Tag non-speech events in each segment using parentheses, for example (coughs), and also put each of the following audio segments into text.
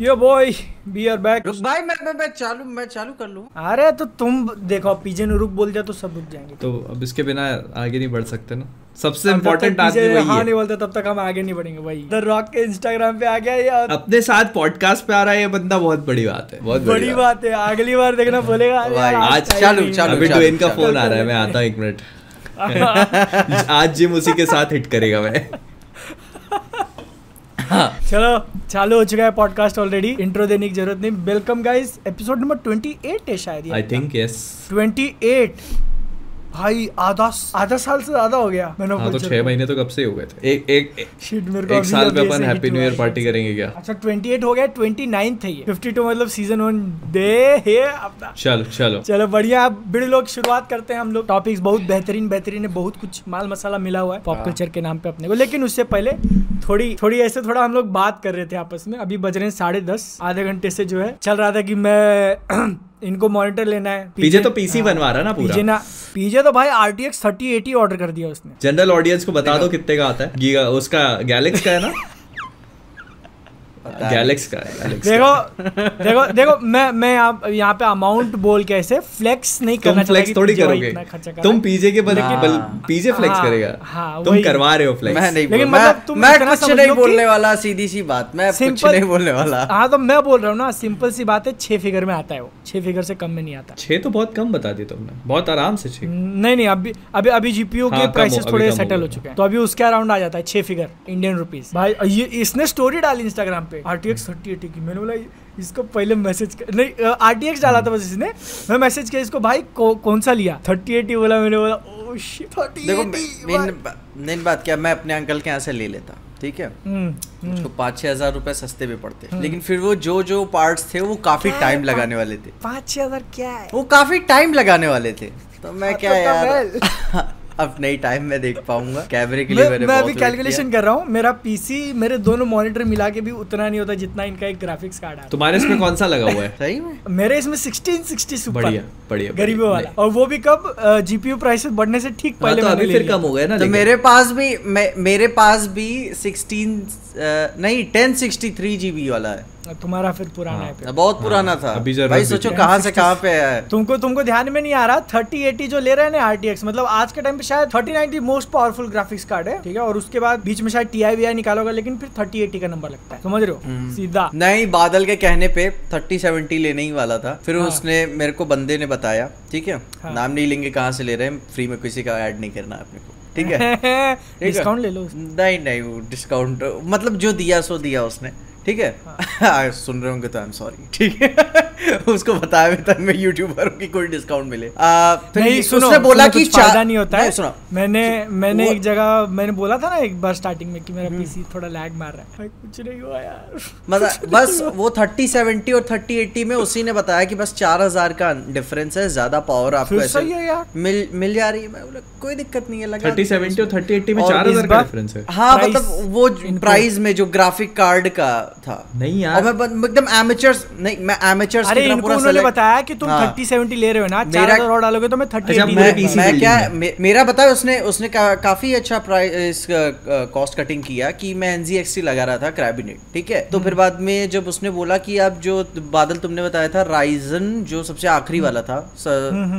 Yo boy B R back रुक भाई मैं मैं मैं चालू मैं चालू कर लूँ। अरे तो तुम देखो पीजे ने रुक बोल दिया तो सब रुक जाएँगे। तो अब इसके बिना आगे नहीं बढ़ सकते ना। सबसे इम्पोर्टेंट आदमी वही हाँ है। नहीं बोलता तब तक हम आगे नहीं बढ़ेंगे भाई। द रॉक के इंस्टाग्राम पे आ गया यार। अपने साथ पॉडकास्ट पे आ रहा है ये बंदा बहुत बड़ी बात है। बहुत बड़ी बात। है अगली बार देखना बोलेगा। भाई, आज चालू, चालू। अभी ट्वेन का फ़ोन आ रहा है मैं आता हूँ एक मिनट (laughs) आज जिम उसी के साथ हिट करेगा मैं। चलो चालू हो चुका है पॉडकास्ट ऑलरेडी इंट्रो देने की ज़रूरत नहीं। वेलकम गाइस एपिसोड नंबर 28 है शायद आई थिंक यस 28 भाई आधा आधा साल से ज़्यादा हो गया। मैंने हाँ तो छह महीने तो कब से हो गए थे? एक एक एक, शिट मेरे को एक साल पे अपन हैप्पी न्यू ईयर पार्टी करेंगे क्या? अच्छा 28 हो गया 29 है ये। 52 मतलब सीज़न वन डे है अपना चलो चलो। चलो बढ़िया अब बड़े लोग शुरुआत करते हैं हम लोग। टॉपिक्स बहुत बेहतरीन बेहतरीन है बहुत कुछ माल मसाला मिला हुआ है पॉप हाँ। कल्चर के नाम पे अपने को। लेकिन उससे पहले थोड़ी थोड़ी ऐसे थोड़ा हम लोग बात कर रहे थे आपस में। अभी बज रहे हैं साढ़े दस आधे घंटे से जो है। चल रहा था कि मैं (clears throat) इनको मॉनिटर लेना है पीजे पीजे तो पीसी बनवा रहा ना पूरा। पीजे ना पीजे तो भाई R T X thirty eighty order कर दिया उसने। जनरल ऑडियंस को बता दो कितने का आता है। उसका गैलेक्स का है ना? (laughs) गैलेक्स का देखो देखो देखो मैं मैं यहाँ यहाँ पे अमाउंट बोल के ऐसे फ्लेक्स नहीं करना चाहता फ्लेक्स थोड़ी करोगे। तुम पीजे के बल पीजे फ्लेक्स हाँ, करेगा। हाँ, तुम करवा रहे हो फ्लेक्स मैं नहीं लेकिन मतलब तुम मैं कुछ नहीं बोलने वाला सीधी सी बात। मैं कुछ नहीं बोलने वाला। हाँ तो मैं बोल रहा हूँ ना सिंपल सी बात है छह फिगर में आता है वो। छह फिगर से कम में नहीं आता। छह तो बहुत कम बता दी तुमने। बहुत आराम से छह। नहीं नहीं अभी अभी अभी जीपीयू हाँ, के प्राइसेस थोड़े सेटल हो चुके हैं। तो अभी उसके अराउंड आ जाता है छह फिगर इंडियन रुपीज़ भाई इसने स्टोरी डाली इंस्टाग्राम पे। R T X thirty eighty की। मैंने बोला इसको पहले मैसेज कर, नहीं आर टी एक्स डाला था बस इसने। मैं मैसेज किया इसको भाई कौ, कौन सा लिया? थर्टी एटी बोला मैंने बोला ओ शिट देखो मेन बात क्या मैं अपने अंकल के यहाँ से ले लेता ठीक है? हम्म, उसको पाँच छह हज़ार रुपए सस्ते भी पड़ते। लेकिन फिर वो जो जो पार्ट्स थे वो काफ़ी टाइम लगाने वाले थे। पाँच छह हज़ार क्या है? वो काफ़ी टाइम लगाने वाले थे। तो मैं हाँ, क्या तो यार? (laughs) अब ही टाइम में देख पाऊँगा। कैमरे के लिए मैं, मैंने मैं अभी कैलकुलेशन कर रहा हूँ। मेरा पीसी मेरे दोनों मॉनिटर मिला के भी उतना नहीं होता जितना इनका एक ग्राफिक्स कार्ड है। तुम्हारे इसमें कौन सा लगा हुआ है? (laughs) सही में। मेरे इसमें 1660 सुपर बढ़िया बढ़िया गरीबों वाला। और वो भी कब जीपीयू प्राइसेस बढ़ने से ठीक हाँ, पहले तो अभी फिर कम हो गया ना तो मेरे पास भी मेरे पास भी 16 नहीं 1063 जीबी वाला है। तुम्हारा फिर पुराना हाँ। है बहुत पुराना था। अभी भाई सोचो कहाँ से कहाँ पे है। तुमको तुमको ध्यान में नहीं आ रहा थर्टी एटी जो ले रहे हैं ना मतलब आज के टाइम पे शायद thirty ninety most powerful graphics card है ठीक है? और उसके बाद बीच में शायद टी आई वी आई निकालोगा लेकिन फिर थर्टी एटी का नंबर लगता है। समझ रहे हम्म। हो सीधा। नहीं बादल के कहने पे 30 70 लेने ही वाला था। फिर हाँ। उसने मेरे को बंदे ने बताया ठीक है? हाँ। नाम नहीं लेंगे कहाँ से ले रहे हैं? फ्री में किसी का एड नहीं करना है अपने को। ठीक है? (laughs) डिस्काउंट ले लो नहीं नहीं वो डिस्काउंट मतलब जो दिया सो दिया उसने। ठीक है? हाँ, (laughs) सुन रहे होंगे तो आई एम सॉरी ठीक है? (laughs) उसको बताया भी था मैं यूट्यूबर कि कोई डिस्काउंट मिले। आ, फिर नहीं सुनो उसने बोला कि फ़ायदा नहीं होता नहीं, है। सुनो। मैंने मैंने एक जगह मैंने बोला था ना एक बार स्टार्टिंग में कि मेरा हम्म। पीसी थोड़ा लैग मार रहा है। भाई, कुछ नहीं हुआ यार। (laughs) मतलब बस वो 30 70 और 30 80 में उसी ने बताया कि बस 4000 का डिफरेंस है ज़्यादा पावर आपको ऐसे मिल मिल जा रही है। मैं बोला कोई दिक्कत नहीं है लगा थर्टी सेवेंटी और थर्टी एट्टी में चार हज़ार का डिफरेंस है। हाँ मतलब वो प्राइस में जो ग्राफिक कार्ड का था। नहीं यार। और मैं एकदम एमेचर्स नहीं मैं एमेचर्स अरे इनको उन्होंने बताया कि तुम हाँ। थर्टी सेवेंटी ले रहे हो ना। चार मेरा- हज़ार और डालोगे तो मैं थर्टी अच्छा, एटी मैं, मैं क्या मे, मेरा बताया उसने उसने का, काफ़ी अच्छा प्राइस कॉस्ट कटिंग किया कि मैं एनजीएक्सटी लगा रहा था क्रैबिनेट ठीक है? तो हम्म। फिर बाद में जब उसने बोला कि आप जो बादल तुमने बताया था राइजन जो सबसे आखिरी वाला था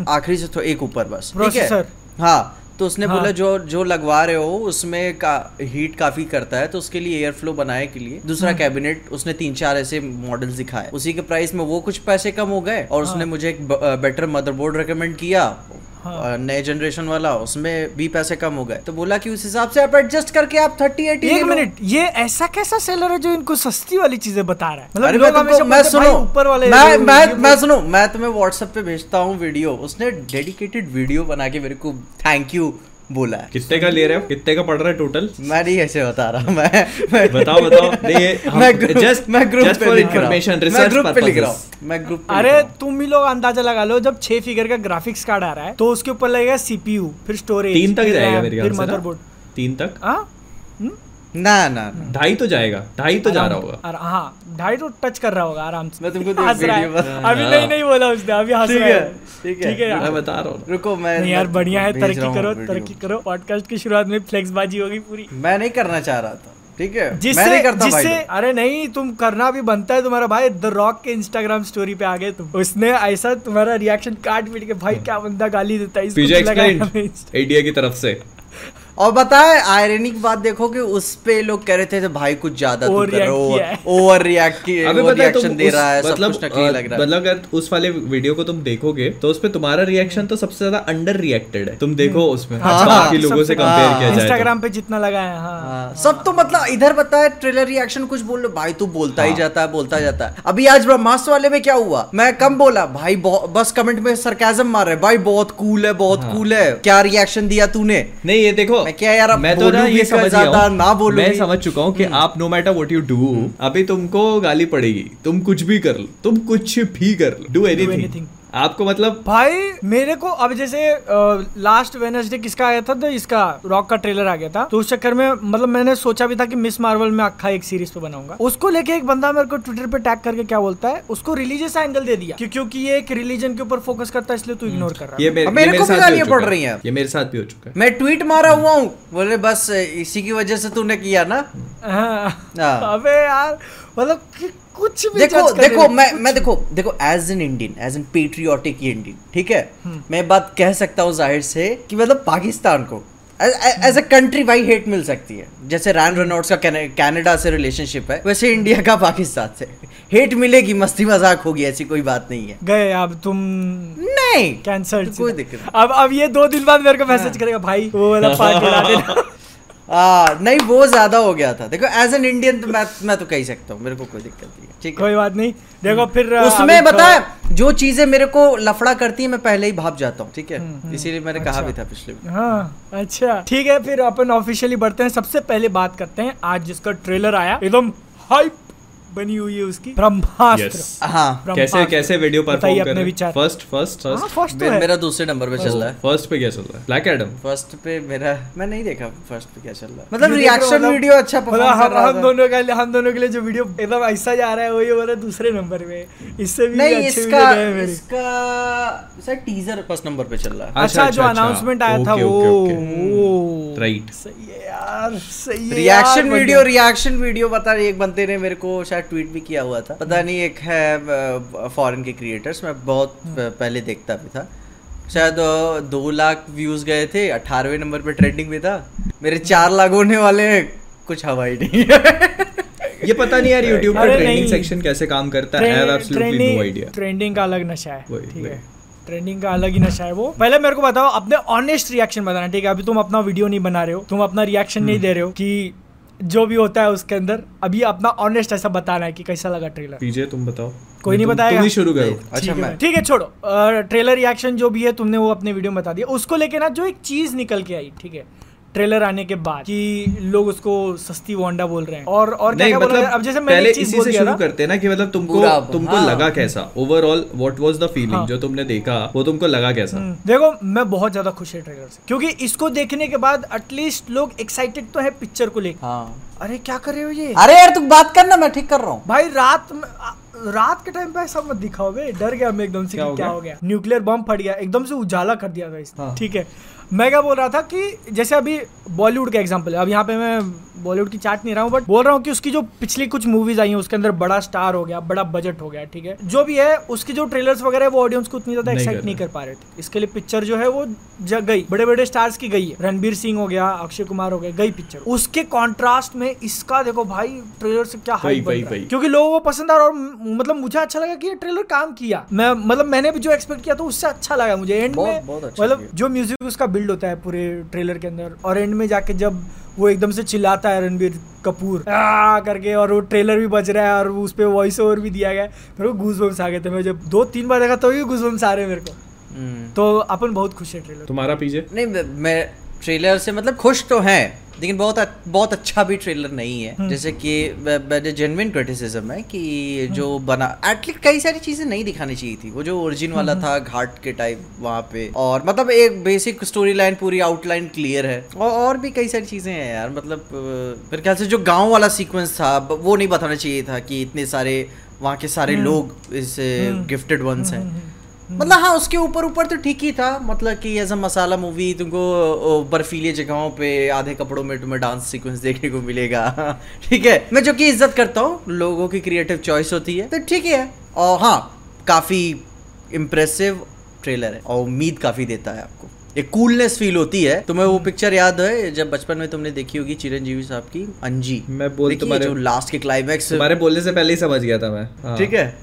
आखिरी से तो एक ऊपर बस ठीक है? हाँ। तो उसने हाँ। बोला जो जो लगवा रहे हो उसमें का हीट काफ़ी करता है तो उसके लिए एयर फ्लो बनाए के लिए दूसरा। कैबिनेट उसने तीन चार ऐसे मॉडल दिखाए उसी के प्राइस में वो कुछ पैसे कम हो गए और हाँ। उसने मुझे एक बेटर मदरबोर्ड रिकमेंड किया हाँ। नए जनरेशन वाला उसमें भी पैसे कम हो गए। तो बोला कि उस हिसाब से आप एडजस्ट करके आप थर्टी एटी एक मिनट ये ऐसा कैसा सेलर है जो इनको सस्ती वाली चीज़ें बता रहा है? मतलब मैं सुनो ऊपर वाले मैं मैं मैं सुनो मैं तुम्हें व्हाट्सएप पे भेजता हूँ वीडियो उसने डेडिकेटेड वीडियो बना के मेरे को थैंक यू बोला है। कितने का ले रहे हो? कितने का पड़ रहा है टोटल मैं नहीं ऐसे बता रहा मैं मैं बताओ बताओ। नहीं ये (laughs) मैं ग्रुप just मैं ग्रुप पे for लिख रहा हूँ। information, मैं ग्रुप पे लिख रहा purposes. हूँ। मैं ग्रुप अरे हूँ। तुम भी लोग अंदाज़ा लगा लो जब छह फिगर का ग्राफिक्स कार्ड आ रहा है तो उसके ऊपर लगेगा सीपीयू फिर स्टोरेज तीन तक जाएगा मेरे ख्याल फिर से मदरबोर्ड तीन तक? हाँ? ना ना ढाई तो जाएगा ढाई तो जा रहा होगा। हाँ ढाई तो टच कर रहा होगा आराम से। मैं तुमको हंस रहा है। अभी नहीं नहीं बोला उसने अभी हंस रहा है, ठीक है। ठीक है मैं बता रहा हूँ। रुको मैं नहीं यार बढ़िया है तरक्की करो तरक्की करो। पॉडकास्ट की शुरुआत में फ्लेक्सबाजी होगी पूरी। मैं नहीं करना चाह रहा था ठीक है? मैं जिससे नहीं करता जिससे। अरे नहीं तुम करना भी बनता है तुम्हारा भाई। द रॉक के इंस्टाग्राम स्टोरी पे आ गए तुम। उसने ऐसा तुम्हारा रिएक्शन काट पीट के भाई क्या बंदा गाली देता है? इसको तो की तरफ़ से। और बताए आयरनी की बात देखो कि उस पे लोग कह रहे थे भाई कुछ ज़्यादा तू है। ओवर रिएक्ट ओवर है तुम रिएक्शन दे रहा है सब मतलब कुछ नकली लग रहा है मतलब अगर उस वाले वीडियो को तुम देखोगे तो उस पे तुम्हारा रिएक्शन तो सबसे ज़्यादा अंडर रिएक्टेड है तुम देखो उसमें हाँ, बाकी लोगों से कंपेयर हाँ, किया जाए तो। इंस्टाग्राम पे जितना लगा है हाँ हाँ, सब तो मतलब इधर बताए ट्रेलर रिएक्शन कुछ बोल लो भाई तू बोलता ही हाँ। जाता है बोलता जाता है अभी आज ब्रह्मास्त्र वाले में क्या हुआ मैं कम बोला भाई बस कमेंट में सरकाजम मार रहे भाई बहुत कूल है बहुत हाँ। कूल है क्या रिएक्शन दिया तूने नहीं ये देखो मैं क्या यार मैं तो ना बोलूँ ये समझ ज़्यादा, ना बोलूँ मैं समझ चुका हूँ कि आप no matter what you do अभी तुमको गाली पड़ेगी। तुम कुछ भी कर लो तुम कुछ भी कर लो। Do anything anything. आपको मतलब भाई मेरे को अब जैसे लास्ट वेनसडे किसका आया था तो इसका रॉक का ट्रेलर आ गया था तो उस चक्कर में मतलब मैंने सोचा भी था कि मिस मार्वल में अक्खा एक सीरीज़ पे बनाऊँगा उसको लेके एक बंदा मेरे को ट्विटर पे टैग करके क्या बोलता है उसको रिलीजियस एंगल दे दिया क्योंकि ये एक रिलीजन के ऊपर फोकस करता है इसलिए तू इग्नोर कर रहा ये है मेरे, अब मेरे को भी गालियाँ पड़। रही हैं। ये मेरे साथ भी हो चुका है मैं ट्वीट मारा हुआ हूँ बोले बस इसी की वजह से तूने किया ना हाँ। हाँ। अबे यार मतलब कुछ भी देखो देखो मैं मैं देखो देखो as an Indian as an patriotic Indian ठीक है? हम्म। मैं बात कह सकता हूँ ज़ाहिर से कि मतलब पाकिस्तान को एज अ कंट्री भाई हेट मिल सकती है। जैसे रैन रेनॉल्ड्स का कैने- कनाडा से रिलेशनशिप है वैसे इंडिया का पाकिस्तान से। हेट मिलेगी मस्ती मज़ाक होगी ऐसी कोई बात नहीं है। गए अब तुम नहीं। कैंसर कोई दिक्कत अब अब ये दो दिन बाद मेरे को मैसेज करेगा भाई वो वाला (laughs) पार्ट देना आ, नहीं वो ज़्यादा हो गया था। देखो एज एन इंडियन तो मैं मैं तो कह ही सकता हूँ मेरे को कोई दिक्कत नहीं है ठीक कोई बात नहीं। देखो फिर उसमें बताया जो चीज़ें मेरे को लफड़ा करती है मैं पहले ही भाप जाता हूँ ठीक है? हम्म, इसीलिए मैंने अच्छा, कहा भी था पिछले हाँ अच्छा। ठीक है फिर अपन ऑफिशियली बढ़ते हैं। सबसे पहले बात करते हैं आज जिसका ट्रेलर आया एकदम हाइप बनी हुई है उसकी। ब्रह्मास्त्र। Yes. हाँ। कैसे कैसे वीडियो बताइए परफॉर्म कर अपने रहे विचार। फ़र्स्ट फ़र्स्ट फ़र्स्ट फ़र्स्ट तो मेरा दूसरे नंबर पे चल रहा है। फ़र्स्ट पे क्या चल रहा है? ब्लैक एडम फ़र्स्ट पे मेरा मैं नहीं देखा फ़र्स्ट पे क्या चल रहा है। मतलब रिएक्शन मतलब- वीडियो अच्छा मतलब परफॉर्म हम कर रहा हम दोनों के लिए हम दोनों के लिए जो वीडियो एकदम ऐसा जा रहा है वही वाला दूसरे नंबर पे इससे भी नहीं इसका इसका सर टीजर फ़र्स्ट नंबर पे चल रहा है। अच्छा, अच्छा जो अच्छा, अच्छा। अनाउंसमेंट आया था वो। Right. सही है यार सही है रिएक्शन वीडियो। रिएक्शन वीडियो नहीं एक बंदे ने मेरे को शायद ट्वीट भी किया हुआ था। पता नहीं एक है फॉरेन के क्रिएटर्स मैं बहुत हम्म। पहले देखता भी था। शायद दो लाख व्यूज़ गए थे अठारहवें नंबर पे ट्रेंडिंग में था। मेरे चार लाख होने वाले हैं, कुछ हवा ही नहीं ये पता नहीं यार यूट्यूब का ट्रेंडिंग सेक्शन कैसे काम करता है I have absolutely no idea trending का अलग नशा है ठीक है। ट्रेंडिंग का अलग ही नशा है वो। पहले मेरे को बताओ अपने ऑनेस्ट रिएक्शन बताना ठीक है? अभी तुम अपना वीडियो नहीं बना रहे हो तुम अपना रिएक्शन नहीं हम्म। दे रहे हो कि जो भी होता है उसके अंदर अभी अपना ऑनेस्ट ऐसा बताना है कि कैसा लगा ट्रेलर पीजे तुम बताओ। कोई नहीं बताया। तुम शुरू करो। अच्छा मैं ठीक है छोड़ो। ट्रेलर रिएक्शन जो भी है तुमने वो अपने वीडियो में बता दिया। उसको लेके ना जो एक चीज़ निकल के आई ठीक है? ट्रेलर आने के बाद कि लोग उसको सस्ती वांडा बोल रहे हैं। और और क्या क्या मतलब अब जैसे मैंने पहले इसी से शुरू करते हैं ना कि मतलब तुमको तुमको हाँ। लगा कैसा? Overall what was the feeling हाँ। जो तुमने देखा वो तुमको लगा कैसा? हम्म, देखो मैं बहुत ज़्यादा खुश है ट्रेलर से। क्योंकि इसको देखने के बाद एटलीस्ट लोग एक्साइटेड तो है पिक्चर को लेकर हाँ। अरे क्या कर रहे हो ये? अरे यार तू बात करना मैं ठीक कर रहा हूँ। भाई रात रात के टाइम पे ऐसा मत दिखाओ बे डर गया मैं एकदम से क्या हो क्या गया? हो गया। न्यूक्लियर बम फट गया एकदम से उजाला कर दिया था हाँ। ठीक है। मैं क्या बोल रहा था कि जैसे अभी बॉलीवुड का एग्जांपल है। अब यहाँ पे मैं बॉलीवुड की चाट नहीं रहा हूँ बट बोल रहा हूँ कि उसकी जो पिछली कुछ मूवीज़ आई हैं उसके अंदर बड़ा स्टार हो गया बड़ा बजट हो गया ठीक है। जो भी है उसके जो ट्रेलर्स वगैरह वो ऑडियंस को उतनी ज़्यादा एक्साइट नहीं कर पा रहे थे। इसके लिए पिक्चर जो है वो जग गई। बड़े बड़े स्टार्स की गई है। रणबीर सिंह हो गया अक्षय कुमार हो गया गई पिक्चर उसके कॉन्ट्रास्ट में इसका देखो भाई ट्रेलर से क्या हाई। क्योंकि लोगों को पसंद आ रहा और मतलब मुझे अच्छा लगा कि ये ट्रेलर काम किया। मैं मतलब मैंने भी जो एक्सपेक्ट किया था उससे अच्छा लगा मुझे। एंड में अच्छा मतलब जो म्यूज़िक उसका बिल्ड होता है पूरे ट्रेलर के अंदर और एंड में जाके जब वो एकदम से चिल्लाता है रणबीर कपूर आ करके और वो ट्रेलर भी बज रहा है और उस पे वॉइस ओवर भी दिया गया है मेरे को गूज बम्स आ गए थे। मैं जब दो तीन बार देखा तो भी गूज बम्स आ रहे हैं मेरे को। हम्म। तो अपन बहुत खुश है ट्रेलर तुम्हारा पीजे नहीं मैं- मैं ट्रेलर से मतलब खुश तो हैं लेकिन बहुत बहुत अच्छा भी ट्रेलर नहीं है हम्म। जैसे कि जेन्युइन क्रिटिसिज्म है कि जो बना एटलीस्ट कई सारी चीज़ें नहीं दिखानी चाहिए थी वो जो ओरिजिन वाला हम्म। था घाट के टाइप वहाँ पे और मतलब एक बेसिक स्टोरी लाइन पूरी आउटलाइन क्लियर है और और भी कई सारी चीज़ें हैं यार मतलब मेरे ख्याल से जो गाँव वाला सीक्वेंस था वो नहीं बताना चाहिए था कि इतने सारे वहाँ के सारे हम्म। लोग इस हम्म। गिफ्टेड वंस हैं हम्म, हम्म, मतलब हाँ उसके ऊपर ऊपर तो ठीक ही था। मतलब कि एज अ मसाला मूवी तुमको बर्फीली जगहों पे आधे कपड़ों में तुम्हें डांस सीक्वेंस देखने को मिलेगा। (laughs) ठीक है? मैं जो कि इज़्ज़त करता हूँ लोगों की क्रिएटिव चॉइस होती है। तो ठीक है और हाँ काफ़ी इम्प्रेसिव ट्रेलर है। और उम्मीद काफ़ी देता है आपको। एक कूलनेस फील होती है। तुम्हें वो पिक्चर याद है? जब बचपन में तुमने देखी होगी चिरंजीवी साहब की अंजी। मैं बोल तुम्हारे- जो लास्ट के क्लाइमैक्स तुम्हारे बोलने से पहले ही समझ गया था मैं। हाँ। ठीक है?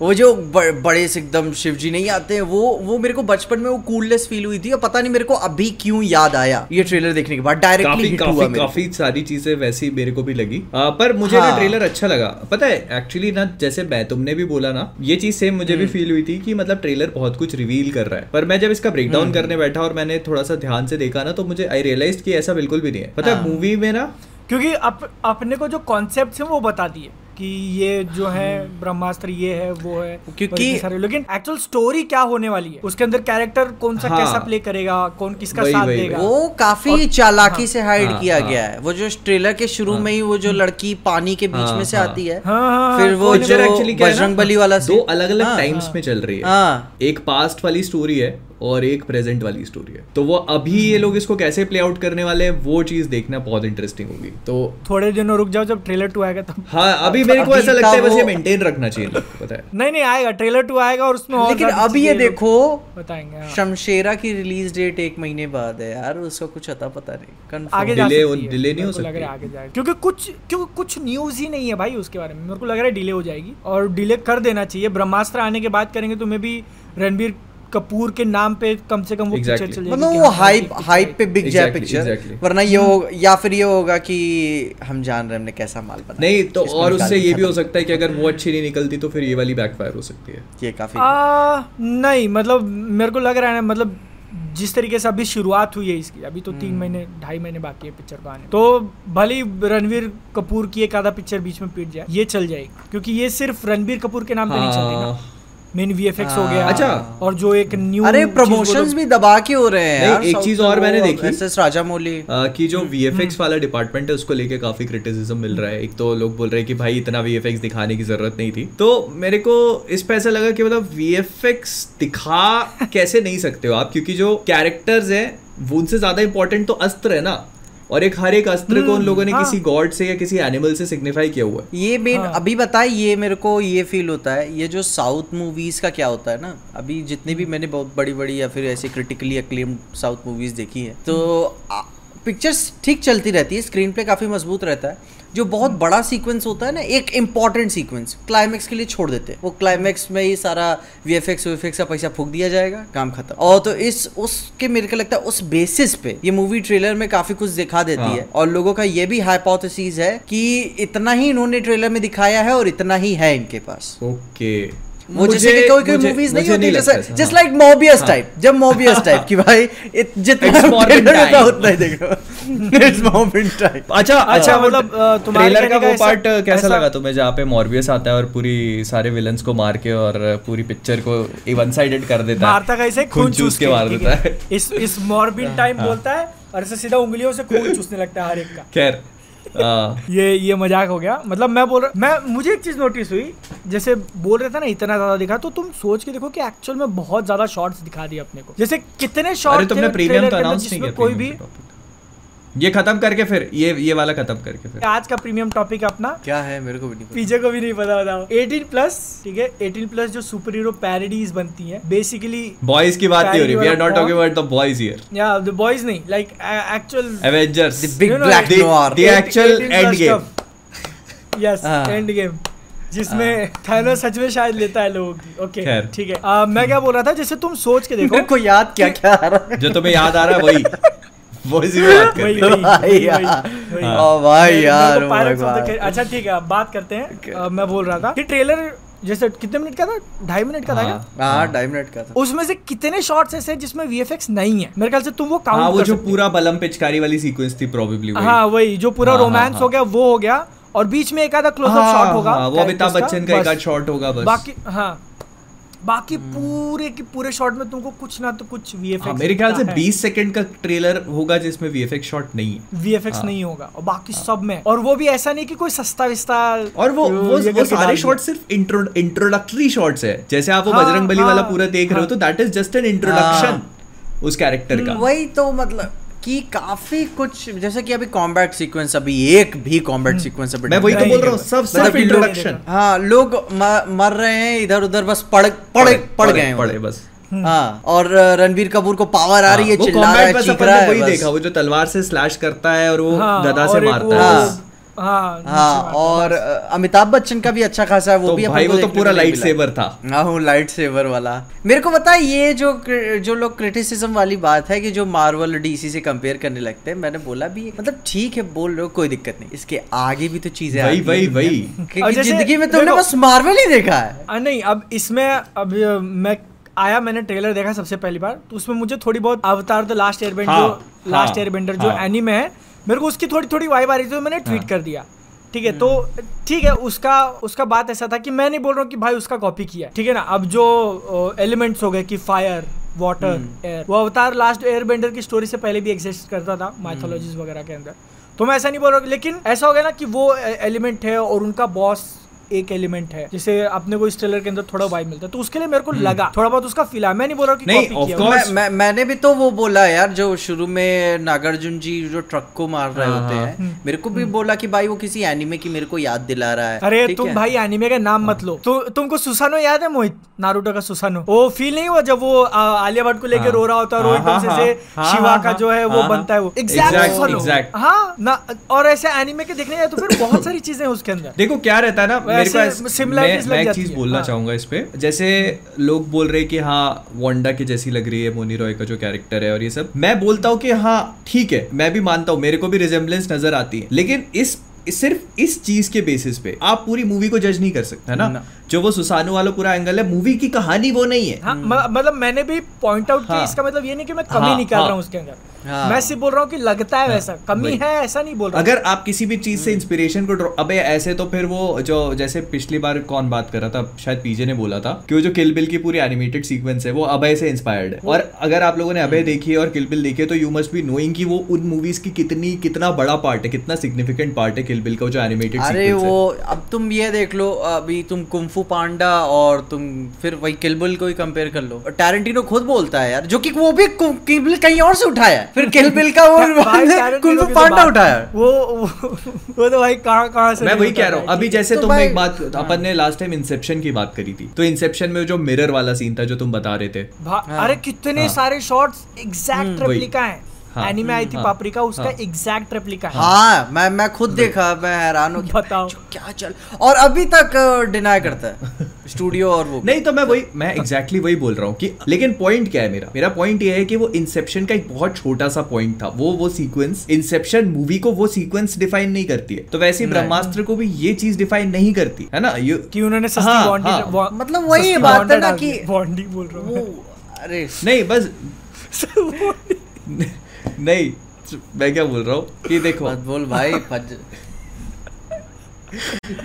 वो जो बड़े से एकदम शिव जी नहीं आते हैं वो वो मेरे को बचपन में वो कूलनेस फील हुई थी और पता नहीं मेरे को अभी क्यों याद आया ये ट्रेलर देखने के बाद डायरेक्टली काफ़ी हिट हुआ काफ़ी मेरे काफ़ी सारी चीज़ें वैसी मेरे को भी लगी आ, पर मुझे ना हाँ। ट्रेलर अच्छा लगा पता है एक्चुअली ना जैसे मैं तुमने भी बोला ना ये चीज़ सेम मुझे हम्म। भी फील हुई थी कि मतलब ट्रेलर बहुत कुछ रिवील कर रहा है पर मैं जब इसका ब्रेक डाउन हम्म। करने बैठा और मैंने थोड़ा सा ध्यान से देखा ना तो मुझे आई रियलाइज़ की ऐसा बिल्कुल भी नहीं है पता है हाँ। मूवी में ना क्योंकि अप, अपने को जो कॉन्सेप्ट है वो बता दिए कि ये जो है ब्रह्मास्त्र ये है वो है हम्म। क्योंकि- सारे लेकिन एक्चुअल स्टोरी क्या होने वाली है? उसके अंदर कैरेक्टर कौन सा हाँ। कैसा प्ले करेगा कौन किसका वही, साथ वही, देगा? वो काफ़ी और, चालाकी हाँ, से हाइड हाँ, किया हाँ। गया है। वो जो ट्रेलर के शुरू में ही वो जो लड़की पानी के बीच हाँ, में से हाँ। आती है हाँ, हाँ, फिर हाँ, वो जो बजरंग बली वाला दो अलग अलग हाँ, टाइम्स में चल रही है। हाँ। एक पास्ट वाली स्टोरी है और एक प्रेजेंट वाली स्टोरी है। तो वो अभी ये लोग इसको कैसे प्ले आउट करने वाले हैं वो चीज़ देखना बहुत इंटरेस्टिंग होगी। तो थोड़े दिनों रुक जाओ जब ट्रेलर टू आएगा तब। हाँ अभी मेरे को ऐसा लगता है बस ये मेंटेन रखना चाहिए पता है। नहीं नहीं आएगा ट्रेलर टू आएगा और उसमें लेकिन अब ये देखो बताएँगे हाँ। शमशेरा की रिलीज़ डेट एक महीने बाद है यार उसका कुछ अता पता नहीं आगे हो- है। delay नहीं हो सकती? आगे जाएगा। क्योंकि कुछ क्योंकि कुछ न्यूज़ ही नहीं है भाई उसके बारे में। मेरे को लग रहा है डिले हो जाएगी और डिले कर देना चाहिए। ब्रह्मास्त्र आने के बाद करेंगे तो मैं भी रणबीर कपूर के नाम पे कम से कम वो पिक्चर Exactly. चल जाएगी मतलब वो हाइप हाइप पे बिक जाए पिक्चर वरना ये हो या फिर ये होगा कि हम जान रहे हमने कैसा माल बनाया। नहीं तो और उससे ये भी हो सकता है कि अगर वो अच्छी नहीं निकलती तो फिर ये वाली बैकफायर हो सकती है। ये काफ़ी नहीं मतलब मेरे को लग रहा है ना मतलब जिस तरीके से अभी शुरुआत हुई है इसकी अभी तो तीन महीने ढाई महीने बाकी है पिक्चर को आने। तो भले ही रणवीर कपूर की एक आधा पिक्चर बीच में पीट जाए ये चल जाएगी। क्योंकि ये सिर्फ़ रणबीर कपूर के नाम पे नहीं चलती ना। हाँ। मेन वीएफएक्स हो गया अच्छा। और जो एक न्यू अरे प्रमोशंस भी दबा के हो रहे हैं एक चीज़ और मैंने देखी। SS राजा मौली कि जो हम्म, वीएफएक्स वाला डिपार्टमेंट है उसको लेके काफ़ी क्रिटिसिज्म मिल रहा है। एक तो लोग बोल रहे हैं कि भाई इतना वीएफएक्स दिखाने की ज़रूरत नहीं थी। तो मेरे को इस पे ऐसा लगा कि मतलब वीएफएक्स दिखा (laughs) कैसे नहीं सकते हो आप? क्योंकि जो कैरेक्टर्स हैं वो उनसे ज़्यादा इंपॉर्टेंट तो अस्त्र है ना। और एक हर एक अस्त्र को उन लोगों ने हाँ। किसी गॉड से या किसी एनिमल से सिग्निफाई किया हुआ है ये मेन हाँ। अभी बताए ये मेरे को ये फील होता है ये जो साउथ मूवीज़ का क्या होता है ना अभी जितनी भी मैंने बहुत बड़ी बड़ी या फिर ऐसी क्रिटिकली अक्लेम्ड साउथ मूवीज़ देखी है तो पिक्चर्स ठीक चलती रहती है स्क्रीन प्ले काफ़ी मज़बूत रहता है जो बहुत बड़ा सीक्वेंस होता है ना एक इंपॉर्टेंट सीक्वेंस क्लाइमेक्स के लिए छोड़ देते हैं। वो क्लाइमेक्स में ही सारा वी एफ़ एक्स का पैसा फूक दिया जाएगा काम खत्म। और तो इस उसके मेरे को लगता है उस बेसिस पे ये मूवी ट्रेलर में काफ़ी कुछ दिखा देती हाँ। है। और लोगों का ये भी हाइपोथेसिस है कि इतना ही इन्होंने ट्रेलर में दिखाया है और इतना ही है इनके पास। ओके। वो जैसे कि कोई कोई मूवीज़ नहीं होती जैसे जस्ट लाइक मोबियस टाइप जब मोबियस टाइप की भाई जितना हाँ। It's Morbin trailer होता उतना ही देखो इट्स मोबिन टाइप अच्छा अच्छा, मतलब, ट्रेलर का वो पार्ट कैसा लगा तुम्हें जहाँ पे मॉर्बियस आता है और पूरी सारे विलन्स को मार के और पूरी पिक्चर को वन साइडेड कर देता है? मारता कैसे खून चूस के मार देता है? है। इस इस मॉर्बिन टाइम बोलता है और ऐसे सीधा उंगलियों से खून चूसने लगता है हर एक का। खैर हाँ, ये ये मज़ाक हो गया। मतलब मैं बोल रहा मैं मुझे एक चीज़ नोटिस हुई। जैसे बोल रहे थे ना इतना ज़्यादा दिखा तो तुम सोच के देखो कि एक्चुअल में बहुत ज़्यादा शॉर्ट्स दिखा दिए अपने को। जैसे कितने शॉर्ट्स तुमने प्रीमियम तो अनाउंस नहीं किया कोई भी। ये खत्म करके फिर ये ये वाला खत्म करके फिर। आज का प्रीमियम टॉपिक अपना। क्या है मेरे को भी नहीं पता। पीछे को भी नहीं पता बताओ। 18 प्लस ठीक है? 18 प्लस जो सुपर हीरो पैरोडीज बनती हैं बेसिकली बॉयज़ की बात नहीं हो रही। We are not talking about the boys here या द बॉयज़ नहीं like actual Avengers The big You know, black the- noir. the actual end game. Yes. End game जिसमें थानोस सच में शायद लेता है लोगों की। ओके ठीक है। मैं क्या बोल रहा था? जैसे तुम सोच के देखो। को याद क्या क्या आ रहा है। जो तुम्हें याद आ रहा है वही। की (laughs) बात हैं। भाई यार। हाँ। ओ भाई यार अच्छा ठीक है अब बात करते हैं मैं बोल रहा था कि ट्रेलर जैसे कितने मिनट का था ढाई मिनट का था हाँ। क्या हाँ ढाई मिनट का था उसमें से कितने शॉट्स ऐसे हैं जिसमें वीएफएक्स नहीं है मेरे ख्याल से तुम वो काउंट हाँ वो जो पूरा बलम पिचकारी वाली सीक्वेंस थी प्रोबेबली हाँ वही जो पूरा हाँ, हाँ, रोमांस हाँ। हो गया वो हो गया और बीच में एक आधा क्लोजअप शॉट होगा वो अमिताभ बच्चन का एक। आध शॉट होगा बस बाकी हाँ बाकी पूरे के पूरे शॉट में तुमको कुछ ना तो कुछ हाँ, वीएफएक्स मेरे ख्याल से 20 सेकंड का ट्रेलर होगा जिसमें वीएफएक्स शॉट नहीं है। वीएफएक्स हाँ। नहीं होगा और बाकी हाँ, सब में। और वो भी ऐसा नहीं कि कोई सस्ता विस्ता और वो वो, वो सारे शॉट सिर्फ़ इंट्रोडक्टरी शॉट्स है। जैसे आप वो हाँ, बजरंग बली हाँ, वाला पूरा देख रहे हो हाँ। तो that is just an introduction उस कैरेक्टर का। वही तो मतलब कि काफ़ी कुछ जैसे कि अभी कॉम्बैट सीक्वेंस अभी एक भी कॉम्बैट सीक्वेंस अभी मैं वही तो बोल रहा हूँ सब सब मतलब इंट्रोडक्शन हाँ लोग म- मर रहे हैं इधर उधर बस पड़ पड़ पड़ गए पड़े बस। हाँ और रणवीर रणबीर कपूर को पावर आ रही है हाँ, वो चिल्ला रहा है चीख रहा है वही देखा वो जो तलवार से स्लैश करता है और वो हाँ, गदा और से मारता है। हाँ। हाँ हाँ और अमिताभ बच्चन का भी अच्छा खासा है वो तो भी भाई वो तो पूरा लाइट सेवर था हाँ वो लाइट सेवर वाला मेरे को पता है ये जो जो लोग क्रिटिसिज्म वाली बात है कि जो मार्वल डीसी से कंपेयर करने लगते हैं मैंने बोला भी मतलब ठीक है बोल रहे हो कोई दिक्कत नहीं इसके आगे भी तो चीज़ें वही आती हैं वही वही में। और क्योंकि जैसे- ज़िंदगी में तुमने बस मार्वल ही देखा है नहीं अब इसमें अब मैं आया मैंने ट्रेलर देखा सबसे पहली बार तो उसमें मुझे थोड़ी बहुत अवतार द लास्ट एयरबेंडर हाँ, जो लास्ट हाँ, एयरबेंडर जो हाँ। एनीमे है मेरे को उसकी थोड़ी थोड़ी वाइब आ रही थी तो मैंने ट्वीट हाँ। कर दिया। ठीक है तो ठीक है उसका उसका बात ऐसा था कि मैं नहीं बोल रहा हूँ कि भाई उसका कॉपी किया ठीक है ना? अब जो एलिमेंट्स हो गए कि फायर वाटर एयर वो अवतार लास्ट एयर बेंडर की स्टोरी से पहले भी एग्जिस्ट करता था माइथोलॉजीज वगैरह के अंदर। तो मैं ऐसा नहीं बोल रहा हूँ लेकिन ऐसा हो गया ना कि वो एलिमेंट है और उनका बॉस एक एलिमेंट है जिसे अपने को इस ट्रेलर के अंदर थोड़ा वाइब मिलता है। तो उसके लिए मेरे को लगा थोड़ा बहुत उसका फील आया। मैं नहीं बोल रहा कि नहीं, किया। मैं, मैं मैंने भी तो वो बोला यार जो शुरू में नागार्जुन जी जो ट्रक को मार रहे हाँ, होते हाँ। हैं। मेरे को भी बोला कि भाई वो किसी एनिमे की मेरे को याद दिला रहा है। अरे तुम भाई एनिमे का नाम मत लो। तो तुमको सुसानो याद है मोहित? नारुतो का सुसानो। वो फील नहीं हुआ जब वो आलिया भट्ट को लेके हाँ। रो रहा होता है हाँ, एकदम से हाँ, हाँ, शिवा हाँ, का हाँ, जो है वो हाँ, बनता है वो। एग्जैक्ट हाँ ना और ऐसे एनिमे के देखने जाए तो फिर बहुत सारी चीज़ें हैं उसके अंदर। देखो क्या रहता है ना मेरे मैं, एक चीज़ बोलना हाँ। चाहूँगा इस पे। जैसे लोग बोल रहे हैं कि हाँ वोंडा की जैसी लग रही है मोनी रॉय का जो कैरेक्टर है और ये सब। मैं बोलता हूँ कि हाँ ठीक है मैं भी मानता हूँ मेरे को भी रिजेम्बलेंस नज़र आती है। लेकिन इस इस- सिर्फ़ इस चीज़ के बेसिस पे आप पूरी मूवी को जज नहीं कर सकते है ना? ना। जो वो सुसानु वाला पूरा एंगल है मूवी की कहानी वो नहीं है। हाँ मतलब मैंने भी पॉइंट आउट किया हाँ। इसका मतलब ये नहीं कि मैं कमी हाँ, निकाल हाँ। रहा हूँ उसके अंदर। हाँ। मैं सिर्फ़ बोल रहा हूँ कि लगता है वैसा। कमी है ऐसा नहीं बोल रहा अगर आप किसी भी चीज़ से इंस्पिरेशन को अबे ऐसे तो फिर वो जो जैसे पिछली बार कौन बात कर रहा था शायद पीजे ने बोला था कि वो जो किल बिल की पूरी एनिमेटेड सीक्वेंस है वो अभय से इंस्पायर्ड है। और अगर आप लोगों ने अभय देखी है और किल बिल देखी है तो यू मस्ट बी नोइंग कि वो उन मूवीज़ की कितनी कितना बड़ा पार्ट है कितना सिग्निफिकेंट पार्ट है किल बिल का जो एनिमेटेड अरे वो अब तुम ये देख लो अभी तुम कुंफू पांडा और तुम फिर वही किलबिल को ही कंपेयर कर लो। टैरेंटिनो खुद बोलता है यार जो कि वो भी किलबिल कहीं और से उठाया है। फिर किलबिल का वो (laughs) (laughs) कुंफू तो पांडा उठाया वो वो वो तो भाई कहाँ कहाँ से मैं वही कह रहा हूँ। अभी जैसे तो तुम एक बात अपन ने लास्ट टाइम इंसेप्शन की बात करी थी। तो इंसेप्शन में जो मिरर वाला सीन था जो तुम बता रहे थे। हाँ। अरे कितने हाँ। सारे शॉट्स एग्जैक्ट। रेप्लिका हैं। हाँ। एनिमे आई थी हाँ। पापरिका उसका हाँ। एग्जैक्ट रेप्लिका है। हाँ मैं मैं खुद देखा मैं हैरान हूँ बताओ। क्या चल और अभी तक डिनाई करता है। (laughs) स्टूडियो और वो नहीं तो मैं वही मैं एग्जैक्टली exactly वही बोल रहा हूँ कि लेकिन पॉइंट क्या है मेरा? मेरा पॉइंट ये है कि वो इंसेप्शन का एक बहुत छोटा सा पॉइंट था। वो वो सीक्वेंस इंसेप्शन मूवी को वो सीक्वेंस डिफाइन नहीं करती है। तो वैसे ही ब्रह्मास्त्र को भी ये चीज़ डिफाइन नहीं करती है ना? ये कि उन्होंने सस्ती हाँ, बॉन्डी हाँ। बॉ- मतलब वही बात है ना कि- बॉन्डी बोल रहा हूँ। अरे। नहीं बस (laughs) (laughs) नहीं मैं क्या बोल रहा हूँ? कि देखो। मत बोल भाई फज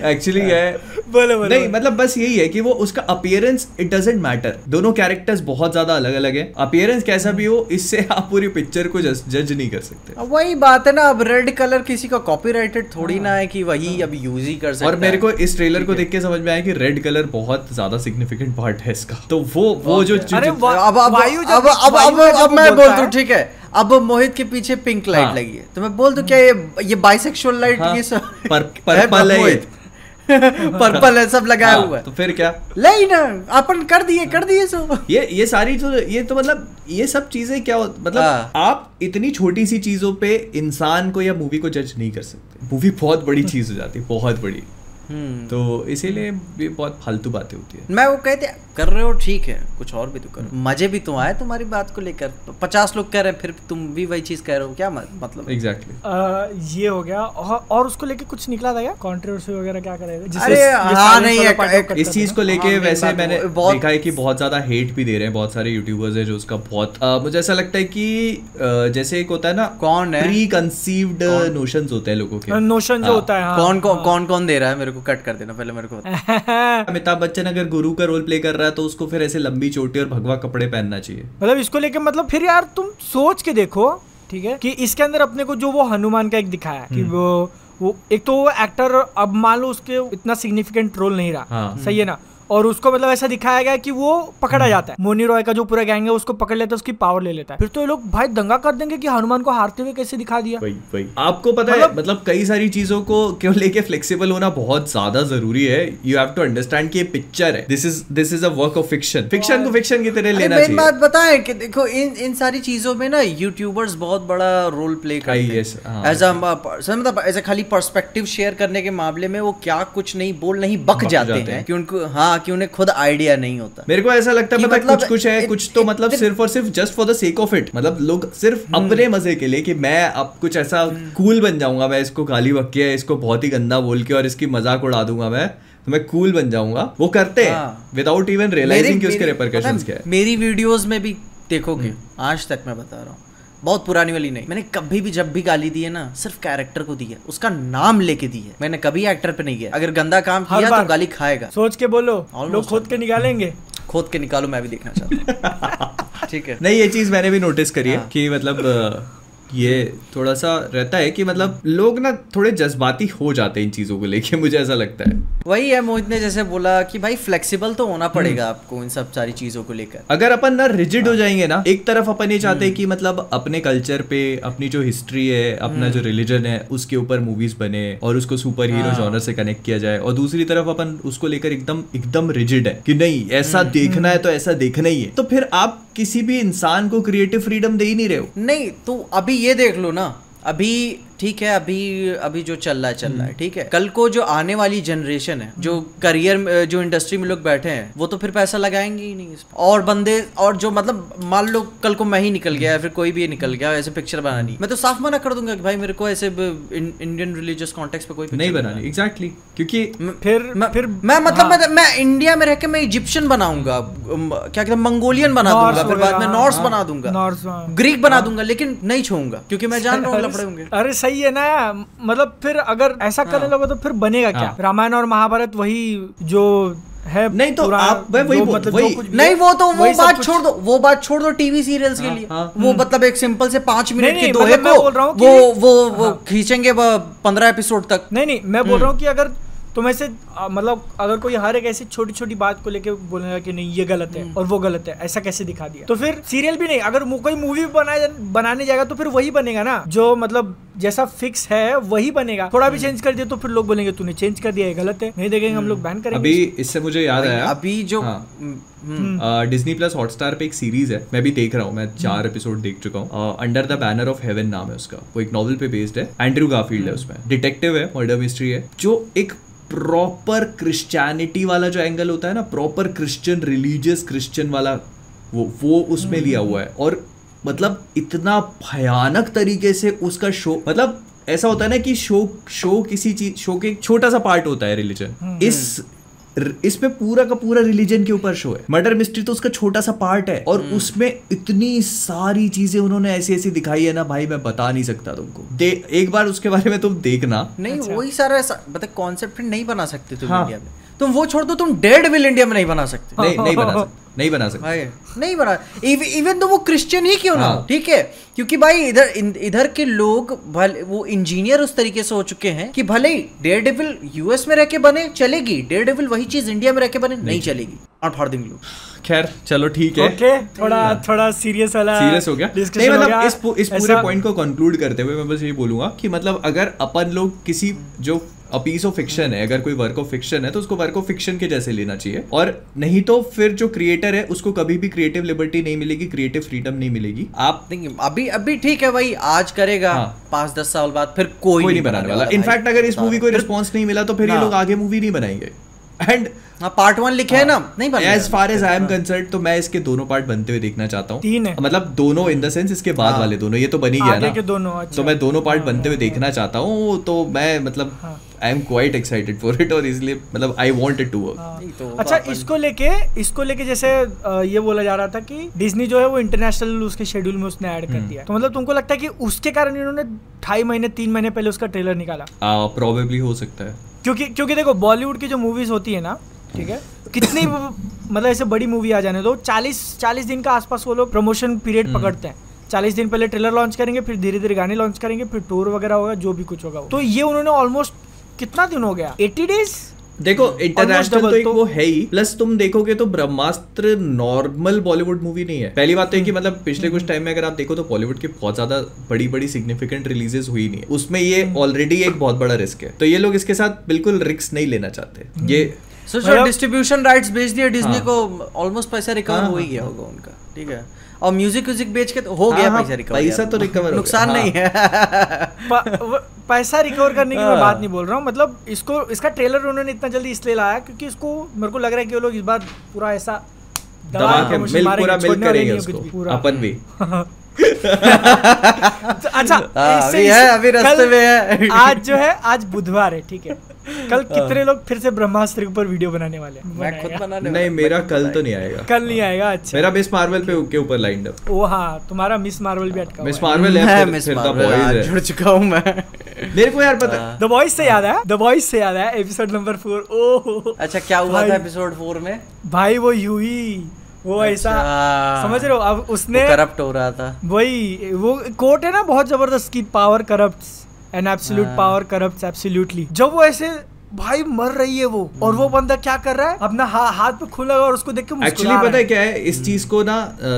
एक्चुअली है। बोलो बोलो नहीं मतलब बस यही है कि वो उसका अपियरेंस इट डजेंट मैटर दोनों कैरेक्टर्स बहुत ज़्यादा अलग अलग है। अपियरेंस कैसा भी हो इससे आप पूरी पिक्चर को जज नहीं कर सकते। अब वही बात है ना अब रेड कलर किसी का कॉपीराइटेड थोड़ी ना है। कि वही अब यूज़ ही कर सकता और मेरे को इस ट्रेलर को देख के समझ में आया कि रेड कलर बहुत ज़्यादा सिग्निफिकेंट पार्ट है इसका। तो वो वो जो अब अब अब अब मैं बोलता बोल दूँ ठीक है। अब मोहित के पीछे पिंक लाइट हाँ। लगी है। तो मैं बोल दूँ क्या ये ये बाइसेक्सुअल लाइट हाँ, ये सब पर- पर्पल (laughs) है। (laughs) पर्पल है सब लगाया हाँ, हुआ है। तो फिर क्या? नहीं ना अपन कर दिए कर दिए सो (laughs) ये ये सारी जो ये तो मतलब ये सब चीज़ें क्या मतलब हाँ। आप इतनी छोटी सी चीज़ों पे इंसान को या मूवी को जज नहीं कर सकते। मूवी बहुत बड़ी चीज़ हो जाती है बहुत बड़ी। तो इसीलिए ये बहुत फालतू बातें होती है। मैं वो कहते कर रहे हो ठीक है कुछ और भी तो करो। मज़े भी तो आए तुम्हारी बात को लेकर। पचास लोग कह रहे हैं फिर तुम भी वही चीज़ कह रहे हो क्या मतलब? एग्जैक्टली आ, ये हो गया। और, और उसको लेके कुछ निकला था क्या? कंट्रोवर्सी वगैरह क्या करेगा अरे, हाँ, नहीं, इस चीज़ को लेके हाँ, वैसे मैंने देखा है कि बहुत ज़्यादा हेट भी दे रहे हैं बहुत सारे यूट्यूबर्स है जो उसका बहुत मुझे ऐसा लगता है कि जैसे एक होता है ना कौन है? प्री कंसीव्ड नोशंस होते हैं लोगों के। नोशन जो हाँ, होता है कौन कौन हाँ। कौन कौन दे रहा है मेरे को? कट कर देना पहले मेरे को (laughs) अमिताभ बच्चन अगर गुरु का रोल प्ले कर रहा है तो उसको फिर ऐसे लंबी चोटी और भगवा कपड़े पहनना चाहिए मतलब इसको लेके मतलब फिर यार तुम सोच के देखो ठीक है कि इसके अंदर अपने को जो वो हनुमान का एक दिखाया कि हम्म। वो वो एक तो वो एक्टर अब मान लो उसके इतना सिग्निफिकेंट रोल नहीं रहा हाँ। सही है ना और उसको मतलब ऐसा दिखाया गया कि वो पकड़ा हम्म। जाता है। मोनी रॉय का जो पूरा गैंग है उसको पकड़ लेता है उसकी पावर ले लेता है। फिर तो ये लोग भाई दंगा कर देंगे कि हनुमान को हारते हुए कैसे दिखा दिया? वही वही। आपको पता मतलब, है मतलब- कई सारी चीज़ों को क्यों लेके फ्लेक्सिबल होना बहुत ज़्यादा ज़रूरी है। यू हैव टू अंडरस्टैंड कि ये पिक्चर है। This is this is a work of fiction fiction को फिक्शन की तरह लेना मेन चाहिए। बात बताएँ कि देखो इन इन सारी चीज़ों में ना यूट्यूबर्स बहुत बड़ा रोल प्ले करते हैं। हाँ, एज अ मतलब एज अ खाली पर्सपेक्टिव शेयर करने के मामले में वो क्या कुछ नहीं बोल नहीं बक जाते हैं। हैं। कि उनको हाँ कि उन्हें खुद आइडिया नहीं होता मेरे को ऐसा लगता है पता मतलब कुछ कुछ है कुछ तो मतलब सिर्फ़ और सिर्फ़ just for the sake of it मतलब लोग सिर्फ़ हम्म। अपने मज़े के लिए कि मैं अब कुछ ऐसा कूल बन जाऊँगा मैं इसको गाली बक्के इसको बहुत ही गंदा बोल के और इसकी मज़ाक उड़ा दूँगा मैं तो मैं कूल बन जाऊँगा वो करते हैं। विदाउट इवन रियलाइजिंग कि उसके रिपरकशंस क्या है, हम्म। मेरी वीडियोस में भी देखोगे आज तक मैं बता रहा हूँ बहुत पुरानी वाली नहीं। मैंने कभी भी जब भी गाली दी है ना सिर्फ़ कैरेक्टर को दी है। उसका नाम लेके दी है। मैंने कभी एक्टर पे नहीं किया। अगर गंदा काम किया तो गाली खाएगा। सोच के बोलो। लोग खोद के निकालेंगे। खोद के निकालो मैं भी देखना चाहता हूँ। (laughs) ठीक है। नहीं ये चीज़ मैंने भी नोटिस करी है हाँ। कि मतलब ये थोड़ा सा रहता है कि मतलब लोग ना थोड़े जज्बाती हो जाते हैं इन चीज़ों को लेके मुझे ऐसा लगता है वही है मोहित ने जैसे बोला कि भाई फ्लेक्सिबल तो होना पड़ेगा हम्म। आपको इन सब सारी चीज़ों को लेकर अगर अपन ना रिजिड हाँ। हो जाएँगे ना एक तरफ़ अपन ये चाहते हम्म। हैं कि मतलब अपने कल्चर पे अपनी जो हिस्ट्री है अपना जो रिलीजन है उसके ऊपर मूवीज़ बने और उसको सुपर हीरो हाँ। जॉनर से कनेक्ट किया जाए और दूसरी तरफ़ अपन उसको लेकर एकदम एकदम रिजिड है कि नहीं ऐसा हम्म। देखना है तो ऐसा देखना ही है तो फिर आप किसी भी इंसान को क्रिएटिव फ्रीडम दे ही नहीं रहे हो नहीं तो अभी ये देख लो ना अभी ठीक है अभी अभी जो चल रहा है चल रहा है ठीक है। कल को जो आने वाली जनरेशन है जो करियर में जो इंडस्ट्री में लोग बैठे हैं वो तो फिर पैसा लगाएँगे ही नहीं और बंदे और जो मतलब मान लो कल को मैं ही निकल गया या फिर कोई भी निकल गया ऐसे पिक्चर बनानी मैं तो साफ़ मना कर दूँगा कि भाई मेरे को ऐसे इंडियन रिलीजियस कॉन्टेक्स्ट पे कोई नहीं बनानी एग्जैक्टली क्योंकि फिर मैं फिर मैं मतलब हाँ। मैं, मैं इंडिया में रह के मैं इजिप्शियन बनाऊँगा क्या कहते हैं मंगोलियन बना दूँगा फिर बाद में नॉर्स हाँ, बना दूँगा। हाँ। ग्रीक बना दूँगा लेकिन नहीं छूऊँगा क्योंकि मैं जान रहा हूँ लफड़े होंगे। अरे सही है ना मतलब फिर अगर ऐसा करने हाँ। लगो तो फिर बनेगा क्या हाँ। रामायण और महाभारत वही जो है नहीं तो आप- वही वही मतलब वही- जो कुछ नहीं वो तो वो बात छोड़ दो वो बात छोड़ दो टीवी सीरियल्स के हाँ, लिए हाँ। वो मतलब एक सिंपल से पाँच मिनट के नहीं, दोहे मतलब को रहा हूँ वो कि- वो वो हाँ। खींचेंगे पंद्रह एपिसोड तक नहीं नहीं मैं हम्म। बोल रहा हूँ कि अगर तुम ऐसे अ, मतलब अगर कोई हर एक ऐसी छोटी छोटी बात को लेके बोलेगा कि नहीं ये गलत हम्म। है और वो गलत है ऐसा कैसे दिखा दिया? तो फिर सीरियल भी नहीं अगर कोई मूवी बनाए बनाने जाएगा तो फिर वही बनेगा ना। जो मतलब जैसा फिक्स है वही बनेगा। थोड़ा हम्म। भी चेंज कर दिया तो फिर लोग बोलेंगे तूने चेंज कर दिया ये गलत है नहीं देखेंगे हम लोग बैन करेंगे अभी इससे मुझे याद आया। अभी जो हाँ। हम्म, डिज्नी प्लस हॉटस्टार पे एक सीरीज़ है मैं भी देख रहा हूँ मैं चार एपिसोड देख चुका हूँ। Under the banner of heaven नाम है उसका वो एक नॉवल पे बेस्ड है एंड्रू गाफील्ड है उसमें। डिटेक्टिव है मर्डर मिस्ट्री है जो एक प्रॉपर क्रिश्चियनिटी वाला जो एंगल होता है ना प्रॉपर क्रिश्चियन रिलीजियस क्रिश्चियन वाला वो वो उसमें लिया हुआ है। और मतलब इतना भयानक तरीके से उसका शो मतलब ऐसा होता है ना कि शो शो किसी चीज़ शो के एक छोटा सा पार्ट होता है रिलीजन इस इसमें पूरा का पूरा रिलीजन के ऊपर शो है। मर्डर मिस्ट्री तो उसका छोटा सा पार्ट है। और उसमें इतनी सारी चीज़ें उन्होंने ऐसी ऐसी दिखाई है ना भाई मैं बता नहीं सकता तुमको। दे एक बार उसके बारे में तुम देखना। नहीं अच्छा। वही सारा मतलब कॉन्सेप्ट नहीं बना सकते तुम हाँ। इंडिया में। तुम वो छोड़ दो तुम डेड विल इंडिया में नहीं बना सकते। नहीं नहीं बना सकते (laughs) नहीं बना सकते। भाई नहीं बना। इवन तो वो क्रिश्चियन ही क्यों ना हो। हाँ। ठीक है? क्योंकि भाई इधर इधर के लोग भले वो इंजीनियर उस तरीके से हो चुके हैं कि भले ही डेयर डेविल यूएस में रह के बने चलेगी। डेयर डेविल वही चीज़ इंडिया में रह के बने नहीं नहीं चलेगी। और फाड़ देंगे लोग। खैर चलो ठीक है। ओके थोड़ा थोड़ा सीरियस वाला सीरियस हो गया। नहीं मतलब इस इस पूरे पॉइंट को कंक्लूड करते हुए मैं बस ये बोलूँगा कि मतलब अगर अपन लोग किसी जो पीस ऑफ़ फिक्शन है अगर कोई वर्क ऑफ़ फिक्शन है तो उसको वर्क ऑफ़ फिक्शन के जैसे लेना चाहिए। और नहीं तो फिर जो क्रिएटर है उसको कभी भी क्रिएटिव लिबर्टी नहीं मिलेगी क्रिएटिव फ्रीडम नहीं मिलेगी। आप नहीं अभी अभी ठीक है भाई आज करेगा। हाँ। पाँच दस साल बाद फिर कोई, कोई नहीं बनाने वाला। इनफैक्ट अगर इस मूवी को रिस्पॉन्स नहीं मिला तो फिर ये हाँ। लोग आगे मूवी नहीं बनाएँगे। एंड हाँ पार्ट वन लिखे है ना? नहीं as far as I am concern तो मैं इसके दोनों पार्ट बनते हुए देखना चाहता हूँ। तीन है। मतलब दोनों इन द सेंस इसके बाद हाँ। वाले दोनों ये तो बनी गया ना। दोनों अच्छा तो मैं दोनों पार्ट बनते हुए देखना चाहता हूँ तो मैं मतलब हाँ। I am quite excited for it और इसलिए मतलब I want it to work तो अच्छा इसको लेके इसको लेके जैसे ये बोला जा रहा था कि डिज्नी जो है वो इंटरनेशनल उसके शेड्यूल में उसने ऐड कर दिया तो मतलब तुमको लगता है कि उसके कारण इन्होंने ढाई महीने तीन महीने पहले उसका ट्रेलर निकाला? प्रोबेबली हो सकता है। क्योंकि क्योंकि देखो बॉलीवुड की जो मूवीज़ होती है ना ठीक है कितनी (laughs) मतलब ऐसे बड़ी मूवी आ जाने दो चालीस चालीस दिन का आसपास वो लोग प्रमोशन पीरियड पकड़ते हैं। चालीस दिन पहले ट्रेलर लॉन्च करेंगे फिर धीरे धीरे गाने लॉन्च करेंगे फिर टूर वगैरह होगा जो भी कुछ होगा तो ये उन्होंने ऑलमोस्ट कितना दिन हो गया? Eighty days? देखो इंटरनेशनल तो एक तो- वो है ही। प्लस तुम देखोगे तो ब्रह्मास्त्र नॉर्मल बॉलीवुड मूवी नहीं है। पहली बात तो है कि मतलब पिछले कुछ टाइम में अगर आप देखो तो बॉलीवुड की बहुत ज़्यादा बड़ी बड़ी सिग्निफिकेंट रिलीजेस हुई नहीं है। उसमें ये ऑलरेडी एक बहुत बड़ा रिस्क है। तो ये लोग इसके साथ बिल्कुल रिस्क नहीं लेना चाहते। ये सो मतलब- डिस्ट्रीब्यूशन राइट्स बेच दिए डिज्नी हाँ। को ऑलमोस्ट पैसा रिकवर हाँ, हो ही हाँ, गया होगा उनका। ठीक है? और म्यूज़िक व्यूजिक बेच के तो हो हाँ, गया हाँ, पैसा रिकवर पैसा तो हो गया, नुकसान हाँ। नहीं है (laughs) पैसा रिकवर करने की मैं। बात नहीं बोल रहा हूँ मतलब इसको इसका ट्रेलर उन्होंने इतना जल्दी इसलिए लाया क्योंकि इसको मेरे को लग रहा है कि वो लोग इस बार पूरा ऐसा दबा के मिल पूरा मिल करेंगे उसको अपन भी (laughs) अच्छा हाँ, अभी है, अभी रास्ते में है। आज जो है आज बुधवार है ठीक है (laughs) कल कितने लोग फिर से ब्रह्मास्त्र के ऊपर वीडियो बनाने वाले हैं? मैं खुद बनाने नहीं मेरा कल तो नहीं आएगा। कल नहीं आएगा? अच्छा। मेरा मिस मार्वल पे के ऊपर लाइंड अप ओ हाँ तुम्हारा मिस मार्वल भी अटका मिस मार्वल है। मैं मिस मार्वल, बॉयज़ हाँ, है। जुड़ चुका हूँ मैं। मेरे को यार पता हाँ। द वॉइस से याद है? द वॉइस से याद है एपिसोड नंबर फोर ओ अच्छा क्या हुआ था एपिसोड फोर में? भाई वो यूही वो ऐसा अच्छा। समझ रहे हो अब उसने करप्ट हो रहा था। वही वो कोट है ना बहुत ज़बरदस्त की पावर करप्ट एंड एब्सोल्यूट हाँ। पावर करप्ट एब्सोल्युटली जब वो ऐसे भाई मर रही है वो। और वो बंदा क्या कर रहा है? अपना हा, हाथ पे खुला और उसको देख के एक्चुअली पता है। क्या है? इस चीज़ को ना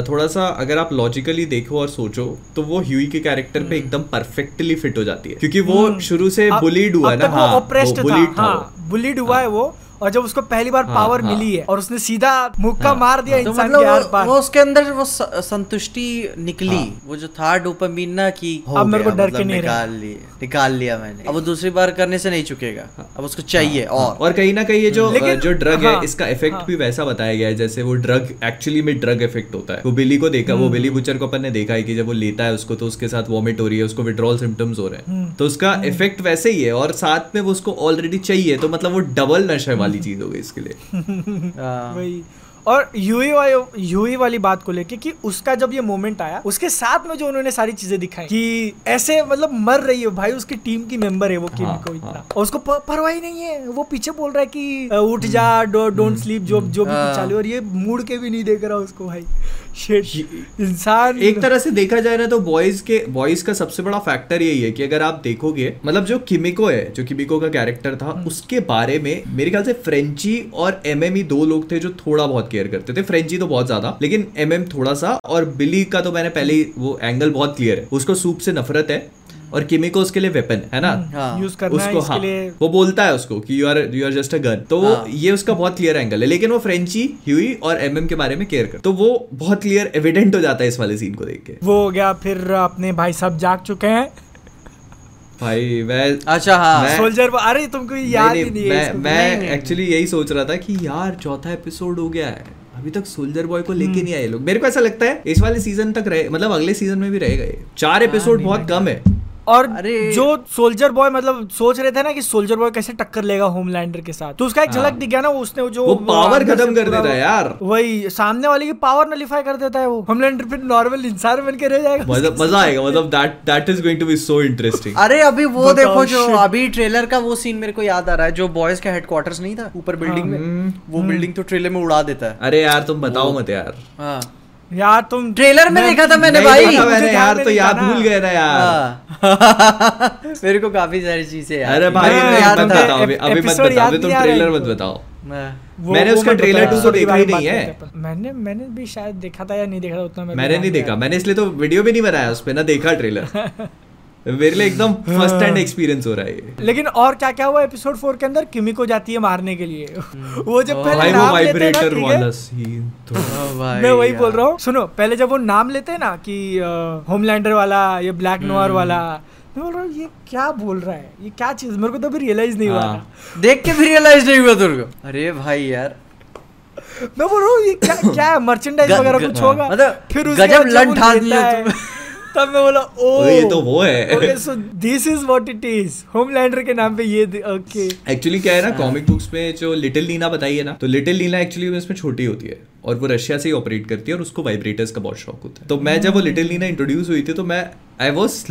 थोड़ा सा अगर आप लॉजिकली देखो और सोचो तो वो ह्यूई के कैरेक्टर पे एकदम परफेक्टली फिट हो जाती है। क्योंकि वो शुरू से बुलीड हुआ ना हाँ था था हाँ बुलीड हुआ है वो। और जब उसको पहली बार हाँ, पावर हाँ। मिली है और उसने सीधा मुक्का हाँ, मार दिया तो इंसान मतलब के आर वो, पार वो उसके अंदर वो संतुष्टि निकली। हाँ। वो जो था डोपामीन ना कि हो अब मेरे को डर के मतलब नहीं निकाल लिए निकाल लिया मैंने। अब वो दूसरी बार करने से नहीं चुकेगा। अब उसको चाहिए और हाँ। और। कहीं ना कहीं ये जो जो ड्रग है हाँ, इसका इफ़ेक्ट हाँ। भी वैसा बताया गया है जैसे वो ड्रग एक्चुअली में ड्रग इफ़ेक्ट होता है। वो बिली को देखा हम्म। वो बिली बुचर को अपन ने देखा है कि जब वो लेता है उसको तो उसके साथ वॉमिट हो रही है उसको विड्रॉल सिम्टम्स हो रहे हम्म। हैं तो उसका इफ़ेक्ट वैसे ही है और साथ में वो उसको ऑलरेडी चाहिए तो मतलब वो डबल नशे वाली चीज़ हो गई इसके लिए। (laughs) हाँ। वही। और यूई वाली यूई वाली बात को लेके कि उसका जब ये मोमेंट आया उसके साथ में जो उन्होंने सारी चीज़ें दिखाई कि ऐसे मतलब मर रही है भाई उसकी टीम की मेंबर है वो किम हाँ, को इतना। हाँ। और उसको परवाही ही नहीं है। वो पीछे बोल रहा है कि उठ जा डोंट स्लीप जो जो भी हाँ। चालू और ये मुड़ के भी नहीं देख रहा उसको भाई। इंसान एक तरह से देखा जाए ना तो बॉयज़ के बॉयज़ का सबसे बड़ा फैक्टर यही है कि अगर आप देखोगे मतलब जो किमिको है जो किमिको का कैरेक्टर था हम्म। उसके बारे में मेरे ख्याल से फ्रेंची और एमएम दो लोग थे जो थोड़ा बहुत केयर करते थे। फ्रेंची तो बहुत ज़्यादा लेकिन एम थोड़ा सा और बिली का तो मैंने पहले ही वो एंगल बहुत क्लियर है। उसको सूप से नफरत है और किमिको उसके लिए वेपन है ना? हाँ। यूज़ करना है उसको इसके हाँ लिए। वो बोलता है उसको कि you are you are just a gun तो हाँ। ये उसका बहुत क्लियर एंगल है लेकिन वो फ्रेंची ह्यूई और एमएम के बारे में केयर कर तो वो बहुत क्लियर एविडेंट हो जाता है इस वाले सीन को देख के। वो हो गया फिर अपने भाई सब जाग चुके हैं। भाई मैं अच्छा हाँ। मैं- सोल्जर अरे तुमको याद नहीं, ही नहीं है मैं मैं। एक्चुअली यही सोच रहा था कि यार चौथा एपिसोड हो गया है। अभी तक सोल्जर बॉय को हम्म। लेके नहीं आए लोग। मेरे को ऐसा लगता है इस वाले सीज़न तक रहे मतलब अगले सीज़न में भी रहेगा ये। चार हाँ, एपिसोड बहुत कम है। और जो सोल्जर बॉय मतलब सोच रहे थे ना कि सोल्जर बॉय कैसे टक्कर लेगा होमलैंडर के साथ। तो उसका एक हाँ। झलक दिख गया ना उसने जो वो से खत्म कर देता है यार। वही सामने वाले की पावर नलीफाई कर देता है वो। होमलैंडर फिर नॉर्मल इंसान बन के रह जाएगा। मतलब मज़ा आएगा मतलब that that is going to be so interesting अरे अभी वो देखो जो अभी ट्रेलर का वो सीन मेरे को याद आ रहा है जो बॉयज़ का हेडक्वार्टर्स नहीं था ऊपर बिल्डिंग में हम्म। वो बिल्डिंग तो ट्रेलर में उड़ा देता है। अरे यार तुम बताओ मत यार। हाँ। यार तुम ट्रेलर में देखा था मैंने भाई। देखा मैंने यार तो याद भूल गए ना यार। हाँ। (laughs) मेरे को काफ़ी सारी चीज़ें अरे भाई मैं याद बताओ अभी अभी मत बताओ अभी तुम ट्रेलर मत बताओ। मैंने वो उसका ट्रेलर टू तो देखा ही नहीं है। मैंने मैंने भी शायद देखा था या नहीं देखा था उतना मैंने नहीं नहीं देखा मैंने इसलिए तो वीडियो भी नहीं बनाया उस पर ना देखा ट्रेलर (laughs) मेरे लिए एकदम फ़र्स्ट हैंड एक्सपीरियंस हो रहा है ये। लेकिन और क्या क्या हुआ एपिसोड फोर के अंदर? किमी को जाती है मारने के लिए। (laughs) वो जब पहले भाई वो नाम लेते हैं ना, वाइब्रेटर वाला सीन तो। (laughs) भाई मैं वही बोल रहा हूँ। सुनो पहले जब वो नाम लेते हैं ना कि होमलैंडर वाला ये ब्लैक नोयर वाला मैं बोल रहा हूँ ये क्या बोल रहा है? ये क्या चीज़? मेरे को तो अभी रियलाइज़ नहीं हुआ हाँ। देख के भी रियलाइज़ नहीं हुआ तेरे को। अरे भाई यार। मैं बोल रहा हूँ ये क्या क्या है? (laughs) मर्चेंडाइज वगैरह कुछ हाँ। होगा मतलब फिर उसके गजब ठान लेता दिया है- तुम। तब मैं बोला ओ ये तो वो है. Okay so this is what it is Homelander के नाम पे ये ओके एक्चुअली क्या है ना कॉमिक बुक्स में जो लिटिल लीना बताई है ना तो लिटिल लीना एक्चुअली इसमें छोटी होती है और वो रशिया से ही ऑपरेट करती है और उसको वाइब्रेटर्स का बहुत शौक होता है। तो मैं जब वो लिटिल लीना इंट्रोड्यूस हुई थी तो मैं आई वॉज़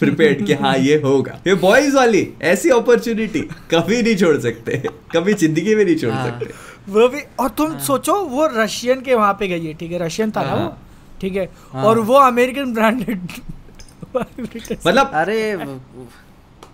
प्रिपेयर्ड कि हाँ ये होगा। ये बॉयज़ वाली ऐसी अपॉर्चुनिटी कभी नहीं छोड़ सकते। कभी ज़िंदगी में नहीं छोड़ हाँ। सकते। वो भी और तुम सोचो वो रशियन के वहाँ पे गई है ठीक है? रशियन था ना वो? हाँ। ठीक है हाँ। और वो अमेरिकन ब्रांडेड (laughs) मतलब अरे (laughs)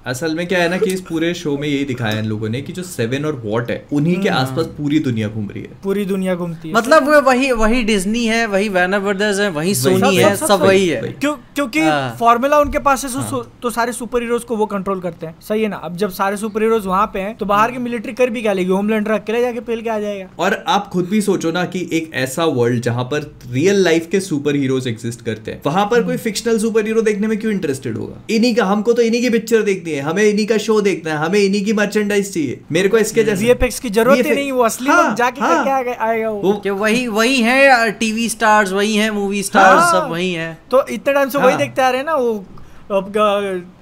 असल में क्या है ना कि इस पूरे शो में यही दिखाया है इन लोगों ने कि जो सेवन और वॉट है उन्हीं के आसपास पूरी दुनिया घूम रही है। पूरी दुनिया घूमती है। मतलब वो वही वही डिज्नी है वही वैनर ब्रदर्स है वही सोनी है सब- वही है। क्यों क्योंकि हाँ। फॉर्मूला उनके पास है सो- सो- तो सारे सुपर हीरोज को वो कंट्रोल करते हैं। सही है ना? अब जब सारे सुपर हीरोज वहाँ पे हैं तो बाहर की मिलिट्री कर भी क्या लेगी? होमलैंडर अकेले जाके पेल के आ जाएगा। और आप खुद भी सोचो ना कि एक ऐसा वर्ल्ड जहाँ पर रियल लाइफ के सुपर हीरोज एग्जिस्ट करते हैं वहाँ पर कोई फिक्शनल सुपर हीरो देखने में क्यों इंटरेस्टेड होगा? इन्हीं का हमको तो इन्हीं की पिक्चर देखनी है हमें इन्हीं का शो देखना है हमें इन्हीं की मर्चेंडाइज चाहिए मेरे को इसके जैसे वीएफएक्स की ज़रूरत ही नहीं वो असली हाँ, में जाके हाँ। करके आएगा- वो कि वही वही है टीवी स्टार्स वही है मूवी स्टार्स हाँ। सब वही है तो इतने टाइम से वही हाँ। देखते आ रहे हैं ना वो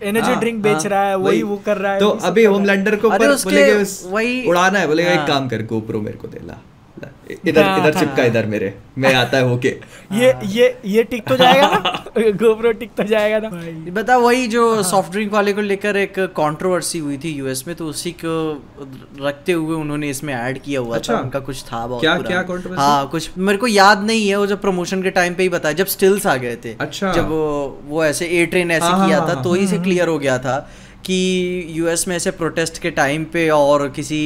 एनर्जी हाँ, ड्रिंक बेच हाँ, रहा है वही। वो कर रहा है तो अभी है। होमलैंडर को वही- उड़ाना है बोलेगा एक हाँ। काम कर गोप्रो मेरे को दे ला ला, इधर हाँ, इधर हाँ। चिपका इधर मेरे। मैं आता है होके ये ये ये टिक तो जाएगा ना? (laughs) गोप्रो टिक तो जाएगा ना? बता वही जो हाँ। सॉफ्ट ड्रिंक वाले को लेकर एक कंट्रोवर्सी हुई थी यूएस में तो उसी को रखते हुए उन्होंने इसमें ऐड किया हुआ अच्छा। था उनका कुछ था बहुत क्या- क्या controversy? हाँ कुछ मेरे को याद नहीं है वो जब प्रमोशन के टाइम पे ही बताया जब स्टिल्स आ गए थे। अच्छा। जब वो वो ऐसे ए ट्रेन ऐसे हाँ, किया हाँ, था हाँ, तो ही से क्लियर हो गया था। कि यूएस में ऐसे प्रोटेस्ट के टाइम पे और किसी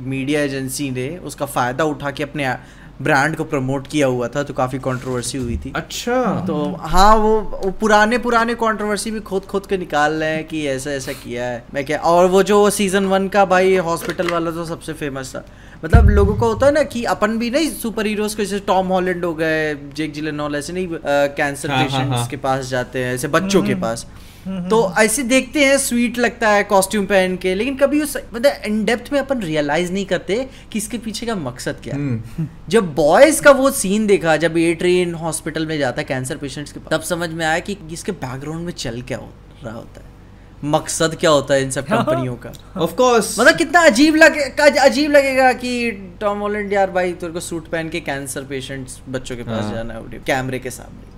मीडिया एजेंसी ने उसका फ़ायदा उठा के अपने ब्रांड को प्रमोट किया हुआ था तो काफ़ी कंट्रोवर्सी हुई थी। अच्छा। तो हाँ वो, वो पुराने पुराने कंट्रोवर्सी भी खोद खोद के निकाल रहे हैं कि ऐसा ऐसा किया है। मैं क्या और वो जो सीज़न वन का भाई हॉस्पिटल वाला तो सबसे फ़ेमस था। मतलब लोगों को होता है ना कि अपन भी नहीं सुपर हीरोज को जैसे टॉम हॉलैंड हो गए जेक जिलेनॉल ऐसे नहीं कैंसर हाँ, हाँ, पेशेंट्स हाँ। के पास जाते हैं ऐसे बच्चों के पास। तो ऐसे देखते हैं स्वीट लगता है कॉस्ट्यूम पहन के लेकिन कभी उस मतलब इन डेप्थ में अपन रियलाइज़ नहीं करते कि इसके पीछे का मकसद क्या है। हम्म। जब बॉयज़ का वो सीन देखा जब ए ट्रेन हॉस्पिटल में जाता है कैंसर पेशेंट्स के पास तब समझ में आया कि इसके बैकग्राउंड में चल क्या हो रहा होता है। मकसद क्या होता है इन सब कंपनियों का? (laughs) ऑफ़ कोर्स मतलब कितना अजीब लगे अजीब लगेगा कि टॉम हॉलैंड यार भाई तेरे को सूट पहन के कैंसर पेशेंट्स बच्चों के पास हाँ। जाना है कैमरे के सामने।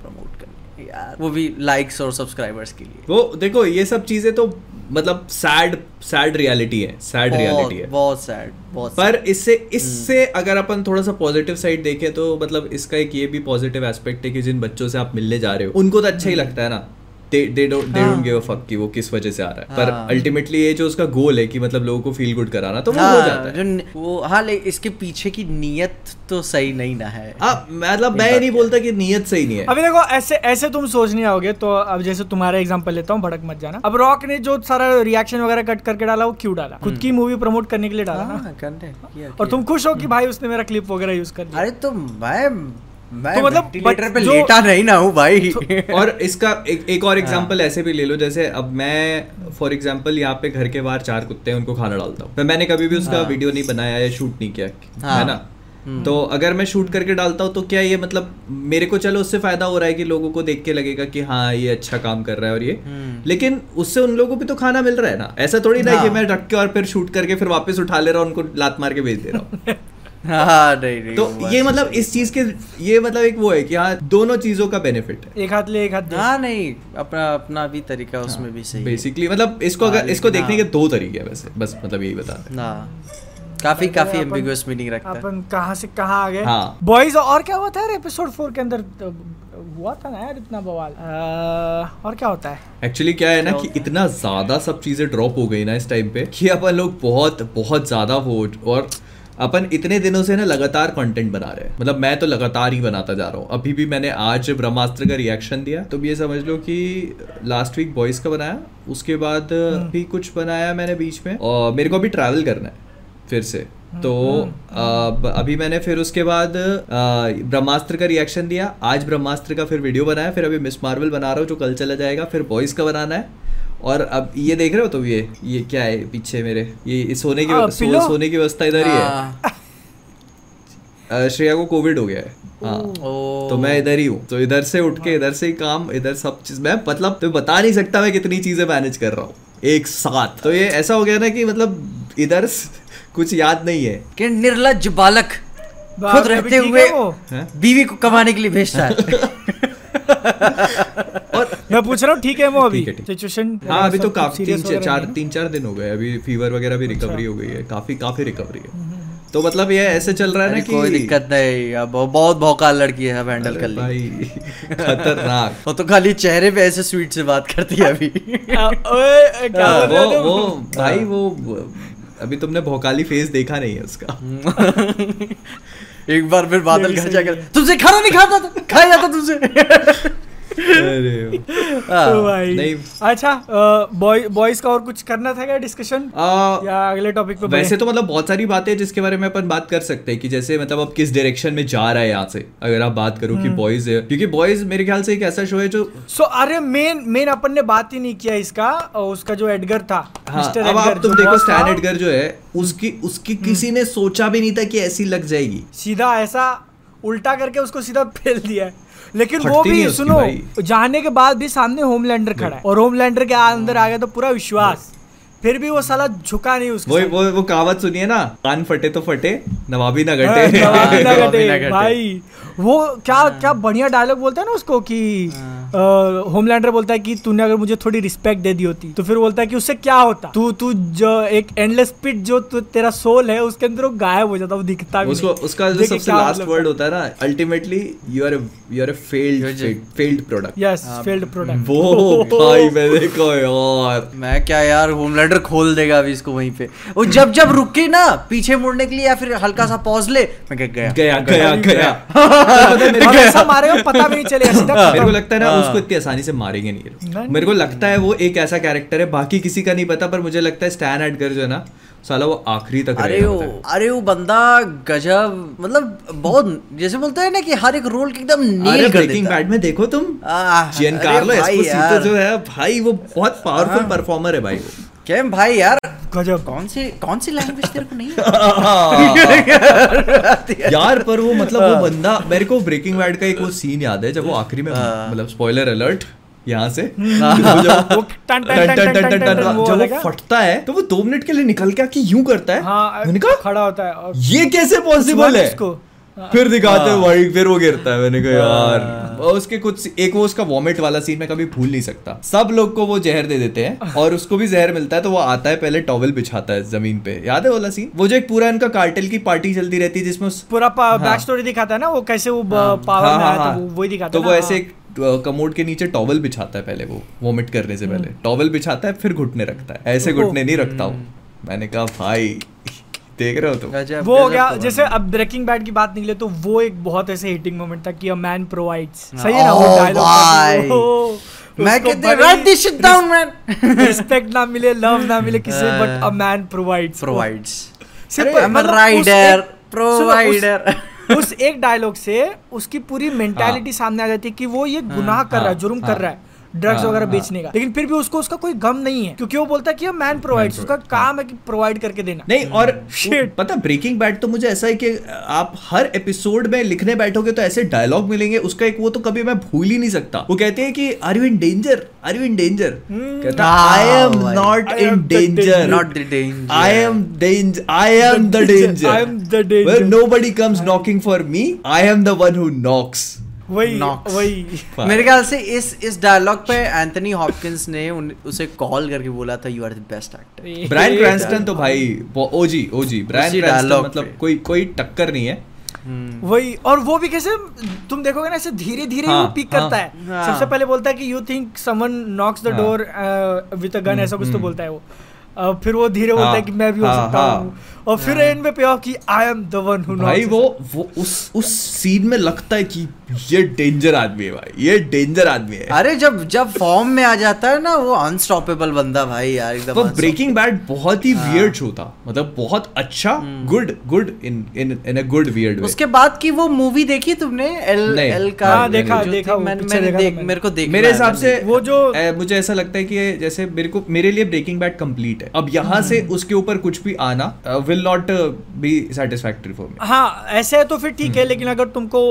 यार। वो भी लाइक्स और सब्सक्राइबर्स के लिए। वो देखो ये सब चीज़ें तो मतलब सैड सैड रियलिटी है सैड रियलिटी है। बहुत सैड बहुत पर इससे हम्म। इससे अगर अपन थोड़ा सा पॉजिटिव साइड देखें तो मतलब इसका एक ये भी पॉजिटिव एस्पेक्ट है कि जिन बच्चों से आप मिलने जा रहे हो उनको तो अच्छा ही लगता है ना। They they don't they don't give a fuck कि वो किस वजह से आ रहा है। पर हाँ। अल्टीमेटली ये जो उसका गोल है कि मतलब लोगों को फील गुड कराना तो वो हो हाँ, जाता है। वो हाँ ले इसके पीछे की नीयत तो सही नहीं ना है। हाँ मतलब मैं नहीं बोलता कि नीयत सही नहीं है। अभी देखो ऐसे ऐसे तुम सोच नहीं आओगे तो अब जैसे तुम्हारा एग्जांपल लेता हूँ भड़क मत जाना। अब रॉक ने जो सारा रिएक्शन वगैरह कट करके डाला वो क्यों डाला? खुद की मूवी प्रमोट करने के लिए डाला ना? हाँ, और तुम खुश हो कि भाई उसने मेरा क्लिप वगैरह यूज़ कर लिया अरे तो मैं मैं तो मतलब वेंटिलेटर पे लेटा नहीं ना हूँ भाई और इसका एक, एक हाँ। और एग्जांपल ऐसे भी ले लो जैसे अब मैं फॉर एग्जांपल यहाँ पे घर के बाहर चार कुत्ते हैं उनको खाना डालता हूँ मैंने कभी भी उसका हाँ। वीडियो नहीं बनाया या शूट नहीं किया हाँ। है ना तो अगर मैं शूट करके डालता हूँ तो क्या ये मतलब मेरे को चलो उससे फ़ायदा हो रहा है कि लोगों को देख के लगेगा कि हाँ ये अच्छा काम कर रहा है और ये हम्म। लेकिन उससे उन लोगों को भी तो खाना मिल रहा है ना ऐसा थोड़ी ना कि हाँ। मैं रख के और फिर शूट करके फिर वापस उठा ले रहा हूँ उनको लात मार के भेज दे रहा हूँ (laughs) हाँ नहीं नहीं तो ये तो मतलब इस चीज़ के ये मतलब एक वो है कि हाँ दोनों चीज़ों का बेनिफिट है। एक हाथ ले एक हाथ है। दे। हाँ नहीं अपना अपना भी तरीका उसमें भी सही बेसिकली मतलब इसको हाँ, अगर इसको देखने हाँ। के दो तरीके हैं वैसे बस मतलब यही बता रहे हाँ। काफ़ी काफ़ी एम्बिगुअस मीनिंग रखता है। अपन कहाँ से कहाँ आ गए? हाँ। बॉयज़ और क्या हुआ था एपिसोड फोर के अंदर? तो हुआ था ना यार इतना बवाल। अह, और क्या होता है? एक्चुअली क्या है ना कि इतना ज़्यादा सब चीज़ें ड्रॉप हो गई ना इस टाइम पे कि अपन लोग बहुत बहुत ज़्यादा वो और अपन इतने दिनों से ना लगातार कंटेंट बना रहे हैं। मतलब मैं तो लगातार ही बनाता जा रहा हूँ। अभी भी मैंने आज ब्रह्मास्त्र का रिएक्शन दिया। तो ये समझ लो कि लास्ट वीक बॉयज़ का बनाया उसके बाद भी कुछ बनाया मैंने बीच में। और मेरे को अभी ट्रैवल करना है फिर से। तो अब अभी मैंने फिर उसके बाद ब्रह्मास्त्र का रिएक्शन दिया। आज ब्रह्मास्त्र का फिर वीडियो बनाया। फिर अभी मिस मार्वल बना रहा हूँ जो कल चला जाएगा। फिर बॉयज़ का बनाना है। और अब ये देख रहे हो तुम ये? ये क्या है पीछे मेरे? ये सोने की हाँ, सो, सोने की व्यवस्था इधर ही है। हाँ, श्रेया को कोविड हो गया है। हाँ। तो मैं इधर ही हूँ। तो इधर से उठ के इधर से ही काम इधर सब चीज़ मैं मतलब तो बता नहीं सकता मैं कितनी चीज़ें मैनेज कर रहा हूँ। एक साथ। तो ये ऐसा हो गया ना कि मतलब इधर कुछ याद नहीं है। कि निर्लज बालक खुद रहते हुए है? हैं? बीवी को कमाने के लिए भेजता है। (laughs) (laughs) मैं पूछ रहा हूँ ठीक है वो अभी? है। सिचुएशन हाँ अभी तो काफ़ी तीन चार है तीन चार दिन हो गए अभी फीवर वगैरह भी अच्छा। रिकवरी हो गई है काफ़ी काफ़ी रिकवरी है। तो मतलब ये ऐसे चल रहा है ना कि कोई दिक्कत नहीं अब बहुत भौकाल लड़की है हैंडल कर ली। (laughs) खतरनाक। वो तो खाली चेहरे पे ऐसे स्वीट से बात करती है अभी। (laughs) ओए, क्या हाँ, बोल वो वो भाई वो अभी तुमने भोकाली फेस देखा नहीं है उसका। (laughs) एक बार फिर बादल घर जाकर तुमसे खाना नहीं खाता था खाया जाता तुमसे। अरे। हाँ। भाई। अच्छा बॉय बॉयज़ का और कुछ करना था क्या डिस्कशन या अगले टॉपिक पे वैसे तो मतलब बहुत सारी बातें जिसके बारे में अपन बात कर सकते हैं कि जैसे मतलब अब किस डायरेक्शन में जा रहा है यहाँ से अगर आप बात करो कि बॉयज़ है। क्योंकि बॉयज़ मेरे ख्याल से एक ऐसा शो है जो सो अरे मेन मेन अपन ने बात ही नहीं किया इसका उसका जो एडगर था हाँ अब आप तुम देखो boss स्टैन एडगर जो है उसकी उसकी किसी ने सोचा भी नहीं था कि ऐसी लग जाएगी। सीधा ऐसा उल्टा करके उसको सीधा फेल दिया है। लेकिन वो भी सुनो जाने के बाद भी सामने होमलैंडर खड़ा है। और होमलैंडर के अंदर आ गया तो पूरा विश्वास। फिर भी वो साला झुका नहीं उसके वो वो वो कहावत सुनिए ना कान फटे तो फटे नवाबी ना हाँ, घटे नवाबी ना (laughs) घटे, घटे। भाई। वो क्या क्या बढ़िया डायलॉग बोलता है ना उसको कि होमलैंडर बोलता है कि तूने अगर मुझे थोड़ी रिस्पेक्ट दे दी होती तो फिर बोलता है कि उससे क्या होता? तू तू जो एक एंडलेस पिट जो तू तेरा सोल है उसके अंदर वो गायब हो जाता वो दिखता भी उसको नहीं। उसका जो सबसे लास्ट मतलब वर्ड होता है ना ultimately you are you are a failed failed product yes failed product वो (laughs) भाई मैंने देखो यार। मैं क्या यार होमलैंडर खोल देगा अभी इसको वहीं पे। वो जब जब रुके ना पीछे मुड़ने के लिए या फिर हल्का सा पॉज ले मैं क्या गया। गया गया (laughs) गया। और ऐसा मारेगा पता भी नहीं चलेगा मेरे को लगता है ना हाँ। उसको इतनी आसानी से मारेंगे नहीं मेरे को लगता है वो एक ऐसा कैरेक्टर है बाकी किसी का नहीं पता पर मुझे लगता है स्टैन एडगर जो है ना साला वो आखिरी तक अरे वो। अरे वो बंदा गजब मतलब बहुत जैसे बोलते हैं ना कि हर एक रोल एकदम नील कर देता। बैड में देखो तुम। जियन कार्लो एस्पोसितो जो है भाई वो बहुत पावरफुल परफॉर्मर है भाई वो। केम भाई यार गजब। कौन सी कौन सी लैंग्वेज तेरे को नहीं (laughs) यार पर वो मतलब वो हाँ। बंदा मेरे को ब्रेकिंग बैड का एक वो सीन याद है जब वो आखिरी में हाँ। मतलब स्पॉइलर अलर्ट यहाँ से (laughs) जब वो फटता है तो वो दो मिनट के लिए निकल के आके यूँ करता है? मैंने कहा खड़ा होता है ये कैसे पॉसिबल है? फिर दिखाते हैं हाँ। भाई फिर वो गिरता है। मैंने कहा यार। और उसके कुछ एक वो उसका वॉमिट वाला सीन मैं कभी भूल नहीं सकता। सब लोग को वो जहर दे देते हैं और उसको भी जहर मिलता है तो वो आता है पहले टॉवल बिछाता है ज़मीन पे। याद है वाला सीन वो जो एक पूरा इनका कार्टेल की पार्टी चलती रहती है जिसमें पूरा बैक स्टोरी दिखाता है ना वो कैसे वो पावर हाँ, में हाँ, आया था हाँ। वो दिखाता तो वो ऐसे हाँ। एक कमोड के नीचे टॉवल बिछाता है पहले वो वॉमिट करने से पहले। टॉवल बिछाता है फिर घुटने रखता है। ऐसे घुटने नहीं रखता हूँ मैंने कहा भाई। देख रहे हो तुम। गजब, वो हो गया तो जैसे अब ब्रेकिंग बैड की बात निकले तो वो एक बहुत ऐसे हिटिंग मोमेंट था कि अ मैन प्रोवाइड्स सही है ना वो Oh, डायलॉग (laughs) मैं कहते write this shit down man respect ना मिले लव ना मिले किसी हाँ। But a man provides provides simple I'm a मतलब उस rider, एक- उस, उस एक डायलॉग से उसकी पूरी मेंटालिटी सामने आ जाती है कि वो ये गुनाह कर रहा है हाँ, जुर्म हाँ, कर रहा है। ड्रग्स हाँ, वगैरह हाँ। बेचने का लेकिन फिर भी उसको उसका कोई गम नहीं है क्योंकि वो बोलता है कि मैन प्रोवाइड्स उसका काम है कि प्रोवाइड करके देना नहीं और Shit. पता ब्रेकिंग बैड तो मुझे ऐसा है कि आप हर एपिसोड में लिखने बैठोगे तो ऐसे डायलॉग मिलेंगे उसका एक वो तो कभी मैं भूल ही नहीं सकता वो कहते हैं कि are you in danger are you in danger I am not in danger danger. Not the danger. I am danger. I am the danger. I am the danger. Where nobody comes knocking for me. I am the one who knocks. वही वही। मेरे ख्याल से इस इस dialogue पे Anthony Hopkins ने उन, उसे कॉल करके बोला था you are the best actor Bryan Cranston तो भाई ओजी ओजी ब्रायन क्रैंस्टन मतलब कोई कोई टक्कर नहीं है। वही और वो भी कैसे तुम देखोगे ना ऐसे धीरे धीरे हाँ, वो पिक हाँ, करता है। हाँ। सबसे पहले बोलता है कि you think someone knocks the हाँ। डोर विद अ गन ऐसा कुछ तो हम्म। बोलता है वो। अ, फिर वो धीरे बोलता है हाँ, कि मैं भी हो हाँ, सकता हाँ। हूँ और फिर एंड में पे कि I am the one who भाई वो वो उस उस सीन में लगता है कि ये डेंजर आदमी है भाई ये डेंजर आदमी है। अरे जब जब फॉर्म में आ जाता है ना वो अनस्टॉपेबल बंदा भाई यार एकदम वो unstoppable. ब्रेकिंग बैड बहुत ही हाँ। वियर्ड शो था मतलब बहुत अच्छा good good in in in a good weird way उसके बाद की वो मूवी देखी तुमने? एल एल का हाँ, देखा, देखा वो मैंने देखा देख मेरे को देखना मेरे हिसाब से वो जो- मुझे ऐसा लगता है कि जैसे मेरे को मेरे लिए ब्रेकिंग बैड कंप्लीट है। अब यहाँ से हम्म। उसके ऊपर कुछ भी आना will not be satisfactory for me हाँ ऐसे है तो फिर ठीक है लेकिन अगर तुमको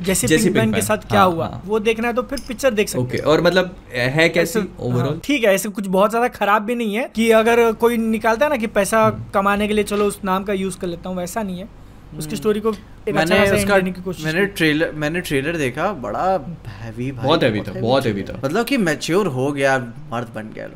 जैसे जैसे पिंकमैन के साथ क्या हाँ, हुआ हाँ। वो देखना है तो फिर पिक्चर देख सकते ओके और मतलब है कैसी ओवरऑल हाँ, ठीक है ऐसे कुछ बहुत ज़्यादा खराब भी नहीं है कि अगर कोई निकालता है ना कि पैसा हम्म। कमाने के लिए चलो उस नाम का यूज़ कर लेता हूँ वैसा नहीं है। उसकी स्टोरी को एक अच्छा मैंने उसका मैंने ट्रेलर मैंने ट्रेलर देखा बड़ा हैवी भाई बहुत heavy था, बहुत heavy था। मतलब कि मैच्योर हो गया मर्द बन गया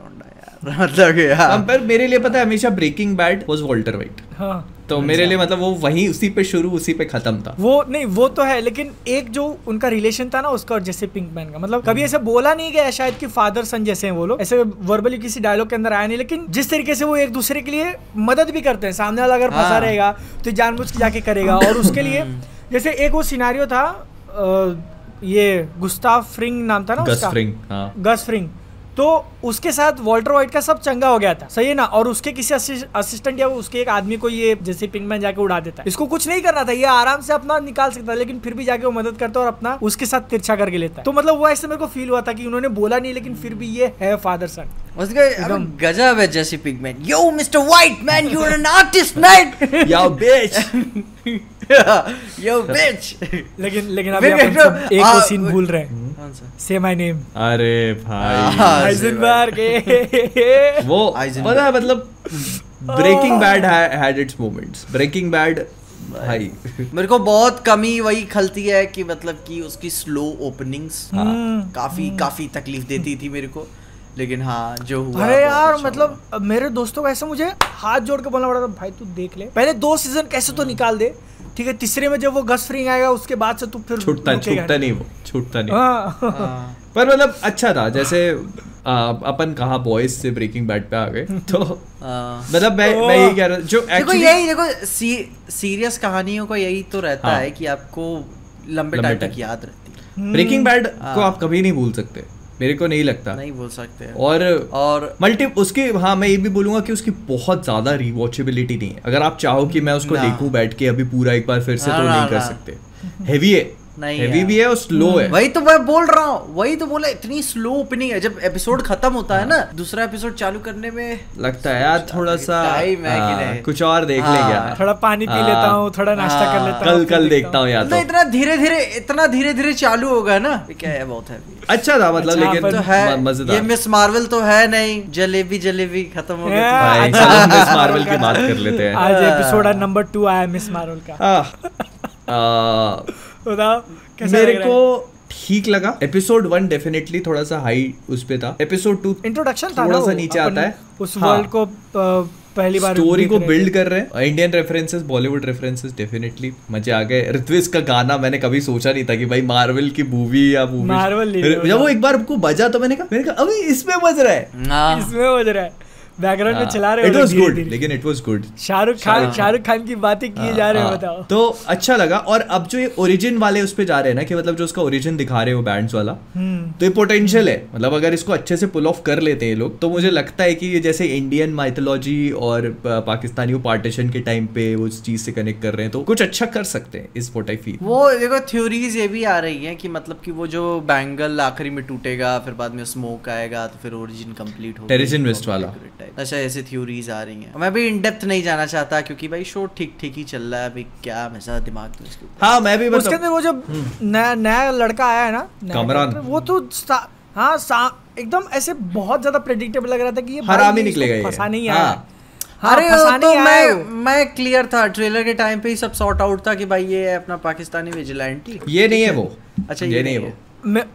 (laughs) मतलब कि यार पर मेरे लिए पता है हमेशा Breaking Bad was Walter White हाँ। तो मेरे लिए मतलब वो वहीं उसी पे शुरू उसी पे खत्म था। वो नहीं वो तो है लेकिन एक जो उनका रिलेशन था ना उसका और जैसे पिंकमैन का मतलब कभी ऐसे बोला नहीं गया शायद कि फादर सन जैसे हैं वो लोग। ऐसे वर्बली किसी डायलॉग के अंदर आया नहीं लेकिन जिस तरीके से वो एक दूसरे के लिए मदद भी करते हैं सामने वाला अगर फंसा हाँ। रहेगा तो जानबूझ के जाके करेगा। और उसके लिए जैसे एक वो सिनारियो था ये गुस्ताव फ्रिंग नाम था ना गस फ्रिंग हाँ। गस फ्रिंग तो उसके साथ वॉल्टर वाइट का सब चंगा हो गया था। सही है ना? और उसके किसी असिस्टेंट या उसके एक आदमी को ये जैसे पिंकमैन जाके उड़ा देता है। इसको कुछ नहीं करना था। ये आराम से अपना निकाल सकता लेकिन फिर भी जाके वो मदद करता और अपना उसके साथ तिरछा करके लेता है। तो मतलब वो ऐसे मेरे को फील हुआ था कि उन्होंने बोला नहीं लेकिन फिर भी ये है फादर सन उसका गजब है जैसी Pinkman yo mister White man you are an artist man yeah bitch yo बिच लेकिन लेकिन अभी हो, (laughs) एक सीन भूल रहे हैं। कौन सा? से माय नेम अरे भाई। हाँ, हाइजेनबर्ग ए वो पता है मतलब Breaking Bad had its moments Breaking Bad भाई। मेरे को बहुत कमी वही खलती है कि मतलब कि उसकी स्लो ओपनिंग्स हम्म, काफ़ी काफ़ी तकलीफ़ देती थी मेरे को। लेकिन हाँ जो हुआ अरे यार अच्छा मतलब मेरे दोस्तों को ऐसे मुझे हाथ जोड़ के बोलना पड़ा था भाई तू देख ले। पहले दो सीज़न कैसे तो निकाल दे ठीक है? तीसरे में जब वो गस फ्रिंग आएगा उसके बाद से तू फिर छूटता छूटता नहीं वो छूटता नहीं। हाँ। हाँ। पर मतलब अच्छा था जैसे आ, अपन कहा बॉयज़ से ब्रेकिंग बैड पे आ गए (laughs) तो। मतलब मैं मैं यही कह रहा जो देखो यही देखो सी, सीरियस कहानियों का यही तो रहता हाँ। है कि आपको लंबे टाइम तक याद रहती है ब्रेकिंग बैड हाँ। को आप कभी नहीं भूल सकते मेरे को नहीं लगता नहीं बोल सकते और और मल्टी उसकी हाँ मैं ये भी बोलूँगा कि उसकी बहुत ज़्यादा रिवॉचेबिलिटी नहीं है अगर आप चाहो कि मैं उसको। देखूँ बैठ के अभी पूरा एक बार फिर से तो नहीं कर सकते हैवी है नहीं हैवी भी है और स्लो है। वही तो मैं बोल रहा हूँ वही तो बोला इतनी स्लो ओपनिंग है। जब एपिसोड खत्म होता है ना दूसरा एपिसोड चालू करने में लगता है यार थोड़ा सा टाइम है हाँ? कुछ और देख हाँ। लेंगे यार थोड़ा पानी पी हाँ। लेता हूँ। थोड़ा नाश्ता कर हाँ। लेता हूँ कल कल देखता हूँ या मतलब तो। इतना धीरे धीरे इतना धीरे धीरे चालू होगा ना? (laughs) क्या है बहुत है अच्छा था मतलब अच्छा, लेकिन तो है। मज़ेदार। ये मिस मार्वल तो है नहीं। जलेबी जलेबी खत्म हो हाँ, भाई अच्छा। मिस मार्वल की बात कर लेते हैं। आज एपिसोड नंबर टू आया मिस मार्वल का। (laughs) आह, आह, बताओ कैसा मेरे को ठीक लगा। एपिसोड वन डेफिनेटली थोड़ा सा हाई उस पे था। एपिसोड टू इंट्रोडक्शन थोड़ा सा नीचे आता है। उस हाँ। वर्ल्ड को पहली बार स्टोरी को बिल्ड कर रहे हैं। Indian references Bollywood references definitely मज़े आ गए। ऋत्विज का गाना मैंने कभी सोचा नहीं था कि भाई मार्वल की मूवी या मूवी होगा। जब वो एक बार को बजा तो मैंने कहा मैंने कहा अभी इसमें बज रहा है। हाँ। इसमें बज रहा है। बैकग्राउंड में चला रहे इट हो वाज गुड लेकिन it was good Shahrukh Khan Shahrukh Khan. की बातें किए जा रहे हैं हाँ, बताओ। तो अच्छा लगा और अब जो ये ओरिजिन वाले उस पे जा रहे हैं ना कि मतलब जो उसका ओरिजिन दिखा रहे हो बैंड्स वाला हम्म। तो ये पोटेंशियल है। मतलब अगर इसको अच्छे से पुल ऑफ़ कर लेते हैं लोग तो मुझे लगता है कि ये जैसे इंडियन माइथोलॉजी और पाकिस्तानी पार्टीशन के टाइम पे वो उस चीज़ से कनेक्ट कर रहे हैं तो कुछ अच्छा कर सकते हैं इस व्हाट आई फील वो देखो थ्योरीज ये भी आ रही है कि मतलब कि वो जो बैंगल आखिरी में टूटेगा फिर बाद में स्मोक आएगा तो फिर ओरिजिन कंप्लीट होगा। Terracin West वाला। अच्छा ऐसे थ्योरीज आ रही हैं। मैं भी इन डेप्थ नहीं जाना चाहता क्योंकि भाई शो ठीक ठीक ही चल रहा है अभी क्या हमेशा दिमाग में इसके ऊपर। हाँ मैं भी उसके अंदर वो जब नया नया लड़का आया है ना कमरान। वो तो हाँ एकदम ऐसे बहुत ज़्यादा प्रेडिक्टेबल लग रहा था कि ये हरामी निकलेगा ये। फंसा नहीं हाँ। आया। हाँ, अरे फंसा वो तो मैं मैं क्लियर था ट्रेलर के टाइम पे ही सब सॉर्ट आउट था कि भाई ये है अपना पाकिस्तानी विजिलेंटी ये नहीं है वो। अच्छा, ये ये नहीं है वो।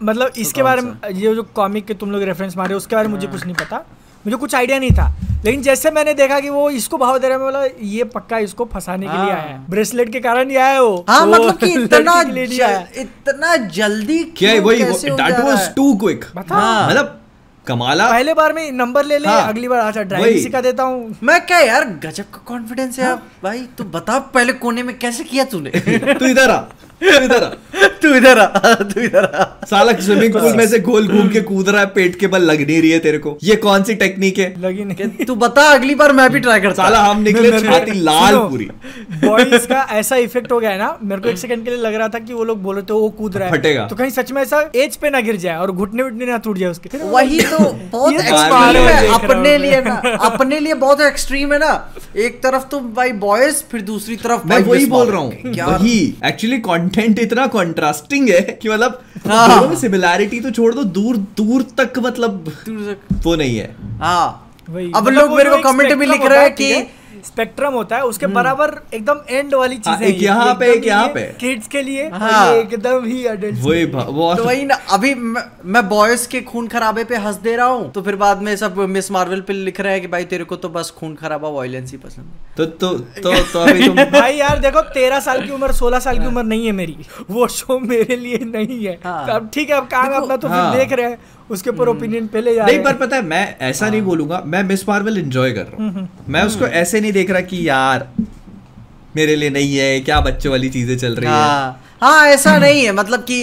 मतलब इसके कौन बारे में ये जो कॉमिक के तुम लोग रेफरेंस मारे उसके बारे में मुझे कुछ नहीं पता। मुझे कुछ आइडिया नहीं था। लेकिन जैसे मैंने देखा कि वो इसको भाव दे रहा है बोला ये पक्का इसको फंसाने के लिए हाँ। आया है। ब्रेसलेट के कारण ही आया वो। हाँ मतलब कि (laughs) इतना इतना जल्दी क्या है वही दैट वाज टू क्विक हाँ। मतलब कमाला। पहले बार में नंबर ले ले हाँ। अगली बार अच्छा ड्राइविंग सिखा देता हूँ। मैं क्या यार गजब का कॉन्फिडेंस है आप भाई तू बता पहले कोने में कैसे किया तूने? (laughs) तू इधर आ। तू इधर आ। (laughs) तू इधर आ तू इधर आ। साला स्विमिंग पूल में से गोल घूम के (laughs) कूद रहा है पेट के बल लग नहीं रही है तेरे को। ये कौन सी टेक्निक है? लगी नहीं। तू बता अगली बार मैं भी ट्राई करता। साला हम निकले मेरे- छाती लाल पूरी। बॉयज़ का (laughs) ऐसा इफ़ेक्ट हो गया है ना मेरे को एक सेकंड के लिए लग रहा था कि वो लोग बोल रहे वो कूद रहा है। फटेगा। तो कहीं सच में ऐसा एज पे ना गिर जाए और घुटने वुटने ना टूट जाए उसके। वही तो बहुत एक्सट्रीम है अपने लिए ना अपने लिए बहुत एक्सट्रीम है ना। एक तरफ़ तो भाई बॉयज़ फिर दूसरी तरफ़ मैं वही बोल रहा हूँ। क्या? वही एक्चुअली कंटेंट इतना कंट्रास्टिंग है कि मतलब हाँ। दोनों में सिमिलैरिटी तो छोड़ दो दूर दूर तक मतलब दूर तक वो नहीं है हाँ अब मतलब लोग मेरे को कमेंट भी लिख रहे हैं कि है? स्पेक्ट्रम होता है उसके बराबर एकदम एंड वाली हाँ, चीज़ें एक यहाँ पे, एक यहाँ पे। किड्स के लिए और हाँ। ये एकदम ही अडल्ट वही तो वही ना अभी मैं, मैं बॉयज़ के खून खराबे पे हंस दे रहा हूँ तो फिर बाद में सब मिस मार्वल पे लिख रहे हैं कि भाई तेरे को तो बस खून खराबा वायलेंस ही पसंद तो तो तो तो अभी तुम (laughs) भाई यार देखो तेरह साल की उम्र सोलह साल की उम्र नहीं है मेरी वो शो मेरे लिए नहीं है हाँ। तो अब ठीक है अब काम अपना तो हाँ। फिर देख रहे हैं उसके ऊपर ओपिनियन पहले जा नहीं पर पता है मैं ऐसा नहीं बोलूँगा मैं मिस मार्वल एंजॉय कर रहा हूँ। मैं उसको ऐसे नहीं देख रहा कि यार मेरे लिए नहीं है क्या बच्चों वाली चीज़ें चल रही है। हाँ। हाँ ऐसा नहीं है मतलब कि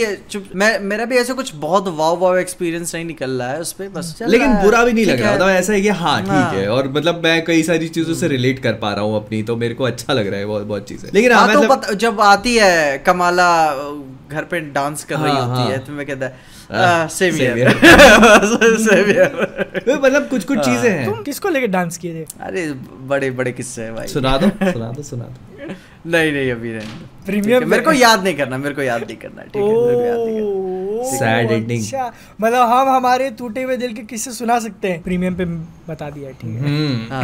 मैं मेरा भी ऐसा कुछ बहुत वाव वाव एक्सपीरियंस नहीं निकल रहा है उस पे बस चल लेकिन रहा है, बुरा भी नहीं लग रहा है। मतलब ऐसा है कि हाँ ठीक हाँ। है और मतलब मैं कई सारी चीज़ों से रिलेट कर पा रहा हूँ अपनी तो मेरे को अच्छा लग रहा है बहुत बहुत चीज़ें। लेकिन हाँ हाँ तो मतलब जब आती है कमाला घर पे डांस कर रही हाँ, होती है। हाँ। तो मैं कहता हाँ, है (laughs) (laughs) मतलब कुछ कुछ चीज़ें हैं। तुम किसको लेके डांस किए थे? अरे बड़े बड़े किस्से हैं भाई। सुना दो (laughs) सुना दो सुना दो। नहीं नहीं अभी नहीं है, मेरे को याद नहीं करना मेरे को याद नहीं करना ठीक है मेरे को याद नहीं करना। ओह, Sad ending. अच्छा मतलब हम हमारे टूटे हुए दिल के किस्से सुना सकते हैं। प्रीमियम पे बता दिया ठीक है। हम्म। हाँ।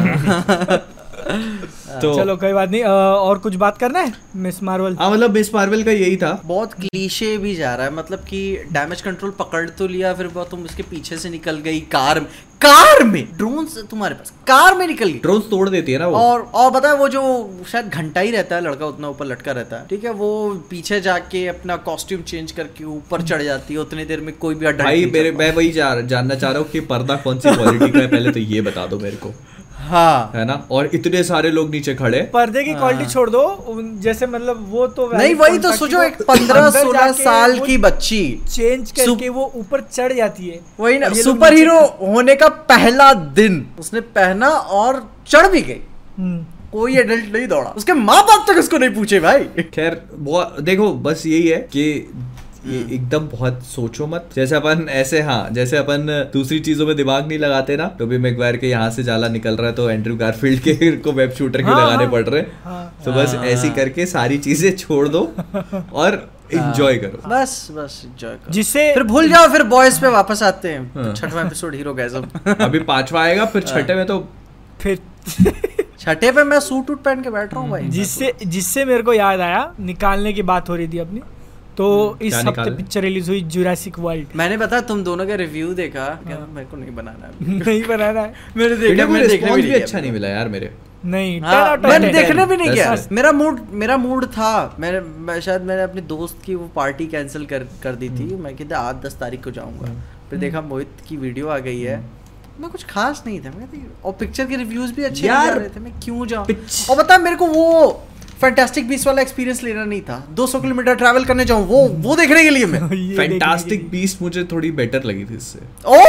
तो चलो कोई बात नहीं और कुछ बात करना है मिस मार्वल हाँ मतलब मिस मार्वल का यही था। बहुत क्लीशे भी जा रहा है मतलब कि डैमेज कंट्रोल पकड़ तो लिया फिर वो तुम उसके पीछे से निकल गई कार में। कार में? ड्रोन तुम्हारे पास कार में निकल गई। ड्रोन्स तोड़ देती है ना वो? और और बता वो जो शायद घंटा ही रहता है लड़का उतना ऊपर लटका रहता है। ठीक है वो पीछे जाके अपना कॉस्ट्यूम चेंज करके ऊपर चढ़ जाती है उतनी देर में कोई भी भाई मेरे मैं वही जा, जानना चाह रहा हूँ कि पर्दा कौन सी क्वालिटी का है पहले तो ये बता दो मेरे को। हाँ। है ना? और इतने सारे लोग नीचे खड़े। पर्दे की क्वालिटी छोड़ दो जैसे मतलब वो तो नहीं वही तो सोचो एक पंद्रह सोलह साल की बच्ची चेंज सुप- करके वो ऊपर चढ़ जाती है। वही ना सुपर हीरो होने का पहला दिन उसने पहना और चढ़ भी गई। हम्म। कोई एडल्ट नहीं दौड़ा। उसके माँ बाप तक उसको नहीं पूछे भाई। खैर देखो बस यही है कि ये एकदम बहुत सोचो मत जैसे अपन ऐसे हाँ जैसे अपन दूसरी चीज़ों में दिमाग नहीं लगाते ना तो भी मैगवायर के यहाँ से जाला निकल रहा है तो एंड्रू गारफील्ड के (laughs) को वेब शूटर के हाँ, लगाने हाँ। पड़ रहे हाँ। तो बस हाँ। ऐसी करके सारी चीज़ें छोड़ दो और इंजॉय करो बस बस एंजॉय करो जिससे फिर भूल जाओ फिर बॉयज़ पे वापस आते हैं। छठवां एपिसोड हीरो गैजम अभी पांचवा आएगा फिर। छठे में तो फिर (laughs) छठे पे मैं सूट वूट पहन के बैठ रहा हूँ भाई जिससे जिससे मेरे को याद आया निकालने की बात हो रही थी अपनी तो इस हफ़्ते पिक्चर रिलीज़ हुई जुरासिक वर्ल्ड मैंने बता तुम दोनों का रिव्यू देखा क्या मेरे को नहीं बनाना है। (laughs) नहीं बनाना है। मैंने बेटा देखा देखने रिस्पॉन्स भी भी अच्छा नहीं मिला यार मेरे। नहीं हाँ, 10 out of मैंने 10. देखने भी नहीं किया। मेरा मूड मेरा मूड था। मैंने मैं शायद मैंने अपनी दोस्त की वो पार्टी कैंसिल कर कर दी थी। मैं कहते आठ दस तारीख को जाऊँगा। फिर देखा मोहित की वीडियो आ गई है। मैं कुछ खास नहीं था। मैं और पिक्चर के रिव्यूज़ भी अच्छे यार, रहे थे। मैं क्यों जाऊँ? और बता मेरे को वो फैंटास्टिक बीस वाला एक्सपीरियंस लेना नहीं था। 200 किलोमीटर ट्रैवल करने जाऊँ वो वो देखने के लिए मैं। (laughs) फैंटास्टिक बीस मुझे थोड़ी बेटर लगी थी इससे। ओ (laughs)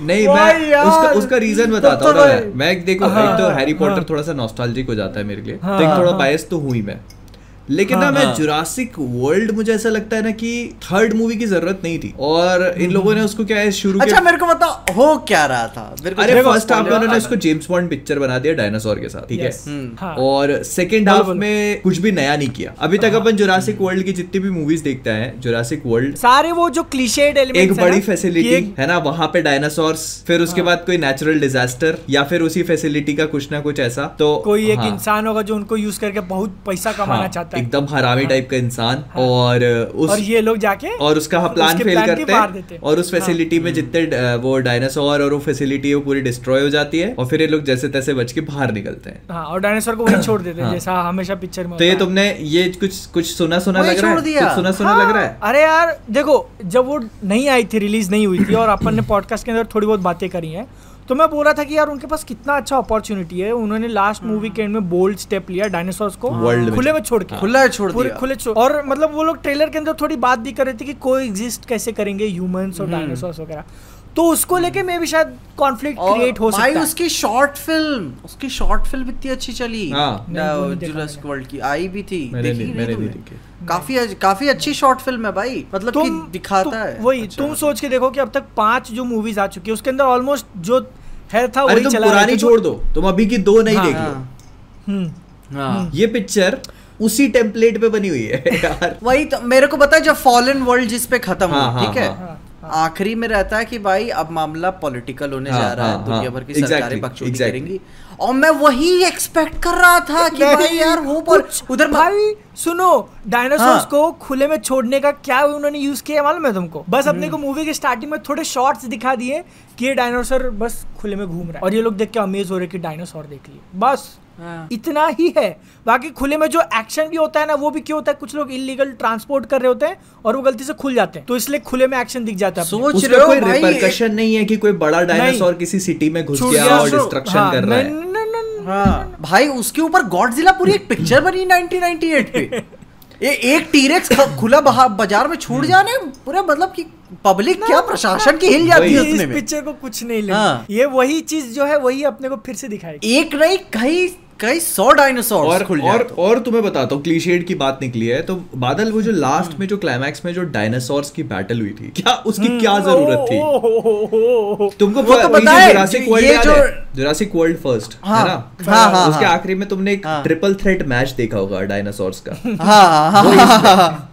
नहीं मैं उसका उसका रीजन बताता हूँ। तो मैं मैं देखो हाँ, एक तो हैरी हाँ। पॉटर थोड़ा सा नॉस्टैल्जिक हो जाता है मेरे लिए। हाँ, तो एक थोड़ा हाँ। बायस तो हुई मैं। लेकिन ना हाँ, मैं हाँ। जुरासिक वर्ल्ड मुझे ऐसा लगता है ना कि थर्ड मूवी की ज़रूरत नहीं थी। और इन लोगों ने उसको क्या है शुरू अच्छा मेरे को बताओ हो क्या रहा था? अरे फ़र्स्ट हाफ़ में उन्होंने उसको जेम्स बॉन्ड पिक्चर बना दिया डायनासोर के साथ ठीक है? Yes. हम्म। हाँ। और सेकेंड हाफ़ में कुछ भी नया नहीं किया। अभी तक अपन जुरासिक वर्ल्ड की जितनी भी मूवीज़ देखते हैं जुरासिक वर्ल्ड सारे वो जो क्लीशेड एक बड़ी फैसिलिटी है ना वहाँ पे डायनासोर्स फिर उसके बाद कोई नेचुरल डिजास्टर या फिर उसी फैसिलिटी का कुछ ना कुछ ऐसा तो कोई एक हाँ, इंसान होगा जो उनको यूज़ करके बहुत पैसा कमाना हाँ, चाहता है। एकदम हरामी टाइप का इंसान और उस और ये लोग जाके और उसका प्लान फेल करते हैं और उस हाँ। फैसिलिटी में जितने वो डायनासोर और वो फैसिलिटी है वो पूरी डिस्ट्रॉय हो जाती है और फिर ये लोग जैसे तैसे बच के बाहर निकलते हैं। हाँ और डायनासोर को वहीं छोड़ देते हैं हाँ। जैसा हमेशा पिक्चर में तो ये तुमने ये कुछ कुछ सुना सुना लग रहा है? कुछ सुना सुना हाँ, लग रहा है? अरे यार देखो जब वो नहीं आई थी रिलीज़ नहीं हुई थी और अपन ने पॉडकास्ट के अंदर थोड़ी बहुत बातें करी हैं तो मैं बोल रहा था कि यार उनके पास कितना अच्छा अपॉर्चुनिटी है। उन्होंने लास्ट मूवी के एंड में बोल्ड स्टेप लिया डायनासोर्स को। World में। खुले में छोड़ के। खुला छोड़ दिया। खुले छोड़ और मतलब वो लोग ट्रेलर के अंदर थोड़ी बात भी कर रहे थे कि को एग्जिस्ट कैसे करेंगे ह्यूमंस और डायनासोर्स वगैरह। तो उसको लेके मैं भी शायद कॉन्फ्लिक्ट क्रिएट हो सकता है। उसकी शॉर्ट फ़िल्म उसकी शॉर्ट फ़िल्म इतनी अच्छी चली। हाँ। जुरासिक वर्ल्ड की आई भी थी। मैंने देखी मैंने तुमने? देखी। काफ़ी अच्छ- काफ़ी अच्छी शॉर्ट फ़िल्म है भाई। मतलब कि दिखाता तुम- है। वही अच्छा। तुम सोच के देखो कि अब तक पाँच जो मूवीज़ आ चुकी है उसके अंदर ऑलमोस्ट जो है था अरे वही तुम चला पुरानी तो- छोड़ दो तुम अभी की दो नहीं हाँ, देख लो। हाँ, हम्म। हाँ। ये पिक्चर उसी टेम्पलेट पे बनी हुई है (laughs) यार। वही तो मेरे को पता है जब फॉलन वर्ल्ड जिस पे खत्म हो हुआ ठीक है? हाँ। आखिरी में रहता है कि भाई अब मामला पॉलिटिकल होने जा रहा है दुनिया भर की सरकारें बकचोदी करेंगी। और मैं वही एक्सपेक्ट कर रहा था कि भाई यार हो पर उधर भाई सुनो डायनासोर्स हाँ। को खुले में छोड़ने का क्या उन्होंने यूज़ किया मालूम है तुमको बस अपने हम्म। को मूवी के स्टार्टिंग में थोड़े शॉर्ट्स दिखा दिए कि ये डायनासोर बस खुले में घूम रहा है और ये लोग देख के अमेज हो रहे कि डायनासोर देख लिए बस। इतना ही है। बाकी खुले में जो एक्शन भी होता है ना वो भी क्यों होता है? कुछ लोग इलीगल ट्रांसपोर्ट कर रहे होते हैं और वो गलती से खुल जाते हैं। तो इसलिए खुले में एक्शन दिख जाता है सोच रहे हो कोई रिपरकशन नहीं है कि कोई बड़ा डायनासोर किसी सिटी में घुस गया और डिस्ट्रक्शन हाँ, कर रहा है। हाँ। भाई उसके ऊपर गॉडजिला पूरी एक पिक्चर बनी 1998 पे। (laughs) ये एक टीरेक्स खुला बाज़ार में छूट जाने पूरा मतलब कि पब्लिक क्या प्रशासन की हिल जाती है। इस पिक्चर को कुछ नहीं लेना हाँ। ये वही चीज़ जो है वही अपने को फिर से दिखाएगी। एक नहीं कई कई सौ डायनासोर और खुल और तो। और तुम्हें बताता हूँ क्लीशेड की बात निकली है तो बादल वो जो लास्ट में जो क्लाइमैक्स में जो डायनासोर्स की बैटल हुई थी क्या उसकी क्या ज़रूरत थी? ओ, ओ, तुमको वो तो है, जुरासिक वर्ल्ड ये याद जो- जुरासिक वर्ल्ड फ़र्स्ट हाँ, है ना? हाँ, हाँ, उसके। आखिरी में तुमने एक। ट्रिपल थ्रेट मैच देखा होगा डायनासोर्स का।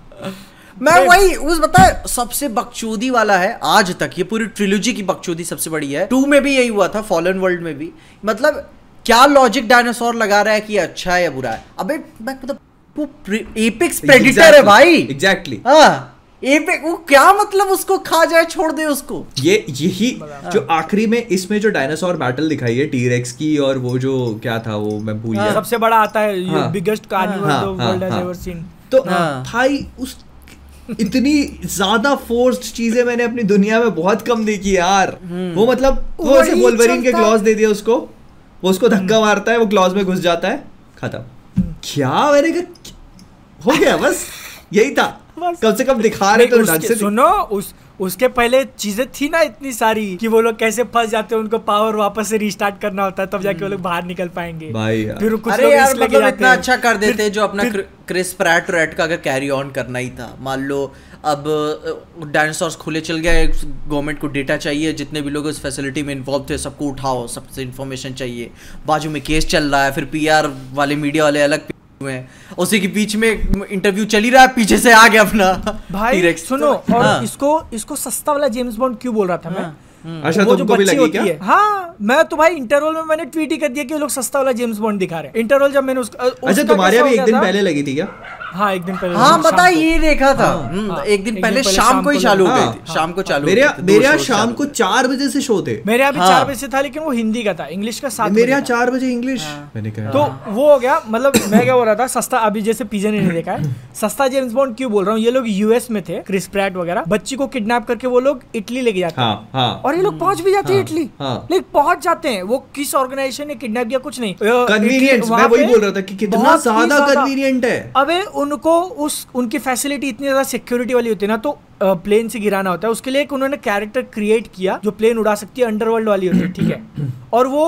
(laughs) मैं वही उस बता सबसे बकचोदी वाला है आज तक ये पूरी ट्रिलोजी की बकचोदी सबसे बड़ी है। टू में भी यही हुआ था फॉलन वर्ल्ड में भी। मतलब क्या लॉजिक डायनासोर लगा रहा है कि अच्छा है या बुरा है? अबे मैं मतलब वो एपिक्स प्रेडिटर है भाई। एग्जैक्टली हाँ एपिक वो क्या मतलब उसको खा जाए छोड़ दे उसको? ये यही जो आखिरी में इसमें जो डायनासोर बैटल दिखाई है टीरेक्स की और वो जो क्या था वो मैं भूल गया। सबसे बड़ा आता है हाँ। बिगेस्ट कार्निवल हाँ, हाँ, वर्ल्ड हाँ। एवर सीन तो हाँ। भाई उस इतनी ज़्यादा फोर्स्ड चीज़ें मैंने अपनी दुनिया में बहुत कम देखी है यार वो मतलब वो ऐसे वोल्वरिन के क्लॉज दे दिया उसको। वो उसको धक्का मारता है वो क्लॉज में घुस जाता है खत्म। क्या मैंने कहा हो गया बस यही था। बस। कम से कम दिखा रहे तो ढंग उसके- से सुनो उस उसके पहले चीज़ें थी ना इतनी सारी कि वो लोग कैसे फंस जाते हैं उनको पावर वापस से रिस्टार्ट करना होता है तब जाके वो लोग बाहर निकल पाएँगे। भाई यार। फिर कुछ अरे यार मतलब इतना अच्छा कर देते जो अपना क्रिस प्रैट रैट का अगर कैरी ऑन करना ही था। मान लो अब डायनासोर्स खुले चल गए गवर्नमेंट को डेटा चाहिए जितने भी लोग उस फैसिलिटी में इन्वॉल्व थे सबको उठाओ सबसे इन्फॉर्मेशन चाहिए। बाजू में केस चल रहा है फिर पीआर वाले मीडिया वाले अलग हुए हैं। उसी के बीच में इंटरव्यू चल ही रहा है पीछे से आ गया अपना। भाई सुनो और हाँ। इसको इसको सस्ता वाला जेम्स बॉन्ड क्यों बोल रहा था मैं? अच्छा वो जो तुमको भी बच्ची लगी होती क्या? है। हाँ मैं तो भाई इंटरवल में मैंने ट्वीट ही कर दिया कि ये लोग सस्ता वाला जेम्स बॉन्ड दिखा रहे हैं। इंटरवल जब मैंने उसका अच्छा तुम्हारे अभी एक दिन पहले लगी थी क्या? हाँ एक दिन पहले हाँ बता ये देखा था। हम्म, हाँ, एक दिन पहले शाम को ही चालू हो हाँ, गई थी। शाम को चालू मेरे यहाँ मेरे यहाँ शाम को चार बजे से शो थे। मेरे यहाँ भी हाँ। चार बजे से था लेकिन वो हिंदी का था इंग्लिश का सात मेरे यहाँ चार बजे इंग्लिश। हाँ। मैंने कहा तो वो हो गया मतलब मैं क्या बोल रहा था सस्ता अभी जैसे पीजे ने नहीं देखा है। सस्ता जेम्स बॉन्ड क्यों बोल रहा हूँ? ये लोग यूएस में थे क्रिस प्रैट वगैरह। बच्ची को किडनैप करके वो लोग इटली लेके जाते हैं। हाँ हाँ। और ये लोग पहुँच भी जाते हैं हाँ, इटली हाँ। लेकिन पहुँच जाते हैं। वो किस ऑर्गेनाइजेशन ने किडनैप किया? कुछ नहीं। कन्वीनियंस मैं वही बोल रहा था कि कितना ज़्यादा कन्वीनियंट है। अबे उनको उस उनकी फैसिलिटी इतनी ज़्यादा सिक्योरिटी वाली होती है ना तो प्लेन से गिराना होता है। उसके लिए एक उन्होंने कैरेक्टर क्रिएट किया जो प्लेन उड़ा सकती है अंडरवर्ल्ड वाली होती है ठीक है। (coughs) और वो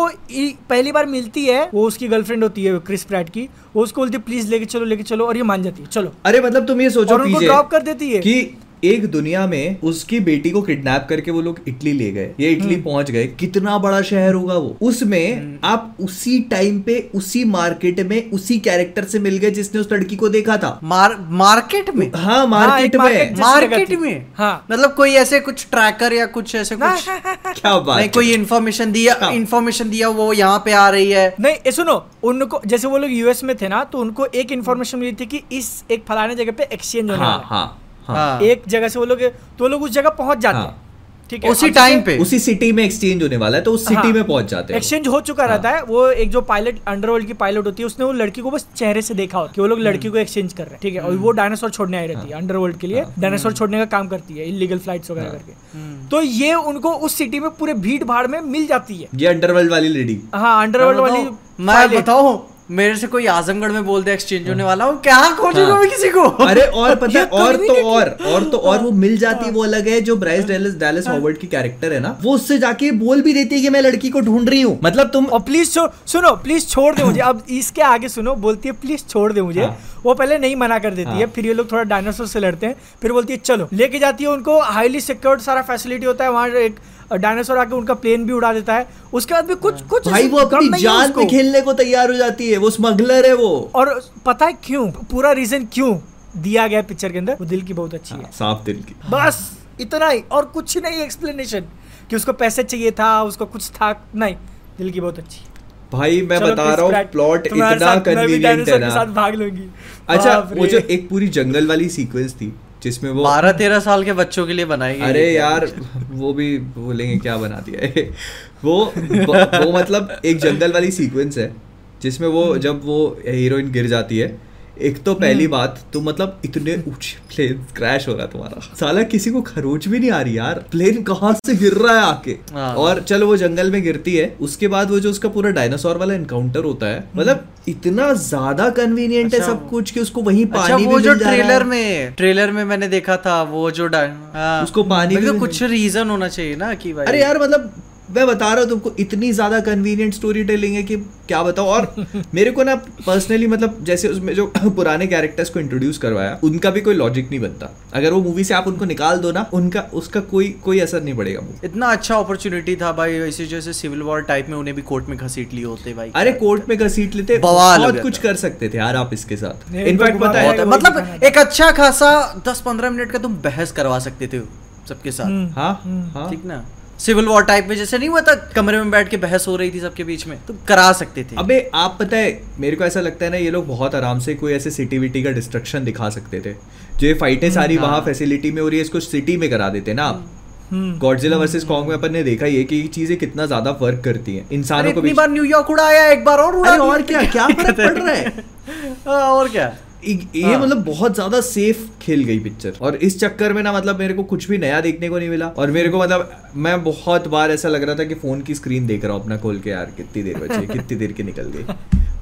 पहली बार मिलती है वो उसकी गर्लफ्रेंड होती है क्रिस प्रैट की। वो उसको बोलती है प्लीज़ लेके चलो लेके चलो और ये मान जाती है। चलो। अरे मतलब तुम ये सोचो और उनको ड्रॉप कर देती है। कि एक दुनिया में उसकी बेटी को किडनैप करके वो लोग इटली ले गए। ये इटली हम्म। पहुँच गए। कितना बड़ा शहर होगा वो। उसमें आप उसी टाइम पे उसी मार्केट में उसी कैरेक्टर से मिल गए जिसने उस लड़की को देखा था। मार मार्केट में? हाँ मार्केट एक में। मार्केट में हाँ। मतलब कोई ऐसे कुछ ट्रैकर या कुछ ऐसे कुछ? (laughs) क्या बात नहीं कोई इन्फॉर्मेशन दिया हाँ। इन्फॉर्मेशन दिया वो यहाँ पे आ रही है। नहीं सुनो उनको जैसे वो लोग यूएस में थे ना तो उनको एक इन्फॉर्मेशन मिली थी कि इस एक फलाने जगह पे एक्सचेंज होने हाँ वाला है। हाँ। एक जगह से वो लोग तो लोग उस जगह पहुँच जाते हाँ। हैं। ठीक है। उसी टाइम पे। उसी सिटी में एक्सचेंज होने वाला है तो उस सिटी हाँ, में पहुँच जाते हैं। एक्सचेंज हो चुका रहता है। वो एक जो पायलट अंडरवर्ल्ड की पायलट होती है उसने वो लड़की को बस चेहरे से देखा होता है वो लोग लड़की को एक्सचेंज कर रहे हैं। ठीक है? और वो डायनासोर छोड़ने आई रहती है अंडरवर्ल्ड के लिए। डायनासोर छोड़ने का काम करती है इलीगल फ्लाइट्स वगैरह करके। तो ये उनको उस सिटी में पूरे भीड़ भाड़ में मिल जाती है। ये अंडरवर्ल्ड वाली लेडी हाँ अंडरवर्ल्ड वाली मैं। बताऊँ मेरे से कोई आजमगढ़ में बोल दे एक्सचेंज होने वाला हूँ क्या खोजूँगा हाँ। मैं किसी को? अरे और पता है और तो और और तो और वो मिल जाती वो अलग है जो ब्राइस डेलिस डेलिस हॉवर्ड की कैरेक्टर है ना वो उससे जाके बोल भी देती है कि मैं लड़की को ढूंढ रही हूँ। मतलब तुम और प्लीज़ छो, सुनो प्लीज़ छोड़ दे मुझे। अब इसके आगे सुनो बोलती है प्लीज़ छोड़ दे मुझे। हाँ। वो पहले नहीं मना कर देती हाँ। है। फिर ये लोग थोड़ा डायनासोर से लड़ते हैं फिर बोलती है चलो लेके जाती है उनको। हाईली सिक्योर्ड सारा फैसिलिटी होता है वहाँ एक डायनासोर आके उनका प्लेन भी उड़ा देता है। उसके बाद भी कुछ कुछ भाई वो अपनी जान पे खेलने को तैयार हो जाती है वो स्मगलर है वो। और पता है क्यों? पूरा रीजन क्यों दिया गया पिक्चर के अंदर? वो दिल की बहुत अच्छी है। साफ़ दिल की। बस इतना ही और कुछ नहीं एक्सप्लेनेशन कि उसको पैसे चाहिए था उसको कुछ था नहीं दिल की बहुत अच्छी भाई मैं बता रहा हूँ प्लॉट इतना कन्वीनियंट है dinosaur के साथ ना भाग लूँगी। अच्छा वो जो एक पूरी जंगल वाली सीक्वेंस थी जिसमें वो बारह तेरह साल के बच्चों के लिए बनाई अरे यार (laughs) वो भी बोलेंगे क्या बना दिया है। (laughs) वो वो मतलब एक जंगल वाली सीक्वेंस है जिसमें वो (laughs) जब वो हीरोइन गिर जाती है एक तो पहली बात तो मतलब इतने ऊँचे प्लेन क्रैश हो रहा है तुम्हारा। साला किसी को खरोच भी नहीं आ रही यार। प्लेन कहाँ से गिर रहा है आके? हाँ। और चलो वो जंगल में गिरती है। उसके बाद वो जो उसका पूरा डायनासोर वाला एनकाउंटर होता है मतलब इतना ज़्यादा कन्वीनियंट अच्छा, है अच्छा, सब कुछ कि उसको वहीं अच्छा पानी वो भी जो। ट्रेलर में ट्रेलर में मैंने देखा था वो जो हाँ, उसको पानी तो कुछ रीजन होना चाहिए ना कि भाई अरे यार मतलब मैं बता रहा हूँ तुमको इतनी ज़्यादा कन्वीनियंट स्टोरी टेलिंग है कि क्या बताओ और (laughs) मेरे को ना पर्सनली मतलब जैसे उसमें जो (coughs) पुराने कैरेक्टर्स को इंट्रोड्यूस करवाया उनका भी कोई लॉजिक नहीं बनता। अगर वो मूवी से आप उनको निकाल दो ना उनका उसका कोई कोई असर नहीं पड़ेगा मूवी इतना अच्छा अपॉर्चुनिटी था भाई ऐसे जैसे सिविल वॉर टाइप में उन्हें भी कोर्ट में घसीट लिए होते भाई। अरे कोर्ट में घसीट लेते बहुत कुछ कर सकते थे यार आप इसके साथ। इनफैक्ट पता है है, मतलब एक अच्छा खासा दस पंद्रह मिनट का तुम बहस करवा सकते थे सबके साथ। हम्म, हाँ हम्म। हाँ। ठीक ना? सिविल वॉर टाइप में जैसे नहीं हुआ था कमरे में बैठ के बहस हो रही थी सबके बीच में तुम करा सकते थे। अबे आप पता है मेरे को ऐसा लगता है ना ये लोग बहुत आराम से कोई ऐसे सिटी विटी का डिस्ट्रक्शन दिखा सकते थे। जो ये फाइटें सारी हाँ। वहाँ फैसिलिटी में हो रही है इसको सिटी में करा देते ना आप। हम्म। गॉडजिला वर्सेस कॉन्ग में अपन ने देखा ही है कि ये चीज़ें कितना ज़्यादा वर्क करती हैं। इंसानों को भी बार न्यूयॉर्क उड़ाया एक बार और उड़ा? और क्या? क्या फ़र्क पड़ रहा है? (laughs) हाँ, और क्या? ये हाँ। मतलब बहुत ज़्यादा सेफ़ खेल गई पिक्चर और इस चक्कर में ना मतलब मेरे को कुछ भी नया देखने को नहीं मिला। और मेरे को मतलब मैं बहुत बार ऐसा लग रहा था कि फ़ोन की स्क्रीन देख रहा हूँ अपना खोल के यार कितनी देर बची (laughs) कितनी देर की निकल गई।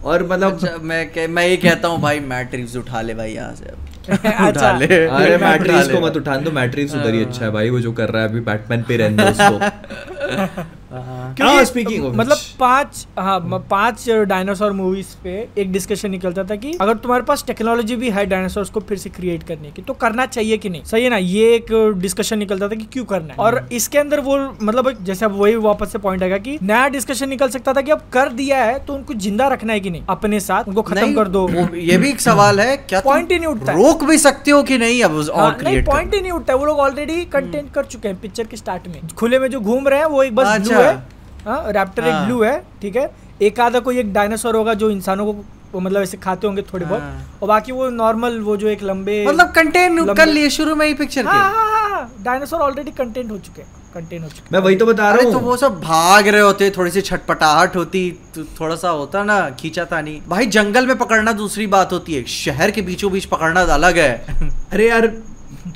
और मतलब अच्छा मैं कह, मैं ये कहता हूँ भाई मैट उठा ले भाई यहाँ से (laughs) अच्छा। (laughs) उठा ले। अरे मैट्रिक्स को मत उठान दो मैट्रिक्स उधर ही अच्छा है भाई वो जो कर रहा है अभी बैटमैन पे रहने दो उसको। हाँ। हाँ, speaking मतलब पाँच हाँ पाँच डायनासोर मूवीज़ पे एक डिस्कशन निकलता था कि अगर तुम्हारे पास टेक्नोलॉजी भी है डायनासोर को फिर से क्रिएट करने की तो करना चाहिए कि नहीं? सही है ना? ये एक डिस्कशन निकलता था कि क्यों करना है। और इसके अंदर वो मतलब जैसे अब वही वापस से पॉइंट आएगा कि नया डिस्कशन निकल सकता था कि अब कर दिया है तो उनको ज़िंदा रखना है कि नहीं? अपने साथ उनको खत्म कर दो। ये भी एक सवाल है क्या पॉइंट ही नहीं उठता रोक भी सकते हो कि नहीं अब हाँ, और नहीं क्रिएट पॉइंट ही नहीं उठता है। वो लोग ऑलरेडी कंटेंट कर चुके हैं पिक्चर के स्टार्ट में। खुले में जो घूम रहे हैं वो एक बस अच्छा। है। हाँ रैप्टर एक हाँ। ब्लू है ठीक है? एक आधा कोई एक डायनासोर होगा जो इंसानों को वो मतलब ऐसे खाते होंगे थोड़े बहुत। हाँ। और बाकी वो नॉर्मल वो जो एक लंबे मतलब कंटेंट कर लिए शुरू में ही पिक्चर हाँ के हाँ हाँ। डायनासोर ऑलरेडी कंटेंट हो चुके हैं कंटेंट हो चुके मैं वही तो बता रहा तो वो सब भाग रहे होते थोड़ी सी छटपटाहट होती तो थोड़ा सा होता ना खींचा तानी भाई जंगल में पकड़ना दूसरी बात होती है शहर के बीचों बीच पकड़ना अलग है। (laughs) अरे यार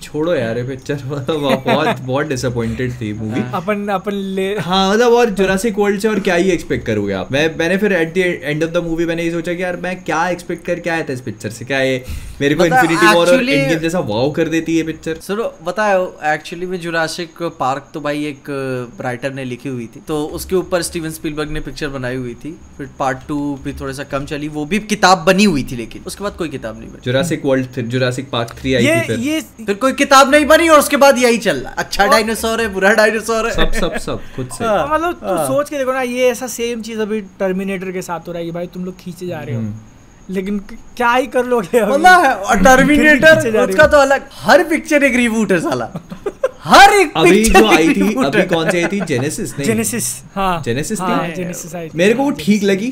छोड़ो यार ये पिक्चर मतलब (laughs) बहुत बहुत डिसअपॉइंटेड थी मूवी अपन अपन ले हाँ मतलब और जुरासिक वर्ल्ड से और क्या ही एक्सपेक्ट करोगे आप? मैं मैंने फिर at the end of the movie मैंने ये सोचा कि यार मैं क्या एक्सपेक्ट करके आया था इस पिक्चर से? क्या ये मेरे को इन्फिनिटी वॉर और actually- एंडगेम जैसा वाव कर देती है पिक्चर सुनो बताओ एक्चुअली में जुरासिक पार्क तो भाई एक राइटर ने लिखी हुई थी। तो उसके ऊपर स्टीवन स्पीलबर्ग ने पिक्चर बनाई हुई थी। फिर पार्ट टू भी थोड़ा सा कम चली वो भी किताब बनी हुई थी लेकिन। उसके बाद कोई किताब नहीं बनी। Jurassic World Jurassic Park three आई थी फिर। ये फिर कोई किताब नहीं बनी और उसके बाद यही चल रहा अच्छा डायनासोर है बुरा डायनासोर है। सब सब सब खुद से। हाँ। मतलब तू हाँ। सोच के देखो ना ये ऐसा सेम चीज़ अभी टर्मिनेटर के साथ हो रहा है भाई तुम लोग खींचे जा रहे हो। हम्म। लेकिन क्या ही कर लोगे मतलब टर्मिनेटर उसका तो अलग हर पिक्चर एक रिबूट है साला। (laughs) हर एक अभी जो आई थी अभी कौन सी आई थी? जेनेसिस नहीं? जेनेसिस हाँ। जेनेसिस हाँ, थी जेनेसिस आई मेरे को वो ठीक लगी।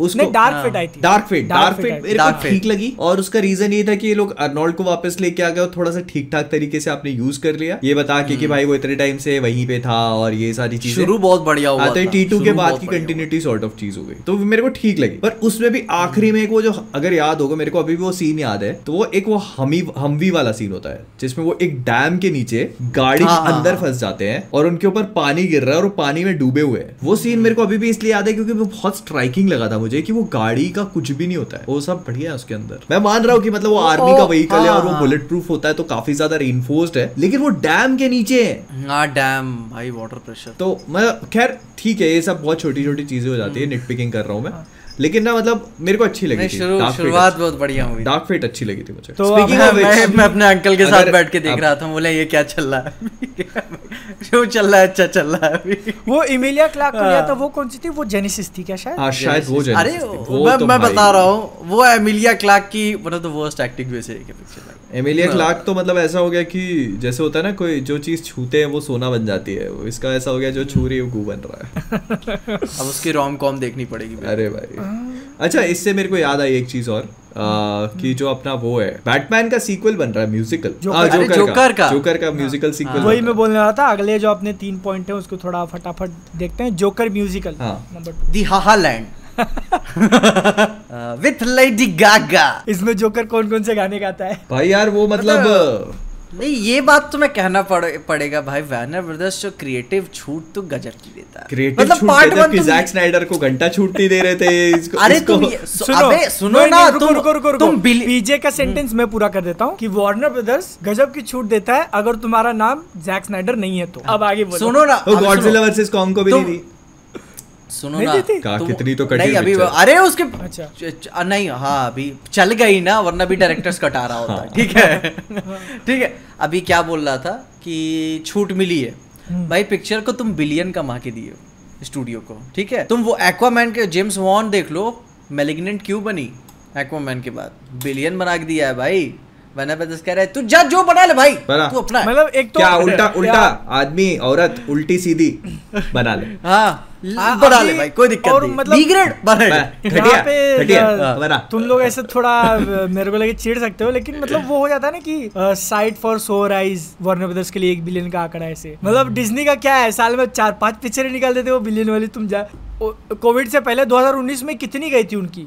उसको डार्क फिट आई थी। Dark fit dark fit. मेरे को ठीक लगी। और उसका रीजन ये था कि ये लोग अर्नोल्ड को वापस लेके आ गए और थोड़ा सा ठीक ठाक तरीके से आपने यूज़ कर लिया। ये बता के कि भाई वो इतने टाइम से वहीं पे था और ये सारी चीज़ें। शुरू बहुत बढ़िया हुआ हाँ तो था। टी टू के बाद की कंटिन्यूटी सॉर्ट ऑफ़ चीज़ हो गई। तो मेरे को ठीक लगी। पर उसमें भी आखिरी में एक वो जो अगर याद होगा मेरे को अभी भी वो सीन याद है तो वो एक वो हमी हमवी वाला सीन होता है जिसमें वो एक डैम के नीचे गाड़ी हाँ, के हाँ, अंदर हाँ। फंस जाते हैं और उनके ऊपर पानी गिर रहा है और पानी में डूबे हुए हैं। वो सीन मेरे को अभी भी इसलिए याद है क्योंकि वो बहुत स्ट्राइकिंग लगा था मुझे। कि वो गाड़ी का कुछ भी नहीं होता है। वो सब बढ़िया है उसके अंदर। मैं मान रहा हूँ कि मतलब वो आर्मी का वहीकल व्हीकल है और वो हाँ, बुलेट प्रूफ होता है तो काफ़ी ज़्यादा रेनफोर्स्ड है लेकिन वो डैम के नीचे है। हाँ डैम भाई वाटर प्रेशर तो मैं खैर ठीक है ये सब बहुत छोटी छोटी चीज़ें हो जाती है नेट पिकिंग कर रहा हूँ मैं। लेकिन ना मतलब मेरे को अच्छी लगी थी। शुरुआत बहुत बढ़िया हुई। डार्क फेट अच्छी लगी थी मुझे। तो स्पीकिंग मैं, मैं, मैं अपने अंकल के साथ बैठ के देख रहा था बोले ये क्या चल रहा है? (laughs) जो चल रहा है? अच्छा चल रहा है अभी। वो इमिलिया क्लार्क को लिया हाँ। था वो कौन सी थी? वो जेनेसिस थी क्या शायद? हाँ शायद वो जेनेसिस अरे वो मैं तो मैं बता रहा हूँ वो एमिलिया क्लार्क की one of the worst acting में से एक है पिक्चर एमिलिया हाँ। क्लार्क तो मतलब ऐसा हो गया कि जैसे होता है ना कोई जो चीज़ छूते हैं वो सोना बन जाती है। वो इसका ऐसा हो गया जो छू रही है वो गू बन रहा है। अब उसकी रोम कॉम देखनी पड़ेगी अरे भाई। अच्छा इससे मेरे को याद आई एक चीज़ और आ, कि जो अपना वो है बैटमैन का सीक्वल बन रहा है म्यूजिकल जोकर- अरे जोकर का। जोकर का। म्यूजिकल सीक्वल वही मैं बोलने वाला था अगले जो अपने तीन पॉइंट है उसको थोड़ा फटाफट देखते हैं। जोकर म्यूजिकल हाँ। Number the haha land with Lady Gaga इसमें जोकर कौन कौन से गाने गाता है? भाई यार वो मतलब नहीं ये बात तो मैं कहना पड़, पड़ेगा भाई। वैनर ब्रदर्स जो क्रिएटिव छूट तो गजब की देता है। क्रिएटिव मतलब one कि तुम- जैक स्नाइडर को घंटा छूट नहीं दे रहे थे इसको अरे इसको- तुम सुनो अबे सुनो ना रुको, तुम रुको, रुको, रुको। तुम बिल पीजे का सेंटेंस मैं पूरा कर देता हूँ कि वार्नर ब्रदर्स गजब की छूट देता है अगर तुम्हारा नाम जैक स्नाइडर नहीं है तो। अब आगे सुनो ना गॉडजिला वर्सेस कॉन्ग को भी नहीं दी। सुनो ना? कितनी तो कटी नहीं अभी अरे उसके अच्छा। नहीं हाँ अभी चल गई ना वरना भी डायरेक्टर्स (laughs) कटा रहा होता हाँ। है ठीक है ठीक है अभी क्या बोल रहा था कि छूट मिली है हम्म। भाई पिक्चर को तुम बिलियन कमा के दिए हो स्टूडियो को ठीक है तुम वो एक्वामैन के जेम्स वॉन देख लो मेलिग्नेंट क्यों बनी एक्वामैन के बाद बिलियन बना के दिया है भाई कह रहा है तू जा जो बना ले भाई बना। तू अपना मतलब एक तो क्या उल्टा उल्टा आदमी औरत उल्टी सीधी बना ले। हाँ बना ले भाई कोई दिक्कत नहीं। मतलब- बी ग्रेड बना ले। घटिया पे घटिया बना। तुम लोग ऐसे थोड़ा (laughs) मेरे को लगे चिढ़ सकते हो लेकिन मतलब वो हो जाता है ना कि sight for sore eyes Warner Brothers के लिए एक बिलियन का आंकड़ा ऐसे। मतलब डिज्नी का क्या है साल में चार पाँच पिक्चरें निकाल देते वो बिलियन वाली तुम जा। कोविड से पहले 2019 में कितनी गई थी उनकी?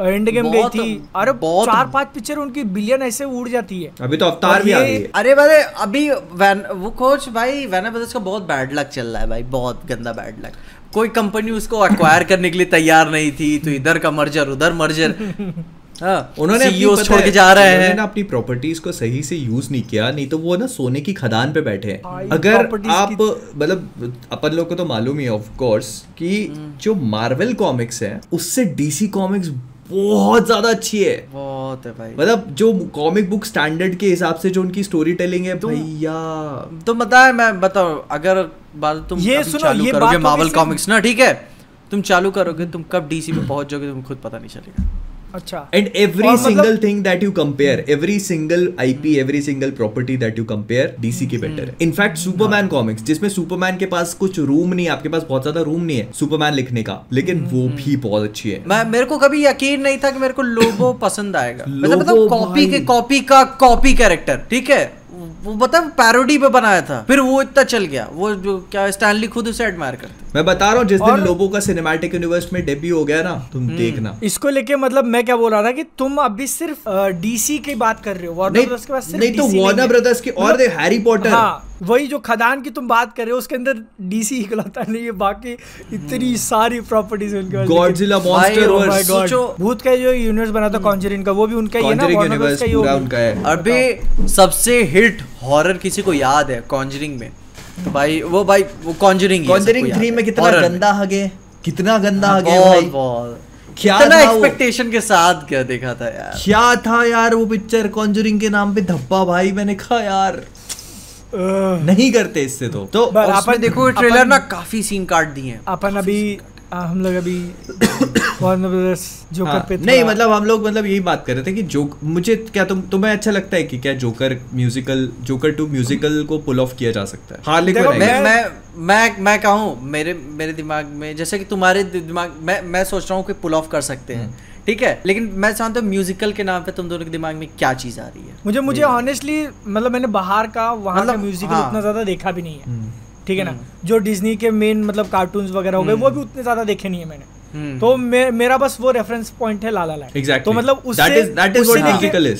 एंड गेम गई थी। अरे बहुत- चार पाँच पिक्चर उनकी बिलियन ऐसे उड़ जाती है। अभी तो अवतार भी आ गई है। अरे भाई अभी वैन वो कोच भाई वैनर ब्रदर्स का बहुत बैड लक चल रहा है भाई बहुत गंदा बैड लक कोई कंपनी उसको एक्वायर करने के लिए तैयार नहीं थी तो इधर का मर्जर उधर मर्जर (laughs) हाँ उन्होंने छोड़ के जा रहे उन्होंने हैं ना अपनी प्रॉपर्टीज़ को सही से यूज़ नहीं किया नहीं तो वो ना सोने की खदान पे बैठे हैं। अगर आप मतलब अपन लोग को तो मालूम ही ऑफ़ कोर्स कि जो मार्वल कॉमिक्स है उससे डीसी कॉमिक्स बहुत ज़्यादा अच्छी है। बहुत है भाई। मतलब जो कॉमिक बुक स्टैंडर्ड के हिसाब से जो उनकी स्टोरी टेलिंग है भैया। तो बताए मैं बताओ अगर बात तुम ये सुनो, चालू ये करोगे मार्वल कॉमिक्स ना ठीक है? तुम चालू करोगे तुम कब डीसी में पहुँच जाओगे तुम खुद पता नहीं चलेगा। अच्छा। And every single thing that you compare every single IP every single property that you compare DC की बेटर है. इनफैक्ट सुपरमैन कॉमिक्स जिसमें सुपरमैन के पास कुछ रूम नहीं आपके पास बहुत ज़्यादा रूम नहीं है सुपरमैन लिखने का लेकिन वो भी बहुत अच्छी है. मैं मेरे को कभी यकीन नहीं था कि मेरे को लोगो (coughs) पसंद आएगा। मतलब मतलब कॉपी के कॉपी का कॉपी कैरेक्टर ठीक है? वो मतलब पैरोडी पे बनाया था। फिर वो इतना चल गया। वो जो क्या स्टैनली खुद उसे एडमायर करते मैं बता रहा हूँ जिस दिन लोबो का सिनेमैटिक यूनिवर्स में डेब्यू हो गया ना तुम देखना। इसको लेके मतलब मैं क्या बोल रहा था कि तुम अभी सिर्फ़ डीसी की बात कर रहे हो वार्नर नहीं ब्रदर्स के पास सिर्फ़ नहीं तो वार्नर ब्रदर्स की और मतलब- दे हैरी पॉटर हाँ वही जो खदान की तुम बात कर रहे हो उसके अंदर डीसी इकलौता नहीं है बाकी इतनी सारी प्रॉपर्टीज़ उनके पास। गॉडजिला मॉन्स्टर वर्स सोचो- भूत का जो यूनिवर्स बना था कॉन्जरिंग का वो भी उनका ही है ना यूनिवर्स ब्रदर्स का ही उनका है। अभी सबसे हिट हॉरर किसी को याद है कॉन्जरिंग में? भाई वो भाई वो कॉन्जरिंग कॉन्जरिंग थ्री में कितना गंदा हगे कितना गंदा हगे भाई। क्या था एक्सपेक्टेशन के साथ क्या देखा था यार? क्या था यार वो पिक्चर कॉन्जरिंग के नाम पे धब्बा भाई मैंने कहा यार। नहीं करते इससे तो। तो अपन- देखो ट्रेलर ना काफ़ी सीन काट दिए हैं। अपन अभी आ, हम लोग अभी वार्नर ब्रदर्स जोकर हाँ, पे नहीं मतलब हम लोग मतलब यही बात कर रहे थे कि जो मुझे क्या तुम तुम्हें अच्छा लगता है कि क्या Joker musical Joker two musical को पुल ऑफ़ किया जा सकता है? हार्ली देखो, मैं मैं मैं मैं कहूँ मेरे मेरे दिमाग में जैसे कि तुम्हारे दिमाग मैं मैं सोच रहा हूँ कि पुल ऑफ़ कर सकते हैं। ठीक है? लेकिन मैं चाहता हूँ म्यूजिकल के नाम पे तुम दोनों के दिमाग में क्या चीज़ आ रही है? मुझे मुझे ऑनेस्टली मतलब मैंने बाहर का वहाँ का मतलब, म्यूजिकल हाँ। उतना ज़्यादा देखा भी नहीं है। हम्म। ठीक है ना? जो डिज्नी के मेन मतलब कार्टून्स वगैरह हो गए वो भी उतने ज़्यादा देखे नहीं है मैंने। हम्म। तो मे, मेरा बस वो रेफरेंस पॉइंट है लाला लैंड तो मतलब उससे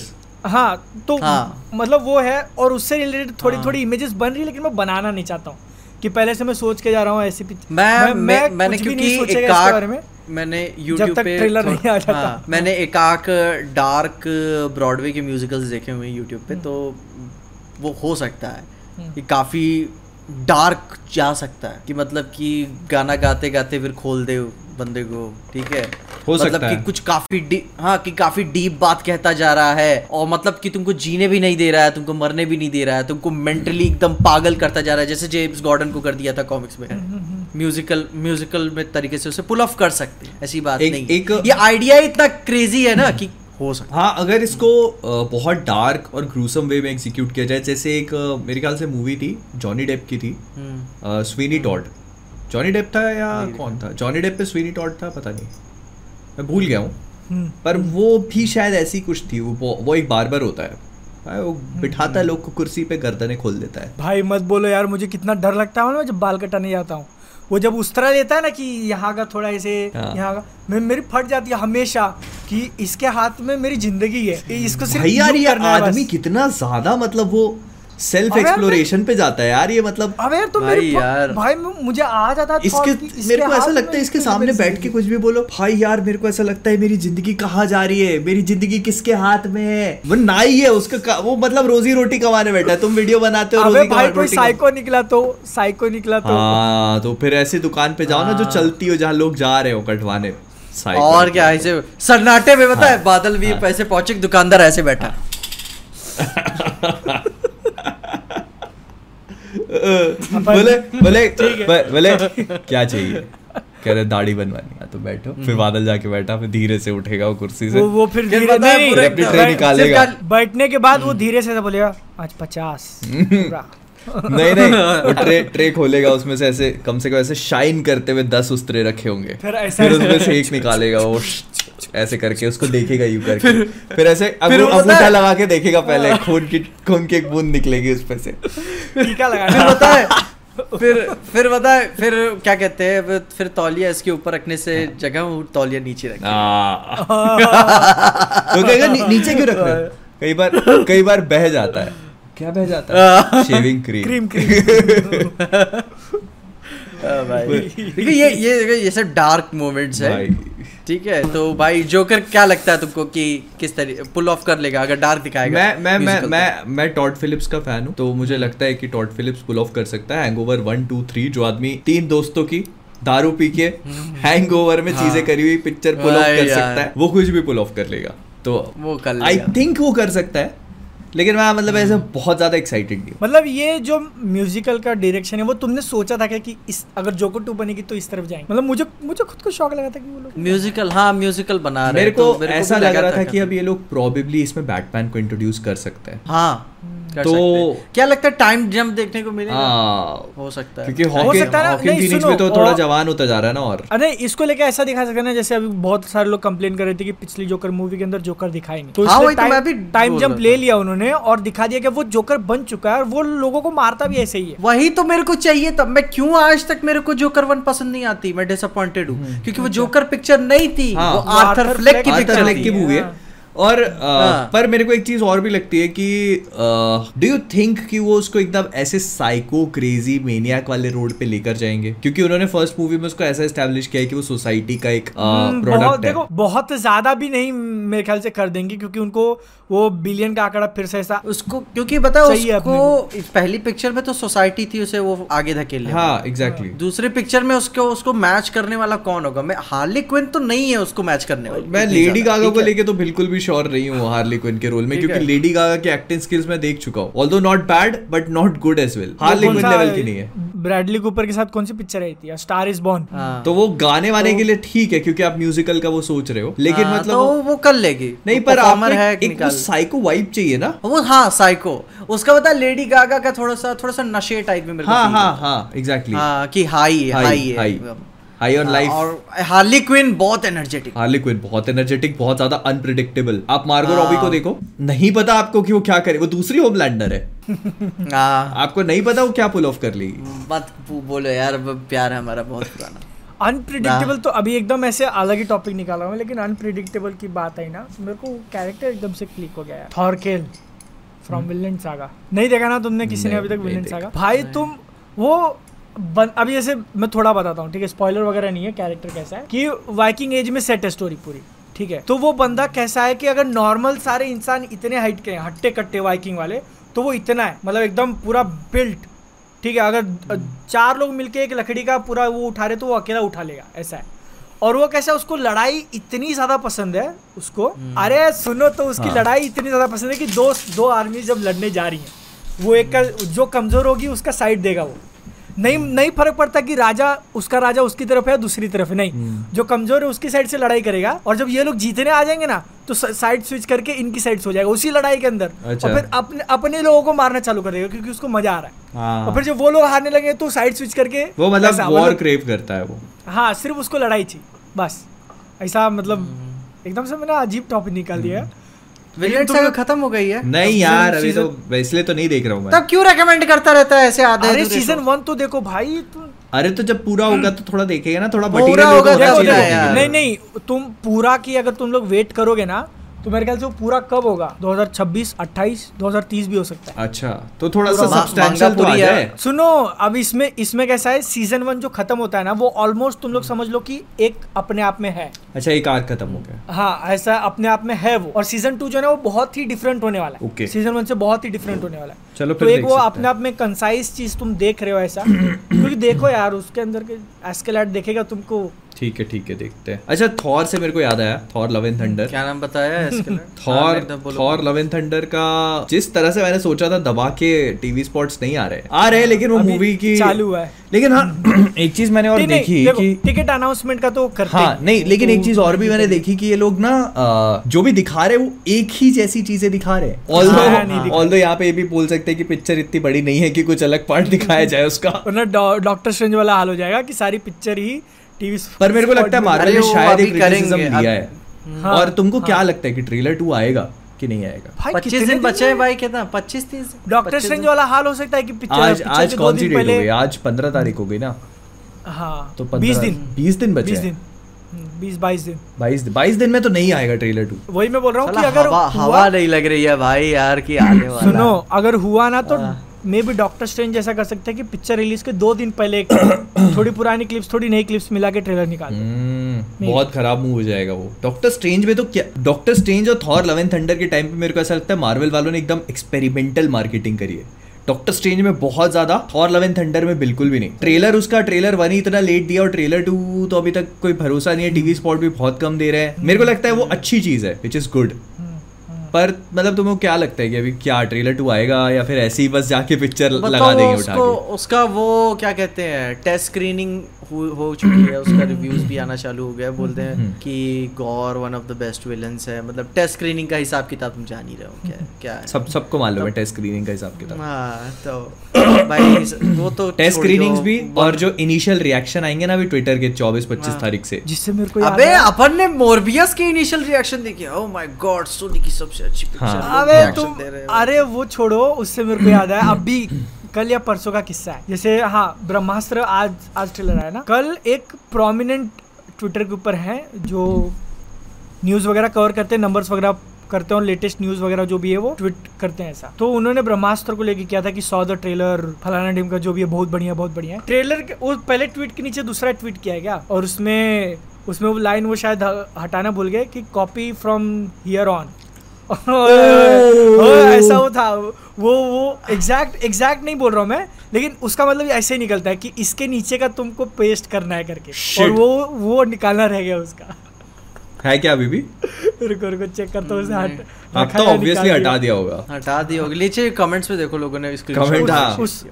हाँ तो हाँ। मतलब वो है और उससे रिलेटेड थोड़ी हाँ। थोड़ी इमेजेस बन रही है लेकिन मैं बनाना नहीं चाहता हूँ। कि पहले से मैं सोच के जा रहा हूँ ऐसी पिक्चर मैं, मैं मैंने कुछ भी क्योंकि नहीं सोचेगा एक इसके बारे में। मैंने YouTube तक पे ट्रेलर नहीं आ जाता। हाँ, मैंने एक आक डार्क ब्रॉडवे के म्यूजिकल्स देखे हुए हैं YouTube पे तो वो हो सकता है हम्म। कि काफ़ी डार्क जा सकता है कि मतलब कि गाना गाते गाते फिर खोल दे बंदे को ठीक है? हो मतलब सकता कि है। कुछ काफ़ी हाँ कि काफ़ी डीप बात कहता जा रहा है और मतलब कि तुमको जीने भी नहीं दे रहा है तुमको मरने भी नहीं दे रहा है तुमको मेंटली एकदम पागल करता जा रहा है जैसे जेम्स गॉर्डन को कर दिया था कॉमिक्स में। म्यूजिकल म्यूजिकल में तरीके से उसे पुल ऑफ़ कर सकते हैं ऐसी बात एक- नहीं एक- ये आइडिया इतना क्रेजी है ना कि हो सकता हाँ। अगर इसको बहुत डार्क और ग्रूसम वे में एग्जीक्यूट किया जाए जैसे एक मेरे ख्याल से मूवी थी जॉनी डेप की थी। हम्म, स्वीनी टॉड जॉनी डेप था या कौन था? जॉनी डेप पे स्वीनी टॉड था पता नहीं। मैं भूल गया हूँ। हम्म। पर वो भी शायद ऐसी कुछ थी वो वो एक बार बार होता है। भाई वो बिठाता है लोग को कुर्सी पे गर्दनें खोल देता है। भाई मत बोलो यार मुझे कितना डर लगता है ना जब बाल कटाने जाता हूँ। वो जब उस तरह लेता है ना कि यहाँ का थोड़ा ऐसे हाँ। यहाँ का मैं मेरी फट जाती है हमेशा कि इसके हाथ में मेरी ज़िंदगी है इसको सिर्फ़ यार यूँ। आदमी कितना ज़्यादा मतलब वो सेल्फ एक्सप्लोरेशन पे जाता है यार ये मतलब अबे यार तो भाई मेरी यार। भाई मुझे आ जाता है इसके मेरे को ऐसा लगता है इसके सामने बैठ के कुछ भी बोलो। भाई यार मेरे को ऐसा लगता है मेरी ज़िंदगी कहाँ जा रही है? मेरी ज़िंदगी किसके हाथ में है? वो नाई है उसका वो मतलब रोजी रोटी कमाने बैठा है। तुम वीडियो बनाते हो रोजी भाई कोई साइको निकला तो साइको निकला तो। हाँ तो फिर ऐसी दुकान पे जाओ ना जो हाँ। चलती हो जहाँ लोग जा रहे हो कटवाने। और क्या ऐसे सन्नाटे में पता है बादल भी हाँ। पैसे पहुँचे दुकानदार ऐसे बैठा। (laughs) बोले बोले बोले क्या चाहिए? कह रहे दाढ़ी बनवानी है तो बैठो। फिर बादल जाके बैठा फिर धीरे से उठेगा वो कुर्सी से। वो वो फिर धीरे नहीं, नहीं, निकालेगा। बैठने के बाद वो धीरे से बोलेगा आज पचास (laughs) नहीं नहीं वो ट्रे (laughs) ट्रे खोलेगा उसमें से ऐसे कम से कम ऐसे शाइन करते हुए दस उस ट्रे रखे होंगे। फिर ऐसा- फिर उसमें से एक निकालेगा वो (laughs) ऐसे करके उसको देखेगा यू करके। फिर ऐसे अंगूठा लगा के देखेगा पहले खून की खून की एक बूंद निकलेगी उसमें से। (laughs) टीका फिर लगाना पता है? (laughs) फिर फिर पता है फिर क्या कहते हैं फिर- फिर तौलिया इसके ऊपर रखने से जगह वो तौलिया नीचे रखे (laughs) तो कहेगा "नी- नीचे क्यों रख रहे हो?" कई बार कई बार बह जाता है। क्या बह जाता है? शेविंग क्रीम क्रीम क्रीम हाँ भाई। (laughs) देखिए ये ये ये सब डार्क मोमेंट्स है। ठीक है तो भाई जोकर क्या लगता है तुमको कि किस तरीके पुल ऑफ़ कर लेगा अगर डार्क दिखाएगा मैं मैं मैं मैं मैं टॉड फिलिप्स का फ़ैन हूँ। तो मुझे लगता है कि टॉड फिलिप्स पुल ऑफ़ कर सकता है हैंगओवर वन टू थ्री जो आदमी तीन दोस्तों की दारू पी के (laughs) हैंगओवर में हाँ। चीज़ें करी हुई पिक्चर पुल ऑफ़ कर सकता है। वो कुछ भी पुल ऑफ़ कर लेगा। तो वो कर आई थिंक वो कर सकता है। लेकिन मैं मतलब ऐसे बहुत ज़्यादा एक्साइटेड नहीं मतलब ये जो म्यूजिकल का डायरेक्शन है वो तुमने सोचा था क्या कि इस अगर जोको टू बनेगी तो इस तरफ़ जाएँगे? मतलब मुझे मुझे खुद को शौक लगा था कि वो लोग म्यूजिकल हाँ म्यूजिकल बना रहे मेरे को तो मेरे ऐसा लग रहा था कि अब ये लोग प्रोबेबली इसमें बैटमैन को इंट्रोड्यूस कर सकते हैं। हाँ। कर तो- सकते क्या लगता है टाइम जंप देखने को मिलेगा? हाँ। हो सकता है। क्योंकि हो सकता है ना, नहीं, में तो थोड़ा जवान होता जा रहा है ना और। अरे इसको लेके ऐसा दिखा सकते हैं ना जैसे अभी बहुत सारे लोग कंप्लेन कर रहे थे कि पिछली जोकर मूवी के अंदर जोकर दिखाई नहीं। तो इसलिए तो टाइम- जंप ले लिया उन्होंने और दिखा दिया कि वो जोकर बन चुका है और वो लोगों को मारता भी ऐसे ही है। वही तो मेरे को चाहिए तब मैं क्यों आज तक मेरे को जोकर वन पसंद नहीं आती? मैं डिसअपॉइंटेड हूँ। क्योंकि वो जोकर पिक्चर नहीं थी। हाँ। वो आर्थर फ्लेक की पिक्चर की मूवी है। हाँ। और अ, हाँ। पर मेरे को एक चीज़ और भी लगती है कि डू यू थिंक कि वो उसको एकदम ऐसे साइको क्रेजी मेनियाक वाले रोड पे लेकर जाएँगे? क्योंकि उन्होंने फ़र्स्ट मूवी में उसको ऐसा एस्टेब्लिश किया है कि वो सोसाइटी का एक हम्म, प्रोडक्ट है। देखो बहुत ज़्यादा भी नहीं मेरे ख्याल से कर देंगे क्योंकि उनको वो बिलियन का आंकड़ा फिर से ऐसा उसको क्योंकि बताओ उसको पहली पिक्चर में तो सोसाइटी थी उसे वो आगे धकेल लिया हाँ एग्जैक्टली दूसरी पिक्चर में उसको उसको मैच करने वाला कौन होगा? मैं हार्ली क्विन तो नहीं है उसको मैच करने वाली। मैं लेडी गागा को लेके तो बिल्कुल भी श्योर नहीं हूँ हार्ली क्विन के रोल में क्योंकि लेडी गागा की एक्टिंग स्किल्स मैं देख चुका हूँ। Although not bad but not good as well Harley Quinn level की नहीं है। ब्रैडली कूपर के साथ कौन सी पिक्चर आई थी? स्टार इज़ बॉर्न हाँ। तो वो गाने वाने के लिए ठीक है क्योंकि आप म्यूजिकल का वो सोच रहे हो। लेकिन हाँ, मतलब तो वो- वो कर लेगी। नहीं पर आपको है एक, साइको वाइब चाहिए ना। वो हाँ साइको उसका बता लेडी गागा का थोड़ा सा थोड़ा सा नशे टाइप में हाँ हाँ हाँ एग्जैक्टली है। हाँ कि हाई हाई हाई है। हाई हाई ऑन हाँ, लाइफ और हार्ली क्विन बहुत एनर्जेटिक हार्ली क्विन बहुत एनर्जेटिक बहुत ज़्यादा अनप्रिडिक्टेबल आप मार्गो हाँ। रॉबी को देखो नहीं पता आपको कि वो क्या करे वो दूसरी होमलैंडर है। (laughs) हाँ। आपको नहीं पता वो क्या पुल ऑफ़ कर लेगी। मत बोलो यार प्यार है हमारा बहुत पुराना। अनप्रिडिक्टेबल तो अभी एकदम ऐसे अलग ही टॉपिक निकाला हूँ लेकिन अनप्रिडिक्टेबल की बात आई ना मेरे को कैरेक्टर एकदम से क्लिक हो गया यार थॉरकेल फ्रॉम विलन सागा नहीं देखा ना तुमने किसी ने अभी तक विलन सागा भाई तुम वो अभी जैसे मैं थोड़ा बताता हूँ ठीक है? स्पॉइलर वगैरह नहीं है कैरेक्टर कैसा है कि वाइकिंग एज में सेट है स्टोरी पूरी ठीक है? तो वो बंदा कैसा है कि अगर नॉर्मल सारे इंसान इतने हाइट के हैं हट्टे कट्टे वाइकिंग वाले तो वो इतना है मतलब एकदम पूरा बिल्ट ठीक है? अगर चार लोग मिलके एक लकड़ी का पूरा वो उठा रहे तो वो अकेला उठा लेगा ऐसा है। और वो कैसा उसको लड़ाई इतनी ज़्यादा पसंद है उसको अरे सुनो तो उसकी हाँ। लड़ाई इतनी ज़्यादा पसंद है कि दो दो आर्मी जब लड़ने जा रही है वो एक का जो कमज़ोर होगी उसका साइड देगा वो। नहीं नहीं फ़र्क पड़ता कि राजा उसका राजा उसकी तरफ़ है दूसरी तरफ़ है। नहीं हम्म। जो कमज़ोर है उसकी साइड से लड़ाई करेगा और जब ये लोग जीतने आ जाएँगे ना तो साइड स्विच करके इनकी साइड हो जाएगा उसी लड़ाई के अंदर। अच्छा। और फिर अपने अपने लोगों को मारना चालू कर देगा क्योंकि उसको मज़ा आ रहा है। हाँ। और फिर जब वो लोग हारने लगे तो साइड स्विच करके वो मतलब वॉर क्रेव करता है वो। हाँ सिर्फ़ उसको लड़ाई चाहिए बस। ऐसा मतलब हम्म। एकदम से मैंने अजीब टॉपिक निकाल दिया। सागा खत्म हो गई है। नहीं यार अभी तो इसलिए तो नहीं देख रहा हूँ मैं। तब क्यों रेकमेंड करता रहता है ऐसे आधे अरे सीज़न वन तो देखो भाई अरे तो जब पूरा होगा तो थोड़ा देखेगा ना थोड़ा पूरा होगा तो। नहीं नहीं तुम पूरा की अगर तुम लोग वेट करोगे ना तो मेरे ख्याल से वो पूरा कब होगा? 2026 28 2030 भी हो सकता है। अच्छा तो थोड़ा सा सब्सटैंशियल तो है। सुनो अब इसमें इसमें कैसा है? सीज़न वन जो खत्म होता है ना वो ऑलमोस्ट तुम लोग समझ लो कि एक अपने आप में है। अच्छा एक आर्क खत्म हो गया। हाँ ऐसा अपने आप में है वो। और सीज़न टू जो है ना वो बहुत ही डिफरेंट होने वाला है। सीज़न वन से बहुत ही डिफरेंट होने वाला है। चलो तो एक वो अपने आप में कंसाइज चीज़ तुम देख रहे हो ऐसा। (clears throat) क्योंकि देखो यार उसके अंदर के एस्केलेट देखेगा तुमको। ठीक है ठीक है देखते हैं। अच्छा थॉर से मेरे को याद आया थॉर लव एंड थंडर क्या नाम बताया है इसके लिए? (laughs) थॉर हाँ। थॉर लव एंड थंडर का जिस तरह से मैंने सोचा था दबा के टीवी स्पॉट्स नहीं आ रहे। आ रहे हैं लेकिन वो मूवी की चालू है। लेकिन हाँ (clears throat) एक चीज़ मैंने और देखी कि टिकट अनाउंसमेंट का तो करते हाँ नहीं लेकिन तो एक चीज़ और भी मैंने देखी कि ये लोग ना जो भी दिखा रहे वो एक ही जैसी चीज़ें दिखा रहे हैं। हाँ, ऑल्दो ऑल्दो यहाँ पे ये भी बोल सकते हैं कि पिक्चर इतनी बड़ी नहीं है कि कुछ अलग पार्ट दिखाया जाए उसका। डॉक्टर स्ट्रेंज वाला हाल हो जाएगा कि सारी पिक्चर ही टीवी पर मेरे को लगता है मार्वल ने शायद एक लिया अब- है। हाँ, और तुमको हाँ। क्या लगता है कि ट्रेलर टू आएगा कि नहीं आएगा? पच्चीस दिन बचे हैं भाई कितना? पच्चीस तीस डॉक्टर स्ट्रेंज वाला हाल हो सकता है कि पिक्चर आज आज कौन सी डेट हो गई? आज पंद्रह तारीख हो गई ना? हाँ तो बीस दिन। बीस दिन बचे बीस हैं। दिन। बीस बाईस दिन। बाईस बाईस दिन में तो नहीं आएगा ट्रेलर टू वही मैं बोल रहा हूँ कि अगर हवा हवा नहीं लग रही है भाई यार कि आने वाला सुनो अगर हुआ ना तो हाँ। मे भी डॉक्टर स्ट्रेंज जैसा कर सकते हैं कि पिक्चर रिलीज़ के दो दिन पहले एक (coughs) थोड़ी पुरानी क्लिप्स थोड़ी नई क्लिप्स मिला के ट्रेलर निकाल दो। हम्म, बहुत खराब मूव हो जाएगा वो। डॉक्टर स्ट्रेंज में तो क्या डॉक्टर स्ट्रेंज और थॉर लव एंड थंडर के टाइम पे मेरे को ऐसा लगता है मार्वल वालों ने एकदम एक्सपेरिमेंटल मार्केटिंग करी है। डॉक्टर स्ट्रेंज में बहुत ज़्यादा थॉर लव एंड थंडर में बिल्कुल भी नहीं। ट्रेलर उसका ट्रेलर वन ही इतना लेट दिया और ट्रेलर टू तो अभी तक कोई भरोसा नहीं है। टीवी स्पॉट भी बहुत कम दे रहे हैं। मेरे को लगता है वो अच्छी चीज़ है विच इज़ गुड। पर मतलब तुम्हें क्या लगता है कि अभी क्या ट्रेलर टू आएगा या फिर ऐसे ही बस जाके पिक्चर लगा देंगे उठा के? उसका वो क्या कहते हैं टेस्ट स्क्रीनिंग हो चुकी है उसका रिव्यूज़ भी आना चालू हो गया बोलते हैं हम्म। कि Gorr one of the best villains है। मतलब टेस्ट स्क्रीनिंग का हिसाब किताब तुम जान ही रहे हो क्या क्या है? सब सबको मालूम है टेस्ट स्क्रीनिंग का हिसाब किताब। हाँ तो भाई वो तो टेस्ट स्क्रीनिंग्स भी और जो इनिशियल रिएक्शन आएँगे ना अभी ट्विटर के 24 25 हाँ। तारीख से। जिससे मेरे को अबे अपन ने मोरबियस के इनिशियल रिएक्शन देखी ओह माय गॉड सोनी की सबसे अच्छी पिक्चर हाँ। अबे तुम अरे वो छोड़ो उससे मेरे को याद आया अभी कल या परसों का किस्सा है। जैसे हाँ ब्रह्मास्त्र आज आज ट्रेलर आया ना। कल एक प्रोमिनेंट ट्विटर के ऊपर है जो न्यूज़ वगैरह कवर करते हैं नंबर्स वगैरह करते हैं और लेटेस्ट न्यूज़ वगैरह जो भी है वो ट्वीट करते हैं ऐसा। तो उन्होंने ब्रह्मास्त्र को लेके किया था कि सौ द ट्रेलर फलाना टीम का जो भी है बहुत बढ़िया बहुत बढ़िया है। ट्रेलर के वो पहले ट्वीट के नीचे दूसरा ट्वीट किया है क्या? और उसमें उसमें वो लाइन वो शायद हटाना भूल गए कि कॉपी फ्रॉम हियर ऑन ऐसा वो था वो वो एग्जैक्ट एग्जैक्ट नहीं बोल रहा हूँ मैं लेकिन उसका मतलब ऐसे ही निकलता है कि इसके नीचे का तुमको पेस्ट करना है करके और वो वो निकालना रह गया उसका। है क्या अभी भी? रुको रुको चेक करता हूँ उसे हट अब तो ऑब्वियसली हटा दिया। दिया होगा। हटा दी होगी। नीचे कमेंट्स में देखो लोगों ने Comment, हाँ। उस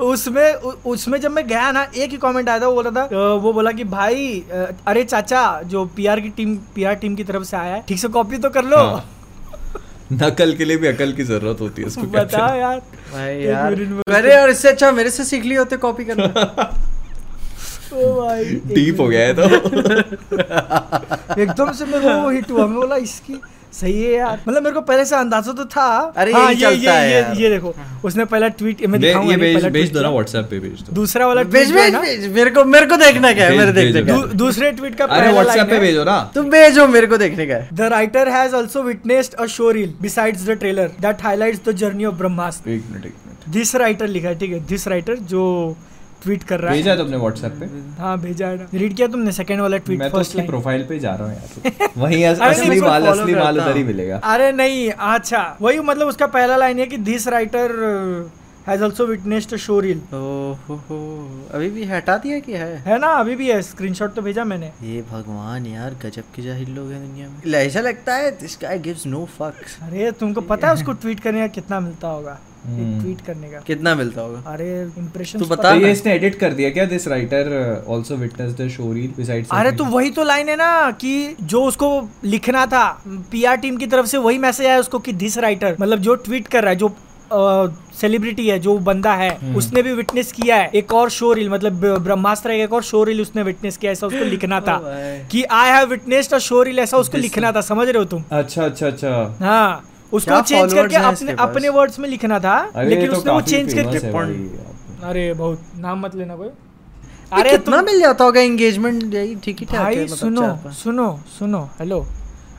उसमें उसमें जब मैं गया ना एक ही कमेंट आया था वो बोला था वो बोला कि भाई अरे चाचा जो पीआर की टीम पीआर टीम की तरफ़ से आया है ठीक से कॉपी तो कर लो। हाँ। नकल के लिए भी अकल की ज़रूरत होती है उसको (laughs) बता यार। भाई यार। अरे और इससे अच्छा मेरे से सीख लिए होते कॉपी करना। (laughs) ओ भाई एक डीप हो गया है तो। (laughs) एकदम से मेरे को वो हिट हुआ मैं बोला इसकी सही है यार। मतलब मेरे को पहले से अंदाज़ा तो था। अरे हाँ, ये चलता ये है ये, यार। ये देखो उसने पहला ट्वीट मैं दिखाऊँगा ये भेज भेज दो ना व्हाट्सएप पे भेज दो। दूसरा वाला भेज भेज मेरे को मेरे को देखने का है मेरे देखने का दूसरे ट्वीट का अरे व्हाट्सएप पे भेजो ना। तुम भेजो मेरे को देखने का the writer writer has also witnessed a show reel besides the trailer that highlights the journey of Brahmastra एक मिनट एक मिनट। दिस राइटर लिखा है ठीक है? दिस राइटर जो ट्वीट कर रहा भेजा है है तुमने व्हाट्सएप पे? हाँ भेजा है रीड किया तुमने सेकंड वाला ट्वीट मैं तो उसकी प्रोफ़ाइल पे जा रहा हूँ यार। (laughs) वहीं अस- अरे नहीं, असली माल असली माल उधर ही मिलेगा। अरे नहीं अच्छा वही मतलब उसका पहला लाइन है कि this writer has also witnessed show reel ओहो हो। अभी भी हटा दिया कि है? है ना अभी भी है स्क्रीनशॉट तो भेजा मैंने। ये भगवान यार गजब के जाहिल लोग हैं दुनिया में। ऐसा लगता है दिस गाय गिव्स नो फक्स अरे तुमको पता है उसको ट्वीट करने का कितना मिलता होगा। ट्वीट करने का। कितना मिलता होगा? अरे इंप्रेशन तू तो बता ये इसने एडिट कर दिया क्या this writer also witness the show reel besides अरे तो वही तो लाइन है ना कि जो उसको लिखना था पीआर टीम की तरफ़ से वही मैसेज आया उसको कि दिस राइटर मतलब जो ट्वीट कर रहा है जो सेलिब्रिटी uh, है जो बंदा है हम्म। उसने भी विटनेस किया है। एक और शो रील मतलब ब्रह्मास्त्र एक और शो रील उसने विटनेस किया ऐसा उसको लिखना (laughs) था भाई। कि I have witnessed a show reel ऐसा उसको लिखना था समझ रहे हो तुम? अच्छा अच्छा अच्छा। हाँ। उसको चेंज करके अपने अपने वर्ड्स में लिखना था लेकिन तो उसने वो चेंज करके है। अरे बहुत नाम मत लेना कोई। अरे कितना मिल जाता होगा एंगेजमेंट यही ठीक ही ठाक भाई मतलब सुनो सुनो सुनो हेलो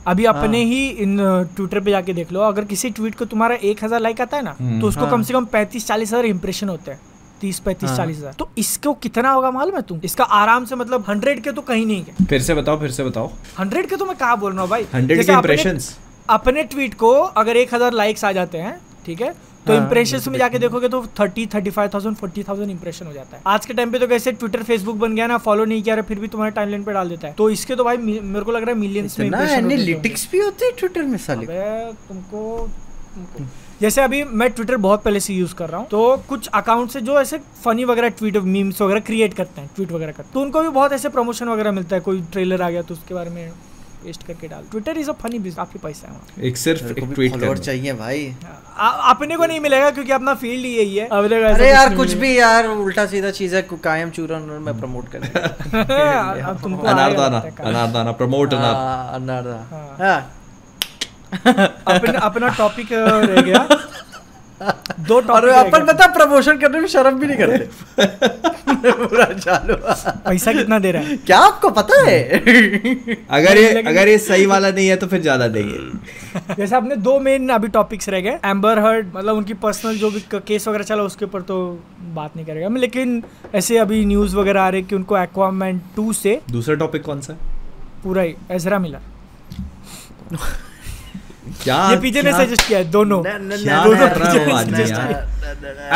अभी अपने हाँ। ही इन ट्विटर पे जाके देख लो अगर किसी ट्वीट को तुम्हारा एक हज़ार लाइक आता है ना हम्म। तो उसको हाँ। कम से कम पैंतीस चालीस हज़ार इंप्रेशन होते हैं। तीस पैंतीस हाँ। चालीस हज़ार। तो इसको कितना होगा मालूम है तुम? इसका आराम से मतलब हंड्रेड के तो कहीं नहीं है। फिर से बताओ फिर से बताओ। हंड्रेड के तो मैं कहा बोल रहा हूँ भाई? 100 जैसे के इंप्रेशंस अपने ट्वीट को अगर एक हज़ार लाइक्स आ जाते हैं ठीक है? तो हाँ, इंप्रेशन में जाके देखोगे तो thirty thirty five thousand forty thousand impression हो जाता है। आज के टाइम पे तो कैसे ट्विटर फेसबुक बन गया ना फॉलो नहीं किया रहा फिर भी तुम्हारे टाइमलाइन पे डाल देता है। तो इसके तो भाई मेरे को लग रहा है मिलियंस में इतना impression होते होंगे। एनालिटिक्स भी होते हैं ट्विटर में साले। तुमको- जैसे अभी मैं ट्विटर बहुत पहले से यूज़ कर रहा हूँ तो कुछ अकाउंट से जो ऐसे फनी वगैरह ट्वीट मीम्स वगैरह क्रिएट करते हैं ट्वीट वगैरह करते हैं। तो उनको भी बहुत ऐसे प्रमोशन वगैरह मिलता है कोई ट्रेलर आ गया तो उसके बारे में पेस्ट करके डाल। Twitter is a funny business काफ़ी पैसा है वहाँ। एक सिर्फ़ एक ट्वीट करना। चाहिए भाई। आ- अपने को नहीं मिलेगा क्योंकि अपना फ़ील्ड ही। यही है अरे यार कुछ भी यार उल्टा सीधा चीज़ है कायम चूरन में प्रमोट कर (laughs) (laughs) अब तुमको आएगा अनारदाना है। अनारदाना प्रमोट अनार। हाँ, अनारदा हाँ। हाँ। अपना अपना टॉपिक रह गया। (laughs) दो और टॉपिक अपन पता प्रमोशन करने में शर्म भी नहीं करते। (laughs) पूरा चालू। पैसा कितना दे रहा है? क्या आपको पता है? अगर ये अगर ये सही वाला नहीं है तो फिर ज़्यादा देंगे। (laughs) जैसे अपने दो मेन अभी टॉपिक्स रह गए एम्बर हर्ड मतलब उनकी पर्सनल जो भी केस वगैरह चला उसके ऊपर तो बात नहीं करेगा। लेकिन ऐसे अभी न्यूज़ वगैरह आ रहे कि उनको एक्वामैन टू से दूसरा टॉपिक कौन सा? पूरा ही एजरा मिला (laughs) क्या ये पीछे ने सजेस्ट किया दोनों दोनों।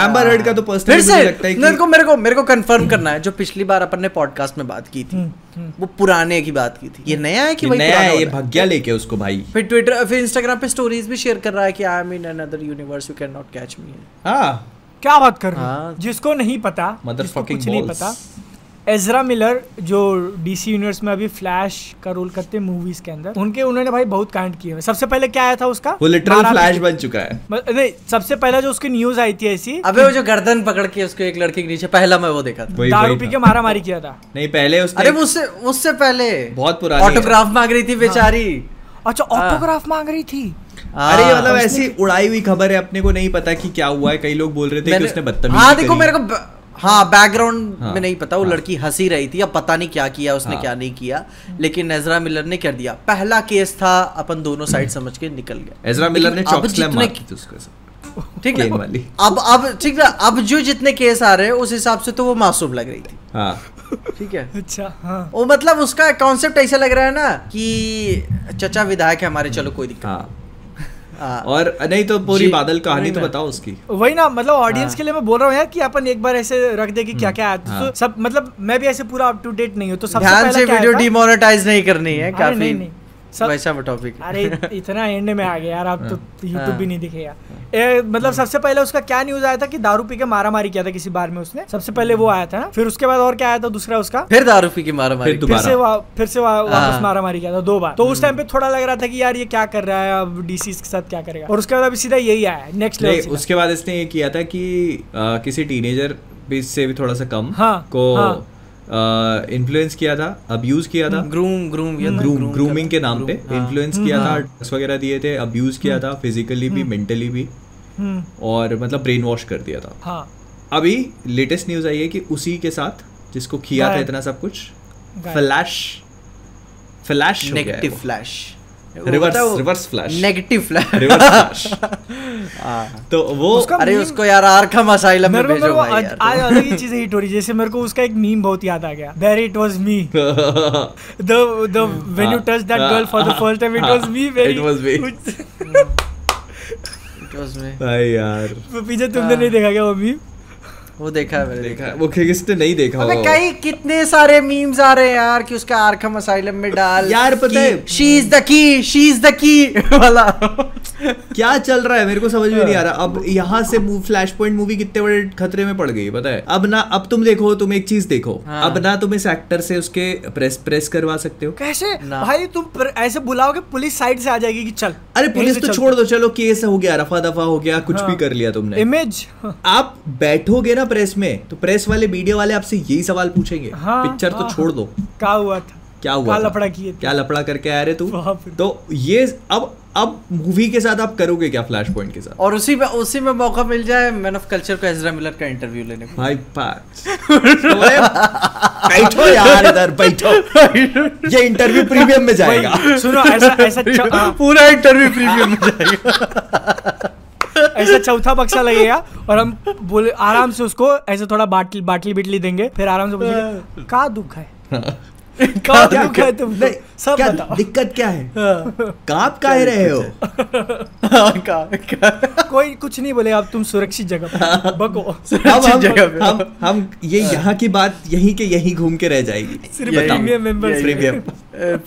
एम्बर हर्ड का तो पर्सनली मुझे लगता है कि मेरे को मेरे को मेरे को कंफर्म करना है जो पिछली बार अपन ने पॉडकास्ट में बात की थी हम्म, हम्म। वो पुराने की बात की थी ये नया है कि वही नया है ये? भग्या लेके उसको भाई फिर ट्विटर फिर इंस्टाग्राम पे स्टोरीज भी शेयर कर रहा है कि I am in another universe you can not catch me हाँ क्या बात कर रहे हो हाँ। जिसको नहीं पता जिसको Motherfucking कुछ नहीं पता एजरा मिलर जो डीसी यूनिवर्स में अभी फ्लैश का रोल करते हैं मूवीज़ के अंदर उनके उन्होंने भाई बहुत कांड किए सबसे पहले क्या आया था उसका? वो लिटरल फ्लैश बन चुका है। नहीं सबसे पहला जो उसकी न्यूज़ आई थी ऐसी अबे वो जो गर्दन पकड़ के उसको एक लड़के के नीचे पहला मैं वो देखा था। दारू पी के मारा मारी किया था। नहीं पहले उसने अरे मुझसे मुझसे पहले। बहुत पुरानी ऑटोग्राफ मांग रही थी बेचारी। अच्छा हाँ। ऑटोग्राफ मांग रही थी? अरे हाँ। मतलब ऐसी उड़ाई हुई खबर है अपने को नहीं पता कि क्या हुआ है कई लोग बोल रहे थे कि उसने बदतमीजी हाँ देखो मेरे को हाँ बैकग्राउंड हाँ, में नहीं पता वो हाँ। लड़की हँसी रही थी अब पता नहीं क्या किया उसने हाँ। क्या नहीं किया लेकिन नजरा मिलर ने कर दिया। पहला केस था अपन दोनों साइड समझ के निकल गए। एजरा मिलर ने अब जितने-। ठीक है अब अब ठीक है अब जो जितने केस आ रहे हैं उस हिसाब से तो वो मासूम लग रही थी। हाँ। ठीक है। अच्छा हाँ। वो मतलब उसका कॉन्सेप्ट ऐसा लग रहा है ना कि चचा विधायक है हमारे चलो कोई दिक्कत हाँ। और नहीं तो पूरी बादल कहानी तो बताओ उसकी। वही ना मतलब ऑडियंस हाँ। के लिए मैं बोल रहा हूँ यार कि अपन एक बार ऐसे रख दे कि क्या क्या आया हाँ। तो सब मतलब मैं भी ऐसे पूरा अप टू डेट नहीं हूँ तो सबसे ध्यान से वीडियो डिमोनेटाइज नहीं करनी है काफ़ी सब वैसा वो टॉपिक अरे इतना एंड में आ गया यार अब तो यूट्यूब हाँ। भी नहीं दिखेगा ए, मतलब सबसे पहले उसका क्या न्यूज़ आया था कि दारू पी के मारा मारी किया था किसी बार में उसने? सबसे पहले वो आया था ना फिर उसके बाद और क्या आया था दूसरा उसका? फिर दारू पी के मारा मारी फिर फिर से वा, फिर से वा, वापस हाँ। मारा मारी किया था दो बार। तो उस टाइम पे थोड़ा लग रहा था कि यार ये क्या कर रहा है अब डीसी के साथ क्या करेगा? और उसके बाद अभी सीधा यही आया नेक्स्ट लेवल उसके बाद इसने ये किया था कि किसी टीनेजर भी से भी थोड़ा सा कम हाँ, को हाँ। इन्फ्लुएंस किया था अब्यूज किया था। ग्रूम ग्रूम या ग्रूम ग्रूमिंग के नाम पे हाँ। इन्फ्लुएंस किया था ड्रग्स वगैरह दिए थे अब्यूज किया था फिजिकली भी मेंटली भी। हम्म। और मतलब ब्रेन वॉश कर दिया था। हाँ। अभी लेटेस्ट न्यूज़ आई है कि उसी के साथ जिसको किया था इतना सब कुछ Flash Flash negative Flash reverse reverse Flash negative Flash reverse Flash तो वो उसका अरे उसको यार आरखम असाइलम में भेजो भाई आज यार। आज अलग ही चीज़ें हिट हो रही जैसे मेरे को उसका एक मीम बहुत याद आ गया। There it was me the the when you हाँ, touched that हाँ, girl for the हाँ, first time it हाँ, was me very it was me. It was me. भाई यार। पीछे तुमने नहीं देखा क्या वो मीम वो देखा है मैंने देखा वो किसने नहीं देखा? अबे कई कितने सारे मीम्स आ रहे हैं यार कि उसका आरखम असाइलम में डाल यार, पता है- she is the key she is the key वाला। क्या चल रहा है? मेरे को समझ में नहीं आ रहा। अब (laughs) यहाँ से फ्लैश पॉइंट मूवी कितने बड़े खतरे में पड़ गई पता है? अब ना अब तुम देखो तुम एक चीज़ देखो। हाँ। अब ना तुम इस एक्टर से उसके प्रेस प्रेस करवा सकते हो। कैसे? भाई तुम पर, ऐसे बुलाओगे पुलिस साइड से आ जाएगी कि चल अरे पुलिस तो छोड़ दो चलो केस हो गया रफा दफ़ा हो गया कुछ हाँ। भी कर लिया तुमने। इमेज आप बैठोगे ना प्रेस में तो प्रेस वाले मीडिया वाले आपसे यही सवाल पूछेंगे। हाँ, पिक्चर हाँ, तो हाँ। छोड़ दो। क्या हुआ था? क्या हुआ क्या था? लफड़ा किए क्या लफड़ा करके आ रहे तू? तो ये अब अब मूवी के साथ आप करोगे क्या फ्लैश पॉइंट के साथ? और उसी में उसी में मौका मिल जाए मैन ऑफ़ कल्चर को एजरा मिलर का इंटरव्यू लेने को। भाई पाँच (laughs) बैठो यार इधर बैठो। ये इंटरव्यू प्रीमियम में जाएगा। सुनो ऐसा ऐसा (laughs) हाँ, पूरा इंटरव्यू प्रीमियम में जाएगा। (laughs) ऐसा चौथा बक्सा लगेगा और हम बोले आराम से उसको ऐसे थोड़ा बाटली बाटली बिटली देंगे फिर आराम से पूछेंगे का दुख है? (laughs) का दुख है तुम नहीं, सब क्या बताओ। दिक्कत क्या है? हाँ। काप काहे रहे हो? (laughs) का- का- कोई कुछ नहीं बोले अब तुम सुरक्षित जगह पे बको। हम जगह पे। हम हम ये यहाँ की बात यहीं के यहीं घूम के रह जाएगी। सिर्फ़ प्रीमियम मेंबर्स प्रीमियम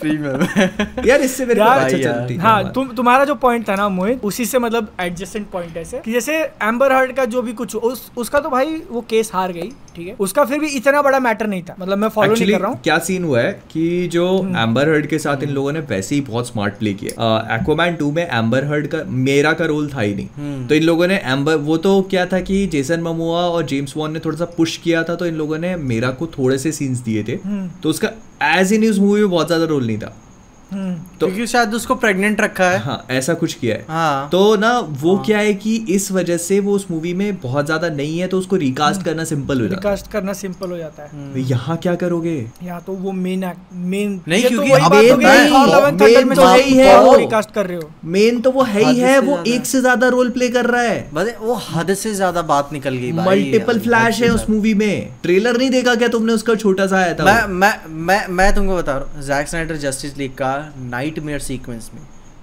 प्रीमियम (laughs) यार इससे मेरे यार, अच्छा। ठीक है तुम तुम्हारा जो पॉइंट था ना मोहित उसी से मतलब एडजस्टेंट पॉइंट ऐसे। कि जैसे एम्बर हर्ड का जो भी कुछ उस उसका तो भाई वो केस हार गई ठीक है? उसका फिर भी इतना बड़ा मैटर नहीं था। मतलब मैं फॉलो नहीं कर रहा हूँ। क्या सीन हुआ है कि जो एम्बर हर्ड के साथ इन लोगों ने वैसे ही बहुत स्मार्ट प्ले किया एक्वामैन टू में एम्बर हर्ड का मेरा का रोल था ही नहीं। तो इन लोगों ने एम्बर वो तो क्या था कि जेसन ममोआ और जेम्स वॉन ने थोड़ा सा पुश किया था तो इन लोगों ने मेरा को थोड़े से सीन्स दिए थे। तो उसका एज इन न्यूज़ मूवी में बहुत ज़्यादा रोल नहीं था। तो क्योंकि शायद उसको प्रेग्नेंट रखा है। हाँ ऐसा कुछ किया है। हाँ। तो ना वो हाँ, क्या है कि इस वजह से वो उस मूवी में बहुत ज़्यादा नहीं है तो उसको रिकास्ट करना सिंपल हो जाता है। रिकास्ट करना सिंपल हो जाता है। है तो यहाँ क्या करोगे? या तो वो मेन मेन नहीं, क्योंकि तो वही अब बात main हो गई नहीं, Thor Love and Thunder main में तो जो है। रिकास्ट कर रहे हो। मेन तो वो है ही है वो एक से ज़्यादा रोल प्ले कर रहा है। वो हद से ज़्यादा बात निकल गई मल्टीपल फ्लैश है उस मूवी में। ट्रेलर नहीं देखा क्या तुमने उसका छोटा सा आया था? मैं मैं मैं मैं तुमको बता रहा हूँ जैक स्नाइडर जस्टिस लीग का नाइट मेयर सीक्वेंस में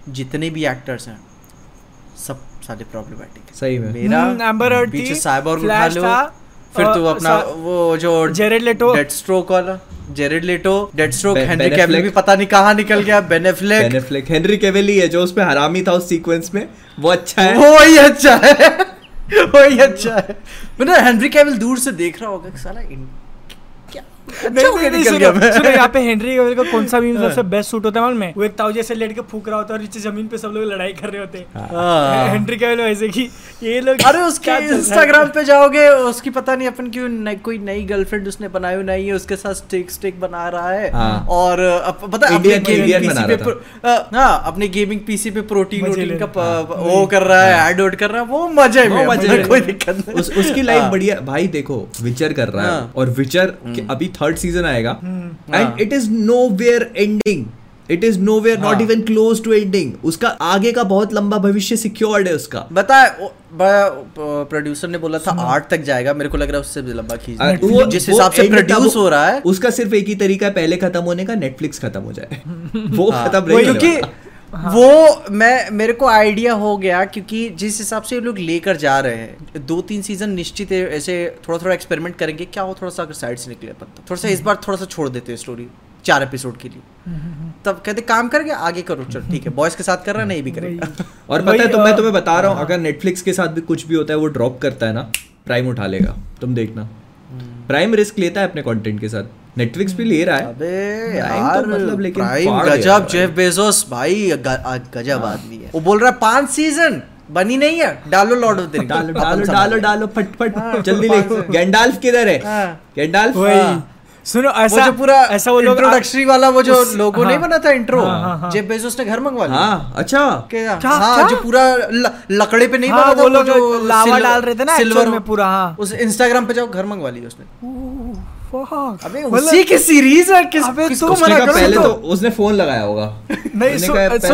जितने भी एक्टर्स हैं सब सारे प्रॉब्लमेटिक सही में। मेरा Amber पीछे थी, साइबोर्ग उठा लो फिर तू अपना वो जो Jared Leto। डेड स्ट्रोक वाला Jared Leto Deathstroke Henry Cavill भी पता नहीं कहाँ निकल गया Ben Affleck Ben Affleck Henry Cavill ही है जो उसमें हरामी था उस सीक्वेंस में। वो अच्छा है। वो ही अच्छा है। (laughs) वही अच्छा है। मैंने हेनरी कैविल दूर से देख रहा होगा कि साला अच्छा नहीं, नहीं, सुनो, सुनो, (laughs) यहाँ पे हेनरी कैविल का कौन सा मीम सबसे बेस्ट सूट होता है मालूम है वो एक ताऊ जैसे लेट के फूक रहा होता है और नीचे ज़मीन पे सब लोग लड़ाई कर रहे होते हैं हाँ। हेनरी कैविल वैसे कि ये लोग अरे उसके है? इंस्टाग्राम पे जाओगे उसकी पता नहीं अपन क्यों कोई नई गर्लफ्रेंड उसने बनाई नहीं है उसके साथ स्टिक स्टिक बना रहा है हाँ। और पता है अपने गेमिंग पीसी बना पे हाँ अपने गेमिंग पीसी पे प्रोटीन का वो कर रहा है ऐड वोड कर रहा है वो मज़े में है। कोई दिक्कत नहीं उसकी लाइफ हाँ। बढ़िया भाई देखो विचर कर रहा है हाँ। और विचर अभी थर्ड सीज़न आएगा। And it is nowhere ending it is nowhere not. Even close to ending उसका आगे का बहुत लंबा भविष्य सिक्योर्ड है उसका। बताए प्रोड्यूसर ने बोला था आठ तक जाएगा मेरे को लग रहा है उससे भी लंबा खींच वो- जिस हिसाब से प्रोड्यूस हो रहा है। उसका सिर्फ़ एक ही तरीका है पहले खत्म होने का नेटफ्लिक्स खत्म हो जाए। (laughs) वो हाँ, खत्म क्योंकि वाला। वो मैं मेरे को आइडिया हो गया क्योंकि जिस हिसाब से लोग लेकर जा रहे हैं दो तीन सीज़न निश्चित है ऐसे थोड़ा थोड़ा एक्सपेरिमेंट करेंगे क्या हो थोड़ा सा अगर साइड से निकले अपन तो। थोड़ा सा इस बार थोड़ा सा छोड़ देते हैं स्टोरी चार एपिसोड के लिए। हम्म, तब कहते काम करके आगे करो चल ठीक है बॉयज़ के साथ कर रहा नहीं भी करेगा। (laughs) और पता है तो मैं तुम्हें बता रहा हूँ अगर नेटफ्लिक्स के साथ भी कुछ भी होता है वो ड्रॉप करता है ना प्राइम उठा लेगा तुम देखना। प्राइम रिस्क लेता है अपने कंटेंट के साथ। नेटफ्लिक्स भी ले रहा है अबे यार तो मतलब लेकिन प्राइम गजब जेफ बेजोस भाई गजब आदमी है वो बोल रहा है पाँच सीज़न बनी नहीं है डालो लॉर्ड ऑफ़ द रिंग डालो डालो डालो डालो फट फट हाँ, जल्दी ले गैंडाल्फ किधर है हाँ। गैंडाल्फ वही हाँ। सुनो वो ऐसा जो पूरा ऐसा वो लोग इंट्रोडक्टरी वाला वो जो लोगो नहीं हाँ। बना था इंट्रो हाँ, हाँ, हाँ। जेफ बेजोस ने घर मंगवा लिया हाँ अच्छा क्या हाँ क्या? जो पूरा ल- लकड़े पे नहीं हाँ, बना था वो लोग जो लावा डाल रहे थे ना सिल्वर में पूरा, हाँ। उस इंस्टाग्राम पे जाओ घर मंगवा लिया उसने. अबे मतलब- उसी की सीरीज़ है किस अबे किसको तो मना करो पहले तो। तो उसने फ़ोन लगाया होगा। (laughs) नहीं सो,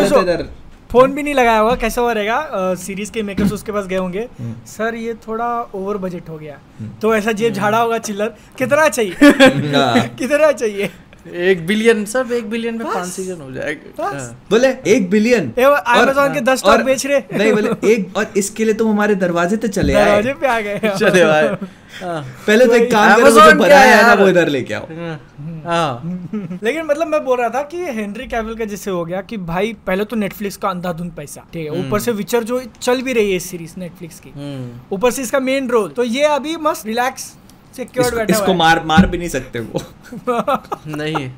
सो, तो फ़ोन भी नहीं लगाया होगा कैसा हो रहेगा? सीरीज़ के मेकर्स (laughs) उसके पास गए होंगे। हम्म। सर ये थोड़ा ओवर बजट हो गया। तो ऐसा जेब झाड़ा होगा चिल्लर। कितना चाहिए? (laughs) हाँ। कितना चाहिए? एक बिलियन सब एक बिलियन में। पाँच सीज़न हो जाएगा हाँ। बोले एक बिलियन वो Amazon के 10 स्टॉक बेच रहे। नहीं बोले एक और इसके लिए तुम हमारे दरवाजे पे चले आए। दरवाजे पे आ गए। (laughs) चले भाई हाँ। पहले तो एक काम करो जो बनाया है ना वो इधर लेके आओ। हाँ। लेकिन मतलब मैं बोल रहा था कि हेनरी कैविल का जैसे हो गया कि भाई पहले तो नेटफ्लिक्स का अंधाधुंध पैसा ठीक है? ऊपर से विचर जो चल भी रही है सीरीज़ नेटफ्लिक्स की। हम्म। ऊपर से इसका मेन रोल तो ये अभी मस्त रिलैक्स सिक्योर्ड इसको, बैठा इसको मार मार भी नहीं सकते वो। नहीं।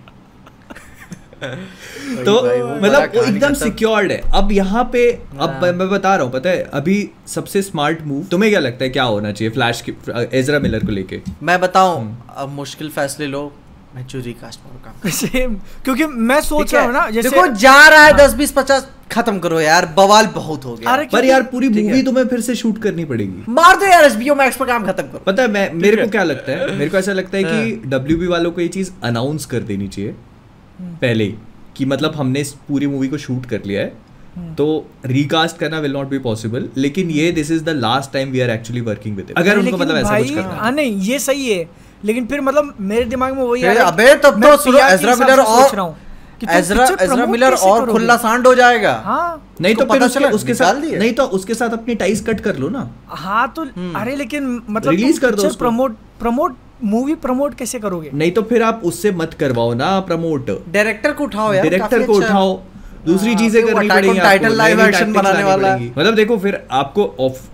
तो मतलब वो एकदम सिक्योर्ड है। अब यहाँ पे अब हाँ। मैं बता रहा हूँ पता है अभी सबसे स्मार्ट मूव तुम्हें क्या लगता है क्या होना चाहिए फ्लैश की एजरा मिलर को लेके? मैं बताऊँ हम्म। अब मुश्किल फैसले लो। मैं जो रिकास्ट पर काम सेम क्योंकि मैं सोच रहा है? हूँ ना जैसे देखो जा रहा है दस बीस पचास खत्म करो यार बवाल बहुत हो गया। अरे पर यार पूरी मूवी तुम्हें फिर से शूट करनी पड़ेगी। मार दो यार एसबीओ मैक्स पर काम खत्म करो। पता है मैं मेरे को क्या लगता है? मेरे को ऐसा लगता है कि हाँ। डब्ल्यू वालों को ये चीज़ अनाउंस कर देनी चाहिए। हम्म। पहले ही कि मतलब हमने इस पूरी मूवी को शूट कर लिया है। हम्म। तो रिकास्ट करना विल नॉट बी पॉसिबल लेकिन ये this is the last time we are actually working with अगर उनको मतलब ऐसा कुछ करना है। हाँ नहीं ये सही है। लेकिन फिर मतलब मेरे दिमाग में वही है अबे तब तो एजरा मिलर और सोच रहा हूँ कि तुम एजरा एजरा मिलर और खुला सांड हो जाएगा। हाँ। नहीं तो फिर पता चला, उसके साथ नहीं तो उसके साथ अपनी टाइस कट कर लो ना। हाँ तो हम्म। अरे लेकिन मतलब Release कर दो प्रमोट प्रमोट मूवी प्रमोट कैसे करोगे? नहीं तो फिर आप उससे मत करवाओ ना प्रमोट डायरेक्टर को उठाओ यार डायरेक्टर को अच्छा उठाओ। दूसरी हाँ, चीज़ें करनी पड़ेगी नई-नई action tactics बनाने वाला। है। मतलब देखो फिर आपको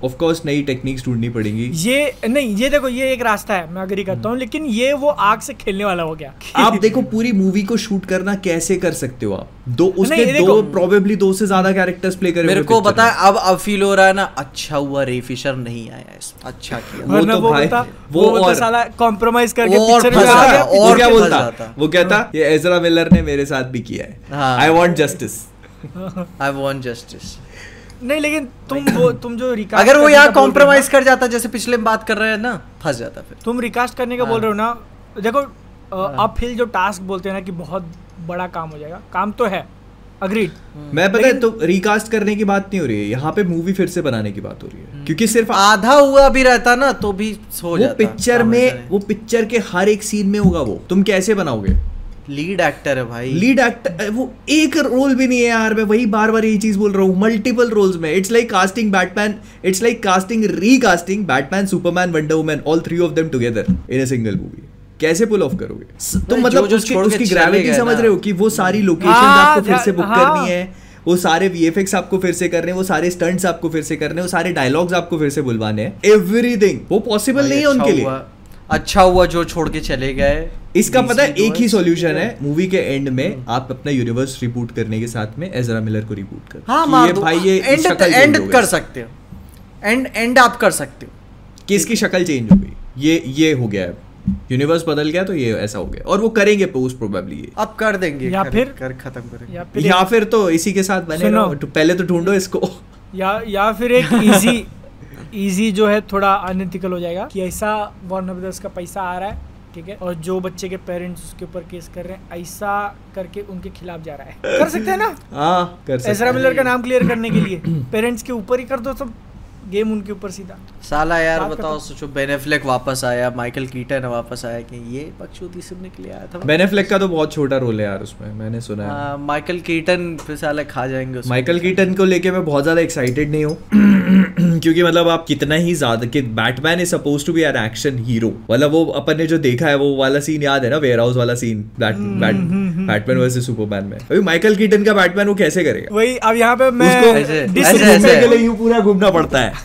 ऑफ़ कोर्स नई टेक्निक्स ढूंढनी पड़ेगी। ये नहीं ये देखो ये एक रास्ता है मैं अग्री करता हूँ लेकिन ये वो आग से खेलने वाला हो गया। (laughs) आप देखो पूरी मूवी को शूट करना कैसे कर सकते हो आप? दो उसके दो प्रोबेबली दो से ज़्यादा कैरेक्टर्स प्ले करे मेरे को पता है अब अब फील हो रहा है ना अच्छा हुआ रे फिशर नहीं आया इसमें अच्छा किया। वो तो वो भाई- वो वो और- साला कॉम्प्रोमाइज करके पिक्चर में आ गया। और क्या बोलता? वो कहता ये एजरा मिलर ने मेरे साथ भी किया है। हाँ। I want justice I want justice नहीं लेकिन तुम वो तुम जो रिकास्ट अगर वो यहाँ का बोल रहे हो कॉम्प्रोमाइज कर जाता जैसे पिछले में बात कर रहे हैं ना फंस जाता फिर। तुम रिकास्ट करने का हाँ। बोल रहे हो ना देखो अपहिल जो टास्क बोलते हैं ना कि बहुत बड़ा काम हो जाएगा। काम तो है। अग्रीड मैं पता है तो रिकास्ट करने की बात नहीं हो रही है। यहाँ पे मूवी फिर से बनाने की बात हो रही है। क्योंकि सिर्फ़ आधा हुआ भी रहता ना तो भी हो वो जाता। पिक्चर में वो पिक्चर के हर एक सीन में होगा वो। तुम कैसे बनाओगे? लीड एक्टर है भाई। लीड एक्टर वो एक रोल भी नहीं है यार मैं वही बार बार यही चीज़ बोल रहा हूँ मल्टीपल रोल्स में। It's like casting Batman it's like casting recasting Batman Superman Wonder Woman all three of them together in a single movie कैसे पुल ऑफ़ करोगे? भाई, मतलब जो- जो उसकी उसकी ग्रेविटी समझ रहे हो कि वो सारी लोकेशन हाँ, आपको फिर से बुक हाँ। करनी है वो सारे वीएफएक्स आपको फिर से करने वो सारे स्टंट्स आपको फिर से करने वो सारे डायलॉग्स आपको फिर से बुलवाने हैं। एवरीथिंग वो पॉसिबल नहीं है अच्छा उनके लिए। अच्छा हुआ जो छोड़ के चले गए। इसका पता है एक ही सॉल्यूशन है मूवी के एंड में आप अपना यूनिवर्स रिबूट करने के साथ में एजरा मिलर को रिबूट कर। हाँ मार दो। भाई ये एंड एंड कर सकते हो। एंड एंड आप कर सकते हो। कि इसकी शक्ल चेंज हो गई। ये ये हो गया है। यूनिवर्स बदल गया तो ये ऐसा हो गया। और वो करेंगे पोस्ट प्रोबेबली ये। अब कर देंगे या कर- फिर- कर खत्म करेंगे। या फिर या फिर तो इसी के साथ बने तो पहले तो ढूंढो इसको। या या फिर एक (laughs) इजी इजी जो है थोड़ा अनएथिकल हो जाएगा कि ऐसा वार्नर ब्रदर्स का पैसा आ रहा है ठीक है? और जो बच्चे के पेरेंट्स उसके ऊपर केस कर रहे हैं ऐसा करके उनके खिलाफ जा रहा है। कर सकते हैं ना? हाँ कर सकते हैं। मिलर का नाम क्लियर करने के लिए। (coughs) पेरेंट्स के ऊपर ही कर दो सब। गेम उनके ऊपर सीधा। साला यार बताओ सोचो बेनेफ्लेक वापस आया माइकल कीटन वापस आया कि ये बकचोदी सुनने के लिए आया था। बेन एफ्लेक का तो बहुत छोटा रोल है यार उसमें मैंने सुना है। हाँ, माइकल कीटन फिर साला खा जाएँगे माइकल कीटन को लेके मैं बहुत ज़्यादा एक्साइटेड नहीं हूँ (clears throat) क्योंकि मतलब आप कितना ही ज़्यादा कि Batman is suppose to be an action hero मतलब वो अपन ने जो देखा है वो वाला सीन याद है ना वेयर हाउस वाला सीन बैटमैन वर्सेस सुपरमैन में। अभी माइकल कीटन का बैटमैन वो कैसे करेगा? वही अब यहाँ पे मैं ऐसे- के लिए यूँ पूरा घूमना पड़ता है।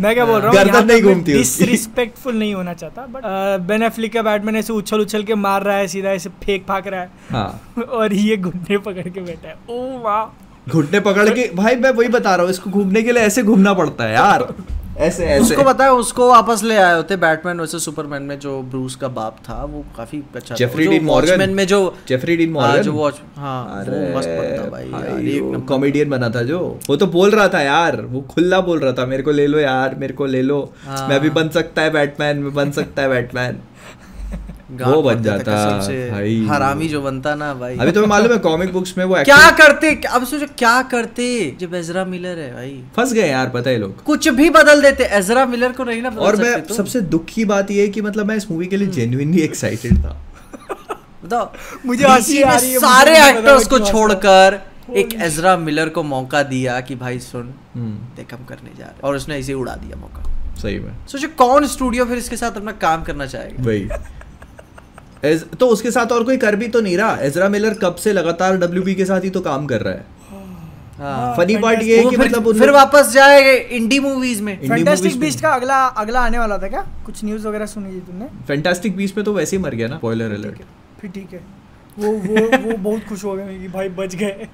मैं क्या बोल रहा हूँ? गर्दन नहीं घूमती। डिसरिस्पेक्टफुल नहीं होना चाहता बट बेन एफ्लिक का बैटमैन ऐसे उछल उछल के मार रहा है सीधा ऐसे फेंक फाक रहा है। हाँ। (laughs) और ये घुटने पकड़ के बैठा है। ओ वाह घुटने पकड़ के भाई मैं वही बता रहा हूँ इसको घूमने के लिए ऐसे घूमना पड़ता है यार। (laughs) ऐसे ऐसे। उसको पता है उसको वापस ले आए होते बैटमैन वैसे सुपरमैन में जो ब्रूस का बाप था वो काफ़ी अच्छा जेफरी डीन मॉर्गन में जो जेफरी डीन मॉर्गन जो वॉच हाँ वो मस्त बनता भाई यार, एक कॉमेडियन बना था जो। वो तो बोल रहा था यार वो खुला बोल रहा था मेरे को ले लो यार मेरे को ले लो। हाँ। मैं भी बन सकता है बैटमैन मैं बन सकता है बैटमैन वो बन जाता, भाई। हरामी जो बनता ना भाई। अभी तुम्हें मालूम है कॉमिक बुक्स में वो (laughs) क्या करते अब सोचो क्या करते जब एजरा मिलर है भाई? फंस गए यार पता है लोग। कुछ भी बदल देते एजरा मिलर को नहीं ना बदल और सकते मैं तो। सबसे दुख की बात ये है कि मतलब मैं इस मूवी के लिए जेन्युइनली एक्साइटेड था। (laughs) बताओ मुझे हँसी आ रही है, सारे एक्टर्स को छोड़कर एक एजरा मिलर को मौका दिया कि भाई सुन हम्म, देख हम करने जा रहे और उसने इसे उड़ा दिया मौका। सही में। सोचो कौन स्टूडियो फिर इसके साथ अपना काम करना चाहेगा? वही। (laughs) एज, तो उसके साथ और कोई कर भी तो नहीं रहा। एजरा मिलर कब से लगातार डब्ल्यू के साथ ही तो काम कर रहा है। हाँ। फनी पार्ट ये है कि फिर, मतलब फिर वापस जाएगा इंडी मूवीज़ में। फैंटास्टिक बीस्ट का अगला अगला आने वाला था क्या? कुछ न्यूज़ वगैरह सुनी थी तुमने? फैंटास्टिक बीस में तो वैसे ही मर गया ना बॉयलर अलर्ट फिर ठीक है। वो वो वो बहुत खुश हो गए कि भाई बच गए।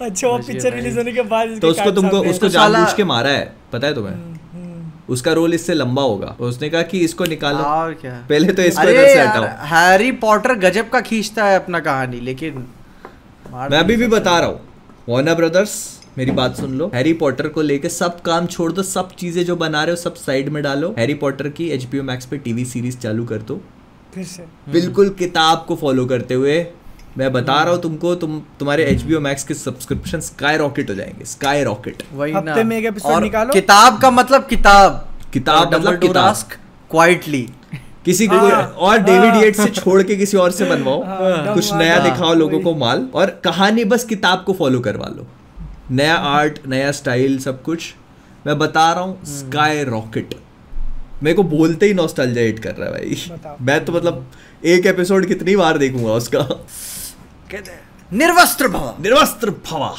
अच्छा वो पिक्चर रिलीज़ होने के बाद तो उसको तुमको उसको जानबूझ के मारा है पता है तुम्हें? हम्म। उसका रोल इससे लंबा होगा। तो उसने कहा कि इसको निकालो। और क्या? पहले तो इसको इधर से हटाओ। हैरी पॉटर गजब का खींचता है अपना कहानी लेकिन मैं अभी भी बता रहा हूँ। वार्नर ब्रदर्स मेरी बात सुन लो। हैरी पॉटर को लेके सब काम छोड़ दो सब चीज़ें जो बना रहे हो सब साइड में डालो। हैरी पॉटर की एचपीओ मैक्स पे टीवी सीरीज़ चालू कर दो। फिर से। बिल्कुल किताब को फॉलो करते हुए। मैं बता रहा हूँ तुमको तुम तुम्हारे एच बी मैक्स के सब्सक्रिप्शन स्काई रॉकेट हो जाएँगे स्काई रॉकेट वही हफ़्ते में एक और निकालो। किताब का मतलब किताब। किताब मतलब किताब। क्वाइटली किसी को हाँ, और डेविड हाँ। येट्स से छोड़ के किसी और से बनवाओ। हाँ, कुछ डम नया दिखाओ लोगों को माल। और कहानी बस किताब को फॉलो करवा लो। नया आर्ट नया स्टाइल सब कुछ। मैं बता रहा हूँ हम्म। स्काई रॉकेट मेरे को बोलते ही नॉस्टैल्जिया हिट कर रहा है भाई। मैं तो मतलब एक एपिसोड कितनी बार देखूँगा उसका। कहते हैं निर्वस्त्र भव। निर्वस्त्र भवा।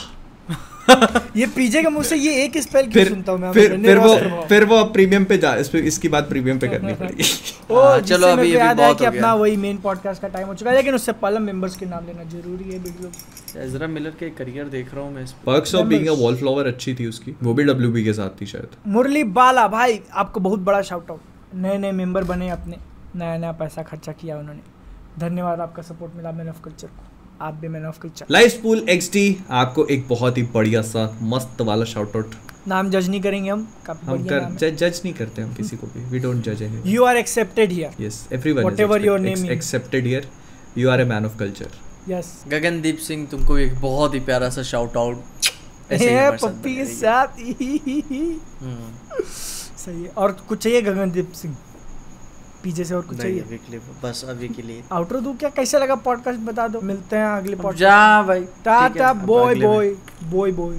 (laughs) ये पीजे के मुँह से ये एक स्पेल क्यों सुनता हूँ मैं फिर फिर वो फिर वो प्रीमियम पे जा इस पे इसकी बात प्रीमियम पे करनी (laughs) पड़ेगी। ओ हाँ, चलो चलो, अभी अभी- अभी याद है बहुत कि हो गया। अपना वही मेन पॉडकास्ट का टाइम हो चुका है लेकिन उससे पहले मेंबर्स के नाम लेना ज़रूरी है बिग लोग एजरा मिलर के करियर देख रहा हूँ मैं इस पे। Perks of being a Members. Wallflower अच्छी थी उसकी। वो भी डब्ल्यूबी के साथ थी शायद। मुरली बाला भाई आपको बहुत बड़ा शाउट आउट नए नए मेंबर बने अपने। नया नया पैसा खर्चा किया उन्होंने। धन्यवाद आपका सपोर्ट मिला मैन ऑफ़ कल्चर को। आप भी मैन ऑफ़ कल्चर लाइफ स्पूल एक्सटी आपको एक बहुत ही बढ़िया सा मस्त वाला शाउट आउट नाम जज नहीं करेंगे हम हम कर जज जज नहीं करते हम किसी को भी। वी डोंट जज any you are accepted here yes everyone Whatever your name is. Accepted here you are a man of culture yes Gagandeep Singh तुमको एक बहुत ही प्यारा सा शाउट आउट ऐसे ही हमारे साथ पप्पी के साथ। हम्म, सही है। और कुछ चाहिए गगनदीप सिंह? पीछे से और कुछ चाहिए? अभी के लिए बस अभी के लिए। आउटर दू क्या? कैसे लगा पॉडकास्ट बता दो। मिलते हैं अगले पॉडकास्ट जा भाई। Tata bye bye bye bye